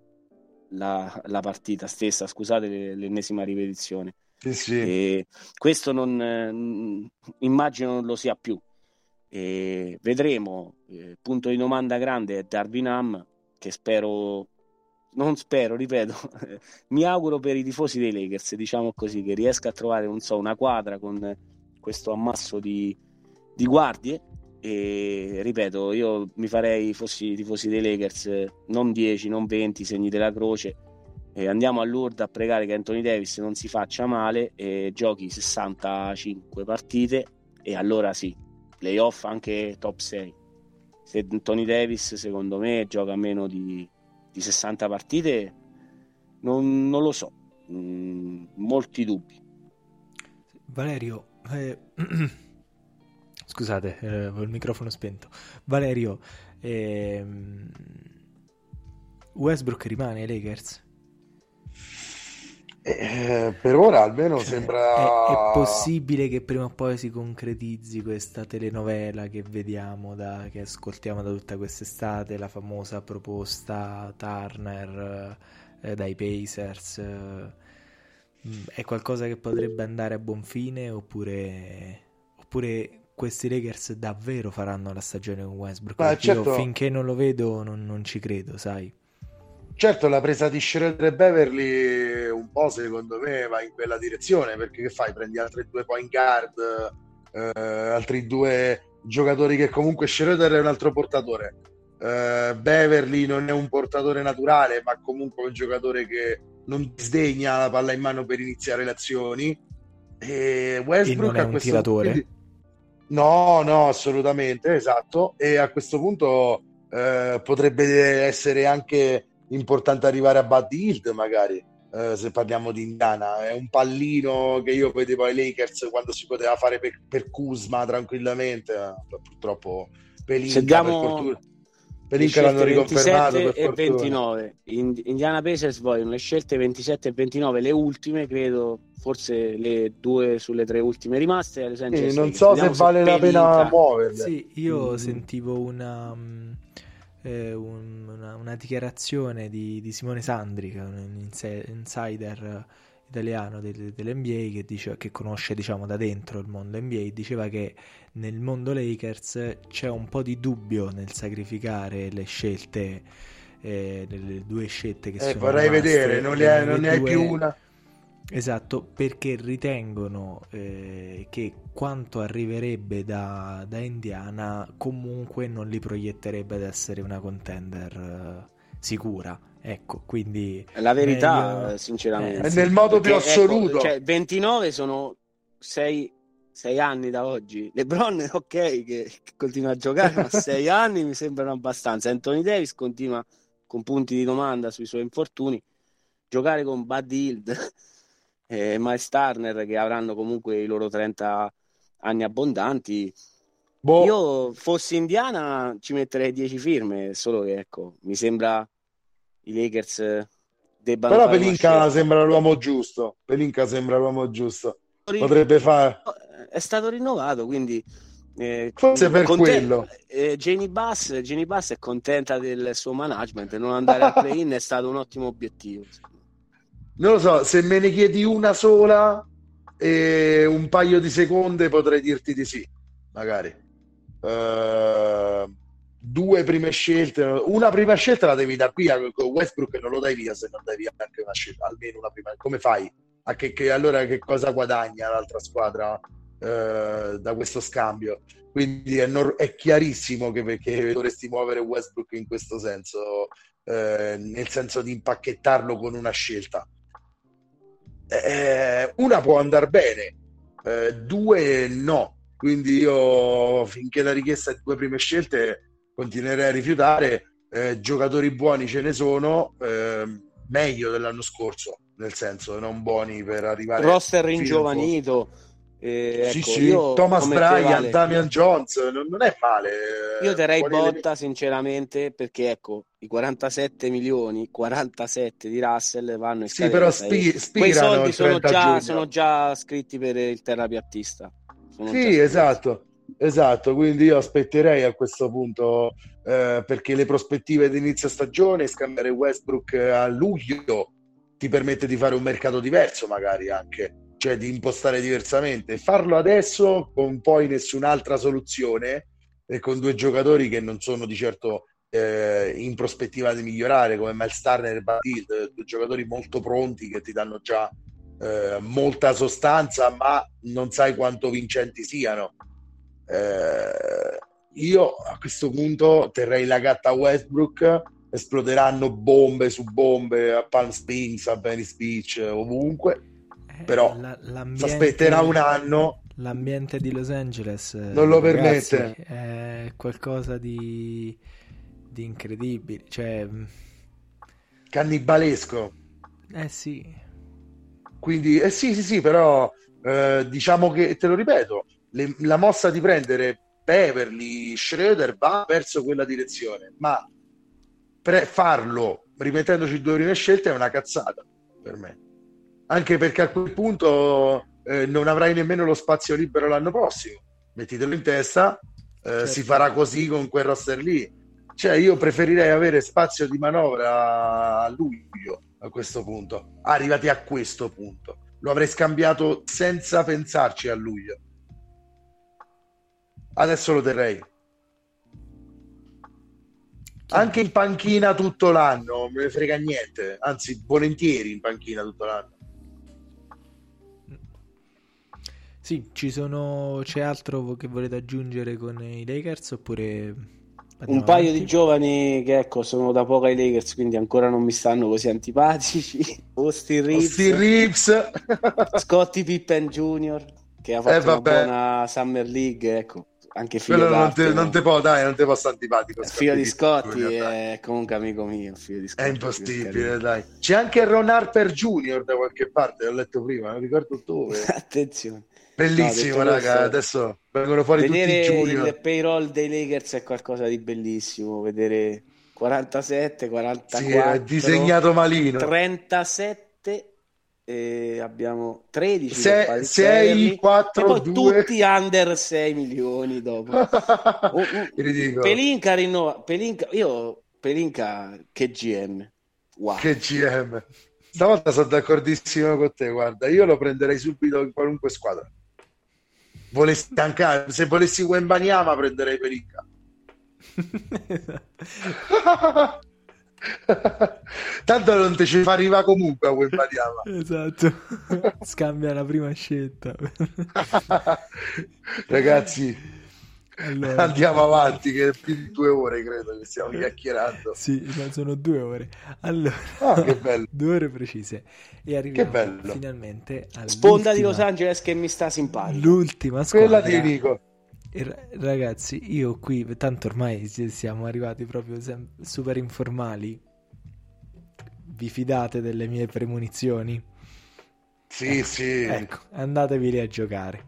Speaker 3: la, la partita stessa, scusate l'ennesima ripetizione.
Speaker 2: Sì, sì.
Speaker 3: questo non immagino non lo sia più. E vedremo. Eh, punto di domanda grande è Darwin Ham, che spero, non spero, ripeto, mi auguro per i tifosi dei Lakers, diciamo così, che riesca a trovare non so, una quadra con questo ammasso di, di guardie e ripeto io mi farei fossi tifosi dei Lakers non 10 non 20 segni della croce e andiamo a Lourdes a pregare che Anthony Davis non si faccia male e giochi 65 partite e allora sì playoff anche top 6 se Anthony Davis secondo me gioca meno di, di 60 partite non, non lo so mm, molti dubbi
Speaker 1: Valerio eh, scusate, eh, il microfono spento. Valerio, ehm, Westbrook rimane ai Lakers?
Speaker 2: Eh, per ora almeno cioè, sembra.
Speaker 1: È, è, possibile che prima o poi si concretizzi questa telenovela che vediamo, da, che ascoltiamo da tutta quest'estate, la famosa proposta Turner eh, dai Pacers. Eh, Mm, è qualcosa che potrebbe andare a buon fine oppure, oppure questi Lakers davvero faranno la stagione con Westbrook? Ma certo, io finché non lo vedo non, non, ci credo, sai.
Speaker 2: Certo, la presa di Schroeder e Beverly un po' secondo me va in quella direzione perché che fai? Prendi altri due point guard, eh, altri due giocatori che comunque Schroeder è un altro portatore. Eh, Beverly non è un portatore naturale, ma comunque un giocatore che non sdegna la palla in mano per iniziare le azioni. E Westbrook
Speaker 1: e non è un tiratore.
Speaker 2: Punto... No, no, assolutamente, esatto. E a questo punto eh, potrebbe essere anche importante arrivare a Buddy Hield, magari, eh, se parliamo di Indiana. È un pallino che io vedevo ai Lakers quando si poteva fare per, per Kuzma tranquillamente, purtroppo Pelinka,
Speaker 3: diamo...
Speaker 2: per fortuna Pelinka l'hanno riconfermato
Speaker 3: e 29 Indiana Pacers vogliono le scelte 27 e 29 le ultime credo forse le due sulle tre ultime rimaste
Speaker 2: sì, non so se vale se la pena muoverle
Speaker 1: sì, io mm. sentivo una, eh, una, una dichiarazione di, di, Simone Sandri che è un insider italiano dell'NBA che, dice, che conosce diciamo da dentro il mondo NBA diceva che nel mondo Lakers c'è un po' di dubbio nel sacrificare le scelte eh, le due scelte che eh, sono
Speaker 2: vorrei rimaste, vedere non ne hai più una
Speaker 1: esatto perché ritengono eh, che quanto arriverebbe da, da, Indiana comunque non li proietterebbe ad essere una contender uh, sicura Ecco, quindi...
Speaker 3: La verità, meglio... sinceramente.
Speaker 2: È nel modo più Perché, ecco, assoluto.
Speaker 3: Ecco, cioè, 29 sono 6, 6 anni da oggi. LeBron, ok, che, che continua a giocare, ma 6 anni mi sembrano abbastanza. Anthony Davis continua con punti di domanda sui suoi infortuni. Giocare con Buddy Hield e Miles Turner, che avranno comunque i loro 30 anni abbondanti... Boh. Io fossi indiana ci metterei 10 firme, solo che ecco, mi sembra i Lakers debbano
Speaker 2: Però Pelinka sembra l'uomo giusto. Pelinka sembra l'uomo giusto. Potrebbe fare.
Speaker 3: È stato rinnovato, quindi eh,
Speaker 2: Forse per
Speaker 3: conte-
Speaker 2: quello.
Speaker 3: eh, Jenny Bass, Jenny Bass è contenta del suo management, non andare al play-in è stato un ottimo obiettivo.
Speaker 2: Non lo so, se me ne chiedi una sola e un paio di seconde potrei dirti di sì, magari. Eh, due prime scelte, una prima scelta la devi dar via con Westbrook non lo dai via se non dai via anche una scelta, almeno una prima. Come fai? A che, che- allora che cosa guadagna l'altra squadra eh, da questo scambio? Quindi è, nor- è chiarissimo che, che dovresti muovere Westbrook in questo senso, eh, nel senso di impacchettarlo con una scelta. Eh, una può andare bene, eh, due no. Quindi io finché la richiesta è due prime scelte continuerei a rifiutare. Eh, giocatori buoni ce ne sono, ehm, meglio dell'anno scorso, nel senso non buoni per arrivare
Speaker 3: Roster ringiovanito. Eh,
Speaker 2: sì,
Speaker 3: ecco,
Speaker 2: sì,
Speaker 3: io,
Speaker 2: Thomas
Speaker 3: Vale,
Speaker 2: Damian Jones, non, non è male.
Speaker 3: Io terrei
Speaker 2: elementi.
Speaker 3: botta sinceramente perché ecco i 47 milioni 47 di Russell vanno in
Speaker 2: Sì, però spi-
Speaker 3: quei soldi sono
Speaker 2: 30
Speaker 3: già, sono già scritti per il terrapiattista Sono
Speaker 2: Sì, esatto, esatto. Quindi io aspetterei a questo punto eh, perché le prospettive di inizio stagione, scambiare Westbrook a luglio ti permette di fare un mercato diverso, magari anche, cioè di impostare diversamente. Farlo adesso con poi nessun'altra soluzione e con due giocatori che non sono di certo eh, in prospettiva di migliorare, come Miles Turner e Badil, due giocatori molto pronti che ti danno già eh, molta sostanza, ma non sai quanto vincenti siano. Eh, io a questo punto terrei la gatta Westbrook, esploderanno bombe su bombe a Palm Springs, a Venice Beach, ovunque.
Speaker 1: Eh,
Speaker 2: Però
Speaker 1: l'ambiente-
Speaker 2: aspetterà un anno.
Speaker 1: L'ambiente di Los Angeles eh,
Speaker 2: Non lo
Speaker 1: ragazzi,
Speaker 2: permette.
Speaker 1: È qualcosa di, di incredibile. Cioè, mm,
Speaker 2: Cannibalesco.
Speaker 1: eh sì,
Speaker 2: Quindi, eh sì, sì, sì, però eh, diciamo che, te lo ripeto, le- la mossa di prendere Beverly, Schroeder va verso quella direzione, ma pre- farlo rimettendoci due prime scelte è una cazzata per me. Anche perché a quel punto eh, non avrai nemmeno lo spazio libero l'anno prossimo. Mettitelo in testa, eh,
Speaker 1: Certo.
Speaker 2: si farà così con quel roster lì. Cioè, io preferirei avere spazio di manovra a luglio a questo punto, arrivati a questo punto. Lo avrei scambiato senza pensarci a luglio. Adesso lo terrei. Anche in panchina tutto l'anno, non me ne frega niente. Anzi, volentieri in panchina tutto l'anno.
Speaker 1: Sì, ci sono, c'è altro che volete aggiungere con i Lakers oppure
Speaker 3: un
Speaker 1: andiamo
Speaker 3: paio
Speaker 1: avanti?
Speaker 3: di giovani che ecco sono da poco ai Lakers quindi ancora non mi stanno così antipatici Austin Reeves
Speaker 2: Steve Reeves.
Speaker 3: Scottie Pippen Jr. che ha fatto
Speaker 2: Eh,
Speaker 3: una buona Summer League ecco anche figlio
Speaker 2: Quello non te, non
Speaker 3: no?
Speaker 2: te può, dai, non te può stare antipatico.
Speaker 3: Il figlio di
Speaker 2: Scottie
Speaker 3: Scotti è comunque amico mio figlio di Scotti
Speaker 2: È impossibile, dai. C'è anche Ron Harper Jr. da qualche parte, l'ho letto prima, non ricordo dove.
Speaker 3: attenzione
Speaker 2: Bellissimo,
Speaker 3: No,
Speaker 2: raga.
Speaker 3: questo,
Speaker 2: Adesso vengono fuori tutti i
Speaker 3: vedere
Speaker 2: junior.
Speaker 3: il payroll dei Lakers è qualcosa di bellissimo vedere 47
Speaker 2: Sì,
Speaker 3: 44
Speaker 2: è disegnato malino.
Speaker 3: 37 e abbiamo 13
Speaker 2: Se-
Speaker 3: per Patrick
Speaker 2: sei,
Speaker 3: Beverly,
Speaker 2: quattro,
Speaker 3: e poi
Speaker 2: due.
Speaker 3: tutti under 6 milioni dopo Oh,
Speaker 2: Ridicolo.
Speaker 3: Pelinka rinnova Pelinka, io Pelinka che GM wow
Speaker 2: Che GM. Stavolta sono d'accordissimo con te, guarda, io lo prenderei subito in qualunque squadra. Volessi anche, se volessi Wembanyama prenderei Pelinka. Tanto non te ci fa arrivare comunque a Wembanyama.
Speaker 1: Esatto, scambia la prima scelta.
Speaker 2: Ragazzi,
Speaker 1: Allora,
Speaker 2: andiamo avanti, che è più di due ore credo che stiamo chiacchierando.
Speaker 1: sì, ma sono due ore. Allora,
Speaker 2: Ah, che bello.
Speaker 1: due ore precise. E arriviamo
Speaker 2: Che bello.
Speaker 1: finalmente
Speaker 3: sponda di Los Angeles che mi sta simpatico
Speaker 1: L'ultima
Speaker 2: Quella
Speaker 1: squadra.
Speaker 2: di Nico.
Speaker 1: E ra- Ragazzi, io qui, tanto ormai si- siamo arrivati proprio sem- super informali. Vi fidate delle mie premonizioni?
Speaker 2: Sì, sì.
Speaker 1: Ecco, andatevi lì a giocare.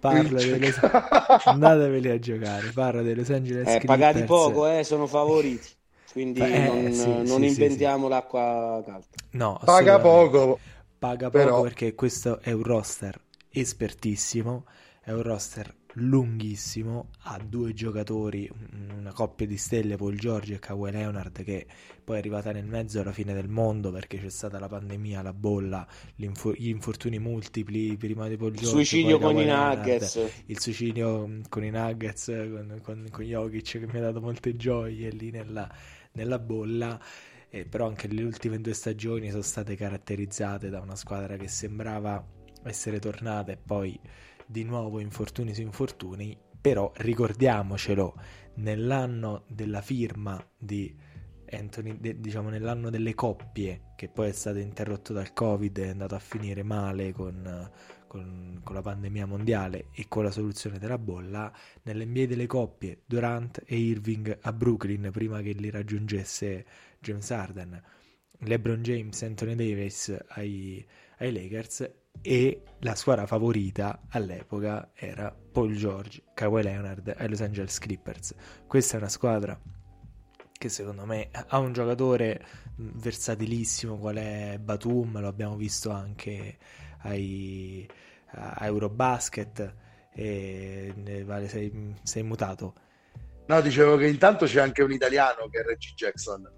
Speaker 1: Dei
Speaker 2: gioca-
Speaker 1: Los... Andateveli a giocare. Parlo dei Los Angeles
Speaker 3: eh, pagati poco eh, sono favoriti quindi eh, non, sì, non sì, inventiamo sì, l'acqua calda.
Speaker 1: No,
Speaker 2: paga poco.
Speaker 1: Paga poco però... perché questo è un roster espertissimo, è un roster lunghissimo, ha due giocatori, una coppia di stelle, Paul Giorgio e Kawhi Leonard, che poi è arrivata nel mezzo alla fine del mondo perché c'è stata la pandemia, la bolla, gli infortuni multipli prima di Paul Giorgio.
Speaker 3: Suicidio con i Nuggets.
Speaker 1: Il suicidio con i Nuggets, con, con, con Jokic che mi ha dato molte gioie lì nella, nella bolla. Eh, però anche le ultime due stagioni sono state caratterizzate da una squadra che sembrava essere tornata e poi di nuovo infortuni su infortuni, però ricordiamocelo, nell'anno della firma di Anthony, de, diciamo nell'anno delle coppie, che poi è stato interrotto dal Covid, è andato a finire male con, con, con la pandemia mondiale e con la soluzione della bolla, nell'NBA delle coppie, Durant e Irving a Brooklyn, prima che li raggiungesse James Harden, LeBron James e Anthony Davis ai, ai Lakers e la squadra favorita all'epoca era Paul George, Kawhi Leonard ai Los Angeles Clippers. Questa è una squadra che secondo me ha un giocatore versatilissimo qual è Batum, lo abbiamo visto anche ai, a Eurobasket e vale, sei, sei mutato.
Speaker 2: No, dicevo che intanto c'è anche un italiano che è Reggie Jackson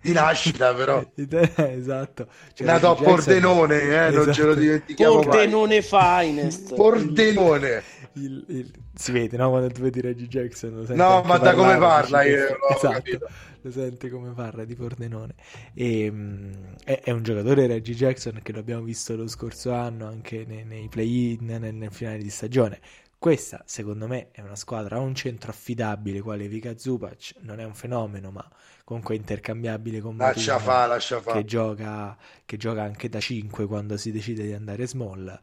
Speaker 2: di nascita però.
Speaker 1: Esatto.
Speaker 2: Cioè, nato a Pordenone eh, esatto. non ce lo esatto. dimentichiamo
Speaker 3: Pordenone mai. finest.
Speaker 2: Pordenone.
Speaker 1: Il, il, si vede no? Quando tu vedi Reggie Jackson
Speaker 2: no ma da come parla io
Speaker 1: esatto, lo senti come parla di Pordenone. E, um, è, è, un giocatore Reggie Jackson che l'abbiamo visto lo scorso anno anche nei, nei play-in nel, nel finale di stagione. Questa, secondo me, è una squadra a un centro affidabile, quale Vika Zupac, non è un fenomeno, ma comunque intercambiabile con
Speaker 2: lascia fa, lascia fa.
Speaker 1: Che, gioca, che gioca anche da 5 quando si decide di andare small.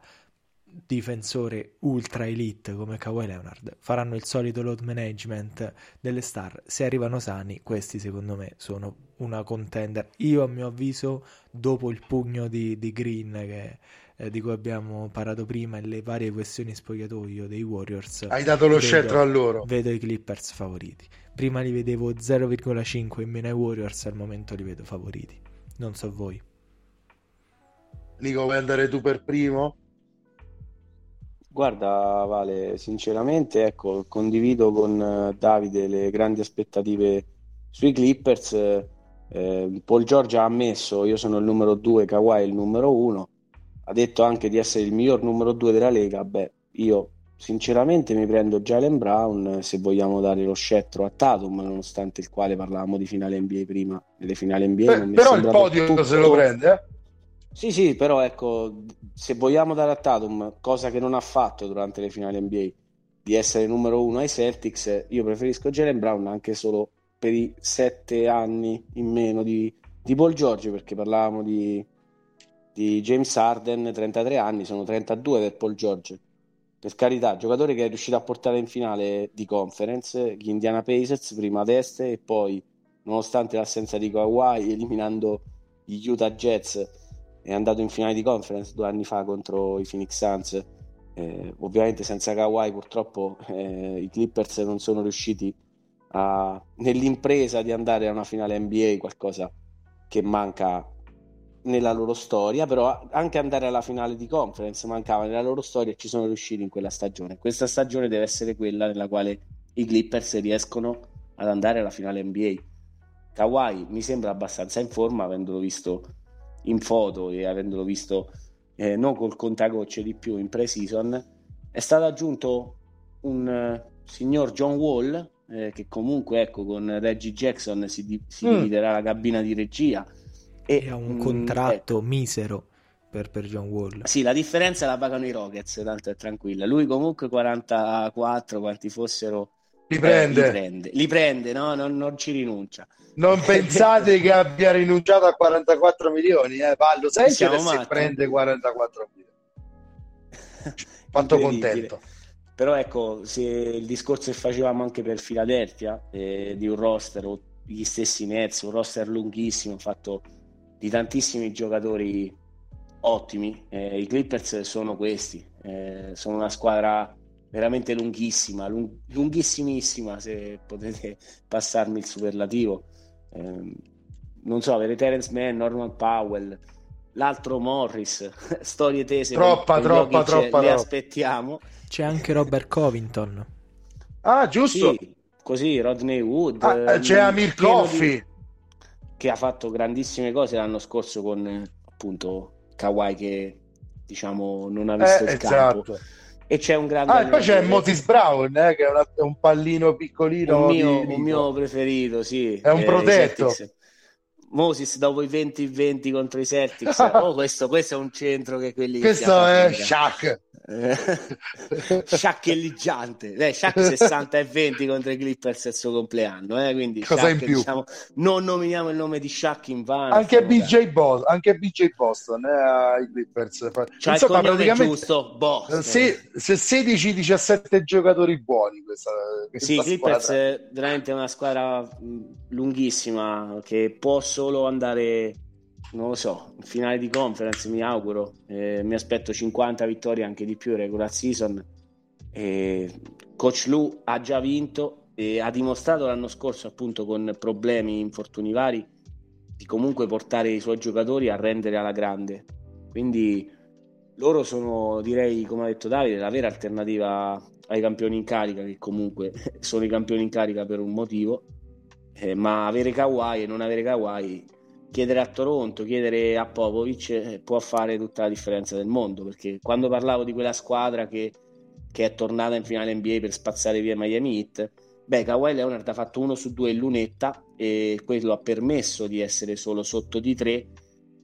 Speaker 1: Difensore ultra elite come Kawhi Leonard. Faranno il solito load management delle star. Se arrivano sani questi secondo me sono una contender. Io a mio avviso dopo il pugno di, di Green che, eh, di cui abbiamo parlato prima e le varie questioni spogliatoio dei Warriors
Speaker 2: hai dato lo vedo, scettro a loro.
Speaker 1: vedo i Clippers favoriti prima li vedevo 0,5 in meno ai Warriors, al momento li vedo favoriti. Non so voi.
Speaker 2: Nico, vuoi andare tu per primo?
Speaker 3: Guarda, Vale, sinceramente, ecco, condivido con eh, Davide le grandi aspettative sui Clippers. Eh, Paul George ha ammesso, io sono il numero 2, Kawhi è il numero 1. Ha detto anche di essere il miglior numero 2 della Lega. Beh, io Sinceramente mi prendo Jalen Brown se vogliamo dare lo scettro a Tatum, nonostante il quale parlavamo di finale NBA prima. Nelle finali NBA
Speaker 2: Beh, però il podio tutto... se lo prende, eh?
Speaker 3: Sì, sì, però ecco, se vogliamo dare a Tatum, cosa che non ha fatto durante le finali NBA, di essere numero uno ai Celtics, io preferisco Jalen Brown anche solo per i sette anni in meno di, di Paul George, perché parlavamo di, di James Harden, 33 anni, sono 32 per Paul George per carità, giocatore che è riuscito a portare in finale di conference gli Indiana Pacers prima ad est e poi, nonostante l'assenza di Kawhi, eliminando gli Utah Jets, è andato in finale di conference due anni fa contro i Phoenix Suns. Eh, ovviamente senza Kawhi purtroppo eh, i Clippers non sono riusciti a, nell'impresa di andare a una finale NBA, qualcosa che manca nella loro storia, però anche andare alla finale di conference mancava nella loro storia e ci sono riusciti in quella stagione. Questa stagione deve essere quella nella quale i Clippers riescono ad andare alla finale NBA. Kawhi mi sembra abbastanza in forma, avendolo visto in foto e avendolo visto eh, non col contagocce di più in pre-season. È stato aggiunto un uh, signor John Wall, eh, che comunque ecco, con Reggie Jackson si, di- si mm. dividerà la cabina di regia
Speaker 1: e, e ha un mm, contratto eh. misero per, per, John Wall.
Speaker 3: Sì, la differenza la pagano i Rockets, tanto è tranquilla. Lui comunque 44, quanti fossero...
Speaker 2: Li prende.
Speaker 3: Eh, li prende, li prende no? non, non, ci rinuncia.
Speaker 2: Non pensate che abbia rinunciato a 44 milioni, eh? Vallo sempre se prende 44 milioni. Quanto contento.
Speaker 3: Però ecco, se il discorso che facevamo anche per Philadelphia, eh, di un roster o gli stessi Nets, un roster lunghissimo, fatto di tantissimi giocatori ottimi. Eh, I Clippers sono questi, eh, sono una squadra veramente lunghissima, lung- lunghissimissima se potete passarmi il superlativo. Eh, non so, avere Terence Mann, Norman Powell, l'altro Morris, storie tese.
Speaker 2: Troppa, troppa, troppa.
Speaker 3: Le aspettiamo.
Speaker 1: C'è anche Robert Covington.
Speaker 2: Ah, giusto.
Speaker 3: Sì, così, Rodney Wood.
Speaker 2: Ah, c'è Amir Coffee. Di...
Speaker 3: Che ha fatto grandissime cose l'anno scorso con appunto Kawhi che diciamo non ha visto eh, il esatto. campo e c'è un grande
Speaker 2: ah, e poi c'è Motis Brown eh, che è, una, un pallino piccolino
Speaker 3: un mio, un mio preferito sì.
Speaker 2: È un protetto
Speaker 3: Moses dopo i 20-20 contro i Celtics. Oh, questo, questo, è un centro che quelli
Speaker 2: questo è Shaq.
Speaker 3: Sciaccheggiante eh, Shaq 60 e 20 contro i Clippers il suo compleanno eh? quindi
Speaker 2: cosa
Speaker 3: Shaq,
Speaker 2: in più?
Speaker 3: diciamo, non nominiamo il nome di Shaq in vano
Speaker 2: anche BJ, Boston, anche BJ Boston eh, ai Clippers.
Speaker 3: Cioè Insomma, praticamente giusto Boston.
Speaker 2: Se, se 16-17 giocatori buoni questa, questa
Speaker 3: sì, Clippers è veramente una squadra lunghissima che può solo andare non lo so, in finale di conference mi auguro, eh, mi aspetto 50 vittorie anche di più regular season. Eh, Coach Lu ha già vinto e ha dimostrato l'anno scorso appunto con problemi infortuni vari di comunque portare i suoi giocatori a rendere alla grande. Quindi loro sono, direi, come ha detto Davide, la vera alternativa ai campioni in carica, che comunque sono i campioni in carica per un motivo. Eh, ma avere Kawhi e non avere Kawhi chiedere a Toronto, chiedere a Popovic eh, può fare tutta la differenza del mondo perché quando parlavo di quella squadra che, che è tornata in finale NBA per spazzare via Miami Heat beh Kawhi Leonard ha fatto uno su due in lunetta e quello ha permesso di essere solo sotto di tre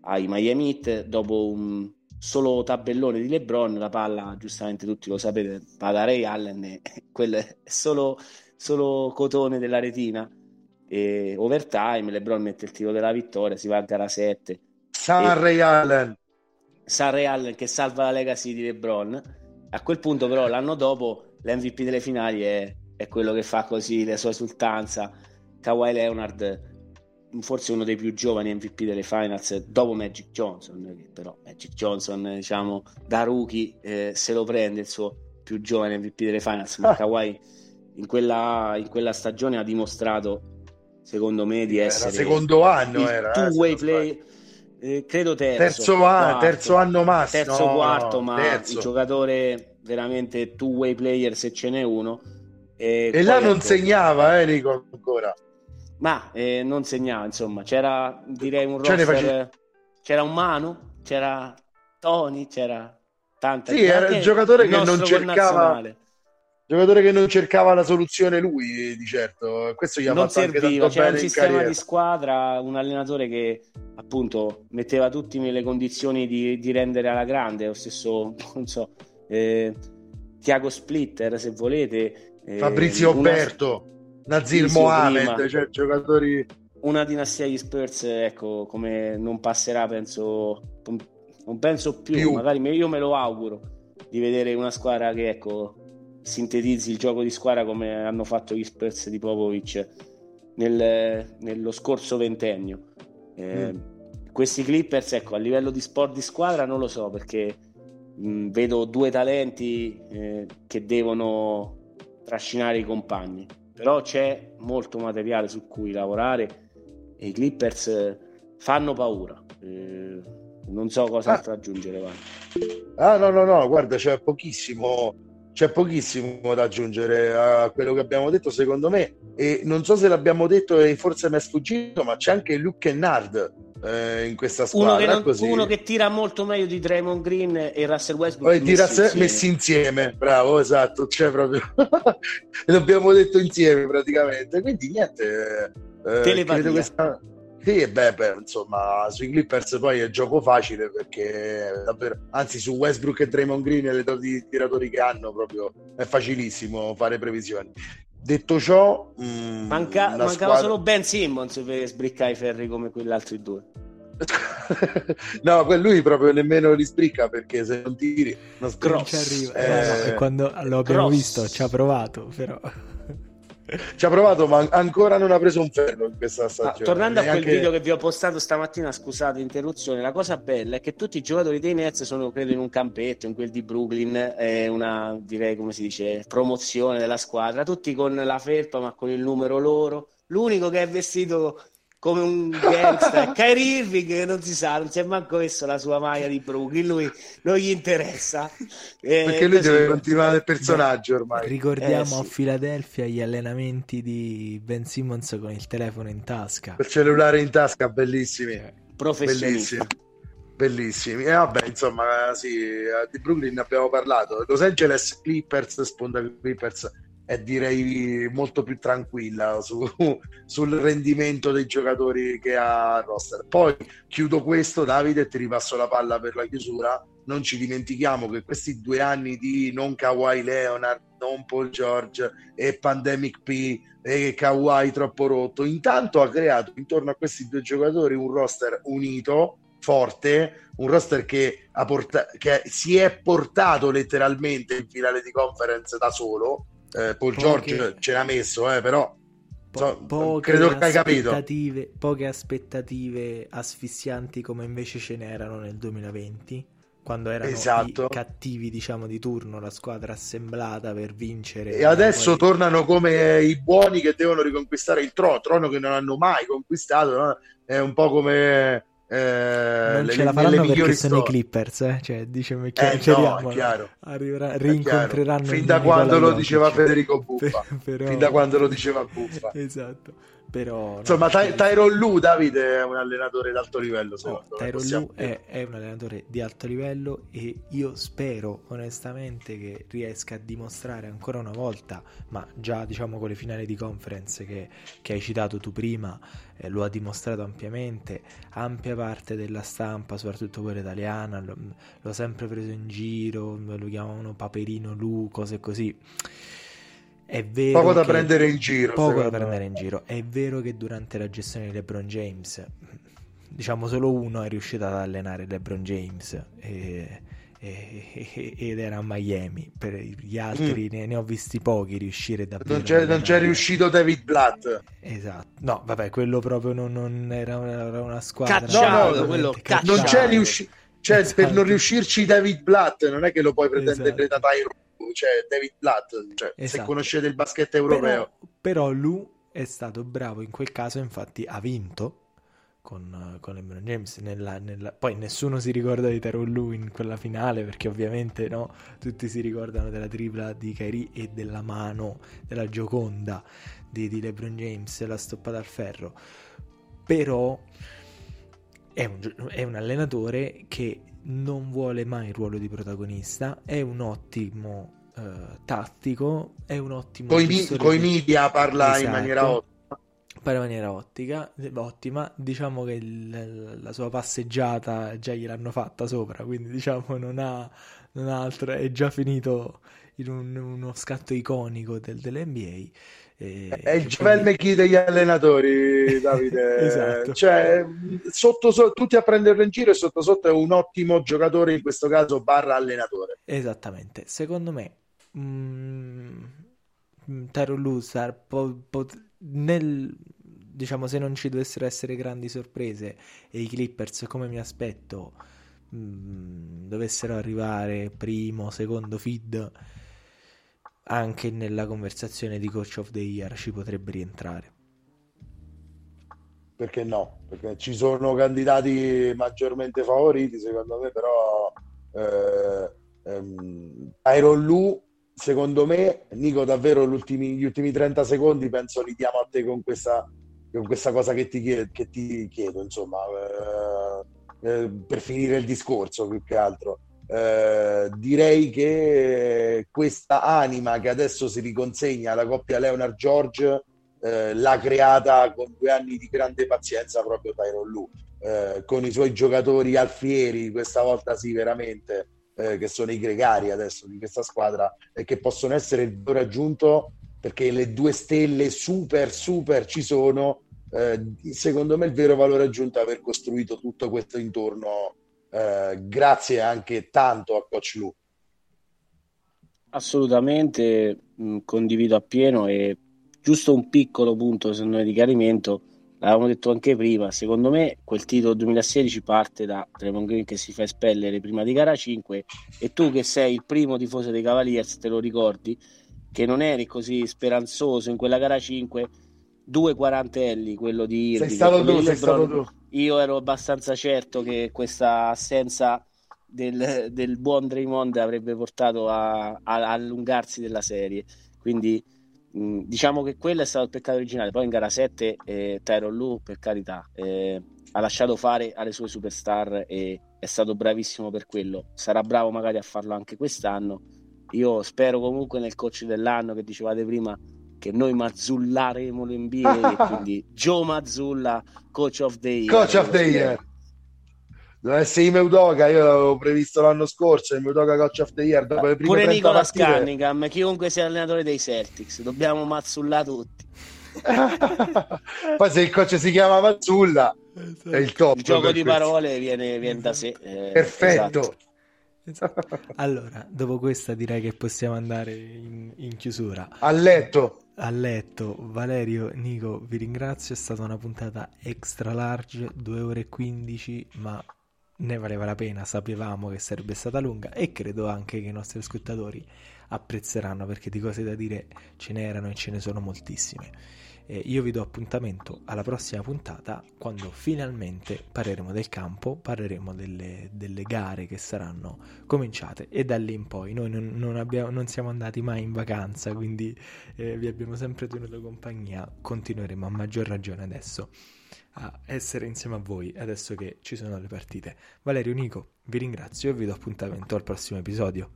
Speaker 3: ai Miami Heat dopo un solo tabellone di LeBron la palla giustamente tutti lo sapete da Ray Allen quello è solo, solo cotone della retina e overtime, LeBron mette il tiro della vittoria, si va a gara 7.
Speaker 2: San Ray Allen.
Speaker 3: San Ray Allen che salva la legacy di LeBron. A quel punto però l'anno dopo l'MVP delle finali è, è quello che fa così la sua esultanza. Kawhi Leonard, forse uno dei più giovani MVP delle finals dopo Magic Johnson, però Magic Johnson diciamo da rookie eh, se lo prende il suo più giovane MVP delle finals, ma Kawhi in quella, in quella stagione ha dimostrato secondo me di essere
Speaker 2: era secondo anno era
Speaker 3: eh, play eh, credo terzo
Speaker 2: terzo, quarto, terzo anno massimo.
Speaker 3: Terzo no, quarto ma terzo. il giocatore veramente two way player se ce n'è uno
Speaker 2: e, e là non segnava eh Nico ancora.
Speaker 3: Ma eh, non segnava insomma c'era direi un roster face... c'era un Manu c'era Tony c'era tanta
Speaker 2: sì era il giocatore che non cercava giocatore che non cercava la soluzione lui di certo. Questo gli ha non fatto serviva
Speaker 3: c'era un sistema di squadra un allenatore che appunto metteva tutti nelle condizioni di, di rendere alla grande. Lo stesso non so eh, Tiago Splitter se volete
Speaker 2: eh, Fabrizio una... Alberto Nazir Mohamed cioè giocatori
Speaker 3: una dinastia di Spurs ecco come non passerà penso non penso più, più. magari io me lo auguro di vedere una squadra che ecco sintetizzi il gioco di squadra come hanno fatto gli Spurs di Popovic nel, nello scorso ventennio. Eh, mm. Questi Clippers, ecco, a livello di sport di squadra non lo so perché mh, mm, vedo due talenti eh, che devono trascinare i compagni, però c'è molto materiale su cui lavorare e i Clippers eh, fanno paura. Eh, non so cosa ah. aggiungere. Va.
Speaker 2: Ah, no, no, no, guarda, c'è pochissimo c'è pochissimo da aggiungere a quello che abbiamo detto, secondo me. E non so se l'abbiamo detto e forse mi è sfuggito, ma c'è anche Luke Kennard eh, in questa squadra.
Speaker 3: Uno che, non, uno che, tira molto meglio di Draymond Green e Russell Westbrook.
Speaker 2: Poi messi, insieme. messi insieme, bravo, esatto. Cioè, proprio l'abbiamo detto insieme praticamente. Quindi niente.
Speaker 3: Eh, Telepatia.
Speaker 2: Questa sì, beh, beh, insomma, sui Clippers poi è gioco facile perché davvero, anzi su Westbrook e Draymond Green e le tiratori che hanno proprio è facilissimo fare previsioni. Detto ciò,
Speaker 3: mh, mm, Manca, mancava squadra... solo Ben Simmons per sbriccare i ferri come quegli altri due.
Speaker 2: no, lui proprio nemmeno li sbricca perché se non tiri non
Speaker 1: ci arriva. Eh, eh, quando lo abbiamo Cross. visto ci ha provato, però
Speaker 2: ci ha provato, ma ancora non ha preso un ferro in questa stagione.
Speaker 3: Ah, tornando Neanche... a quel video che vi ho postato stamattina, scusate l'interruzione, la cosa bella è che tutti i giocatori dei Nets sono, credo, in un campetto, in quel di Brooklyn, è una, direi, come si dice, promozione della squadra, tutti con la felpa, ma con il numero loro. L'unico che è vestito come un gangster. Kyrie Irving che non si sa, non si è manco messo la sua maglia di Brooklyn, lui non gli interessa.
Speaker 2: Eh, Perché lui deve continuare il personaggio ormai.
Speaker 1: Ricordiamo eh, sì. a Filadelfia gli allenamenti di Ben Simmons con il telefono in tasca.
Speaker 2: Il cellulare in tasca, bellissimi. Eh,
Speaker 3: professionisti.
Speaker 2: Bellissimi. Bellissimi. E vabbè, insomma, sì, di Brooklyn abbiamo parlato. Los Angeles Clippers, sponda Clippers è direi molto più tranquilla su, sul rendimento dei giocatori che ha roster. Poi chiudo questo, Davide, e ti ripasso la palla per la chiusura. Non ci dimentichiamo che questi due anni di non Kawhi Leonard, non Paul George e Pandemic P e Kawhi troppo rotto, intanto ha creato intorno a questi due giocatori un roster unito, forte, un roster che, porta- che si è portato letteralmente in finale di conference da solo eh, Paul poche, George ce l'ha messo, eh, però
Speaker 1: po- credo che hai capito. Poche aspettative asfissianti come invece ce n'erano nel 2020 quando erano esatto. i cattivi diciamo di turno la squadra assemblata per vincere
Speaker 2: e adesso poi... tornano come i buoni che devono riconquistare il trono trono che non hanno mai conquistato no? è un po' come
Speaker 1: eh, non ce la faranno perché sono i Clippers, eh? cioè, diciamo,
Speaker 2: eh, no, chiaro.
Speaker 1: Arriverà, rincontreranno
Speaker 2: fin da quando lo diceva Federico Buffa, fin da quando lo diceva Buffa.
Speaker 1: esatto. Però,
Speaker 2: Insomma, no, Ty- Tyron Lu, Davide, è un allenatore di alto livello.
Speaker 1: No, Tyron Lu è, è, un allenatore di alto livello e io spero onestamente che riesca a dimostrare ancora una volta, ma già diciamo con le finali di conference che, che hai citato tu prima, eh, lo ha dimostrato ampiamente, ampia parte della stampa, soprattutto quella italiana, lo, l'ho sempre preso in giro, lo chiamavano Paperino Lu, cose così è vero
Speaker 2: poco da prendere in giro.
Speaker 1: Poco da prendere in giro. È vero che durante la gestione di LeBron James, diciamo solo uno è riuscito ad allenare LeBron James e, e, ed era a Miami. Per gli altri mm. ne, ne, ho visti pochi riuscire davvero.
Speaker 2: Non c'è, non c'è riuscito David Blatt.
Speaker 1: Esatto. No, vabbè, quello proprio non, non era, una, era, una, squadra.
Speaker 3: Cacciato, no, quello
Speaker 2: cacciato. Non c'è riuscito. Cioè, esatto. per non riuscirci David Blatt, non è che lo puoi pretendere esatto. da Tyron cioè David Blatt, cioè, esatto. se conoscete il basket europeo.
Speaker 1: Però, però lui è stato bravo in quel caso, infatti ha vinto con, con LeBron James. Nella, nella... Poi nessuno si ricorda di Teron Lu in quella finale perché ovviamente no, tutti si ricordano della tripla di Kyrie e della mano della Gioconda di, di LeBron James, la stoppata al ferro. Però è un, è un allenatore che non vuole mai il ruolo di protagonista, è un ottimo uh, tattico, è un ottimo...
Speaker 2: Con i media parla esatto. in maniera ottima.
Speaker 1: Parla in maniera ottica, ottima, diciamo che il, la sua passeggiata già gliel'hanno fatta sopra, quindi diciamo non ha, non ha altro, è già finito in un, uno scatto iconico del, dell'NBA
Speaker 2: e, è il Javel quindi... McKee degli allenatori, Davide. esatto. Cioè, sotto, sotto, tutti a prenderlo in giro e sotto sotto è un ottimo giocatore, in questo caso barra allenatore.
Speaker 1: Esattamente. Secondo me, mm, Tyron Lusar po- po- nel diciamo se non ci dovessero essere grandi sorprese e i Clippers come mi aspetto mm, dovessero arrivare primo, secondo feed anche nella conversazione di Coach of the Year ci potrebbe rientrare.
Speaker 2: Perché no? Perché ci sono candidati maggiormente favoriti, secondo me, però eh, ehm, Iron Lu, secondo me, Nico, davvero gli ultimi 30 secondi penso li diamo a te con questa, con questa cosa che ti, chiedo, che ti chiedo insomma, eh, eh, per finire il discorso più che altro. Eh, direi che questa anima che adesso si riconsegna alla coppia Leonard George eh, l'ha creata con due anni di grande pazienza proprio Tyron Lu eh, con i suoi giocatori alfieri questa volta sì veramente eh, che sono i gregari adesso di questa squadra e che possono essere il valore aggiunto perché le due stelle super super ci sono eh, secondo me il vero valore aggiunto è aver costruito tutto questo intorno eh, grazie anche tanto a Coach Lu.
Speaker 3: Assolutamente, mh, mm, condivido appieno e giusto un piccolo punto secondo me di chiarimento, l'avevamo detto anche prima, secondo me quel titolo 2016 parte da Draymond Green che si fa espellere prima di gara 5 e tu che sei il primo tifoso dei Cavaliers te lo ricordi? Che non eri così speranzoso in quella gara 5 due quarantelli quello di
Speaker 2: Irving sei stato tu, sei stato tu.
Speaker 3: Io ero abbastanza certo che questa assenza del, del buon Draymond avrebbe portato a, a, a allungarsi della serie. Quindi diciamo che quello è stato il peccato originale. Poi in gara 7 eh, Tyron Lu, per carità, eh, ha lasciato fare alle sue superstar e è stato bravissimo per quello. Sarà bravo magari a farlo anche quest'anno. Io spero comunque nel coach dell'anno che dicevate prima che noi mazzullaremo l'NBA quindi Joe Mazzulla, coach of the year.
Speaker 2: Coach of the year. Deve essere Imeudoka, io l'avevo previsto l'anno scorso, Imeudoka Coach of the Year. Dopo le
Speaker 3: prime Pure Nicola partite... Cunningham, chiunque sia allenatore dei Celtics, dobbiamo mazzullare tutti.
Speaker 2: Poi se il coach si chiama Mazzulla è il top.
Speaker 3: Il gioco di questo. parole viene, viene, da sé. Eh,
Speaker 2: Perfetto.
Speaker 1: Esatto. Allora, dopo questa direi che possiamo andare in, in chiusura.
Speaker 2: A letto.
Speaker 1: A letto, Valerio, Nico, vi ringrazio, è stata una puntata extra large, 2 ore e 15, ma ne valeva la pena, sapevamo che sarebbe stata lunga e credo anche che i nostri ascoltatori apprezzeranno perché di cose da dire ce n'erano e ce ne sono moltissime. Eh, io vi do appuntamento alla prossima puntata quando finalmente parleremo del campo, parleremo delle, delle gare che saranno cominciate e da lì in poi noi non, non, abbiamo, non siamo andati mai in vacanza, quindi eh, vi abbiamo sempre tenuto compagnia, continueremo a maggior ragione adesso a essere insieme a voi adesso che ci sono le partite. Valerio Nico, vi ringrazio e vi do appuntamento al prossimo episodio.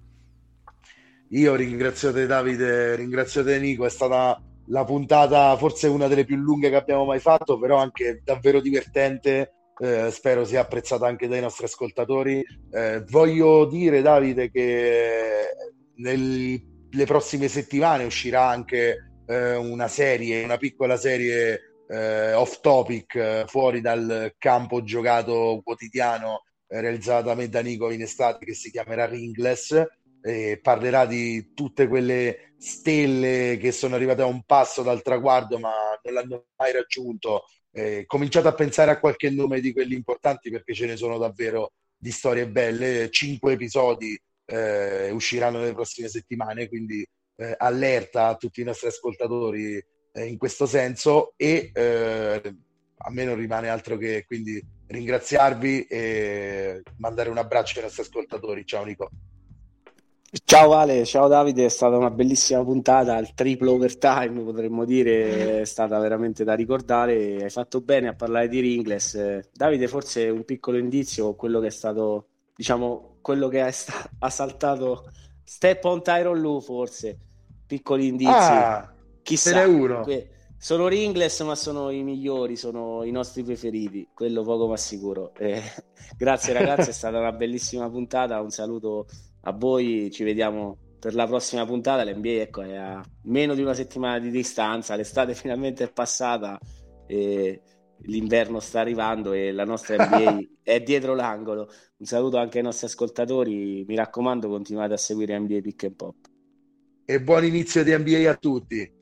Speaker 2: Io ringrazio te Davide, ringrazio te Nico, è stata la puntata forse una delle più lunghe che abbiamo mai fatto, però anche davvero divertente. Eh, spero sia apprezzata anche dai nostri ascoltatori. Eh, voglio dire, Davide, che nelle prossime settimane uscirà anche eh, una serie, una piccola serie eh, off topic eh, fuori dal campo giocato quotidiano eh, me da Nico in estate che si chiamerà Ringless e parlerà di tutte quelle stelle che sono arrivate a un passo dal traguardo ma non l'hanno mai raggiunto. Eh, cominciate a pensare a qualche nome di quelli importanti perché ce ne sono davvero di storie belle. Cinque episodi eh, usciranno nelle prossime settimane quindi eh, allerta a tutti i nostri ascoltatori eh, in questo senso e eh, a me non rimane altro che quindi ringraziarvi e mandare un abbraccio ai nostri ascoltatori. Ciao Nico.
Speaker 3: Ciao Ale, ciao Davide, è stata una bellissima puntata, il triplo overtime potremmo dire, è stata veramente da ricordare, hai fatto bene a parlare di Ringles. Davide forse un piccolo indizio, quello che è stato, diciamo, quello che ha, sta- ha saltato Step on Tyron Lu forse, piccoli indizi. Ah, Chissà, uno. Que- sono Ringles, ma sono i migliori, sono i nostri preferiti, quello poco ma sicuro. Eh, grazie ragazzi, è stata una bellissima puntata. Un saluto a voi, ci vediamo per la prossima puntata. L'NBA ecco, è a meno di una settimana di distanza, l'estate finalmente è passata, e l'inverno sta arrivando e la nostra NBA è dietro l'angolo. Un saluto anche ai nostri ascoltatori, mi raccomando, continuate a seguire NBA Pick and Pop.
Speaker 2: E buon inizio di NBA a tutti.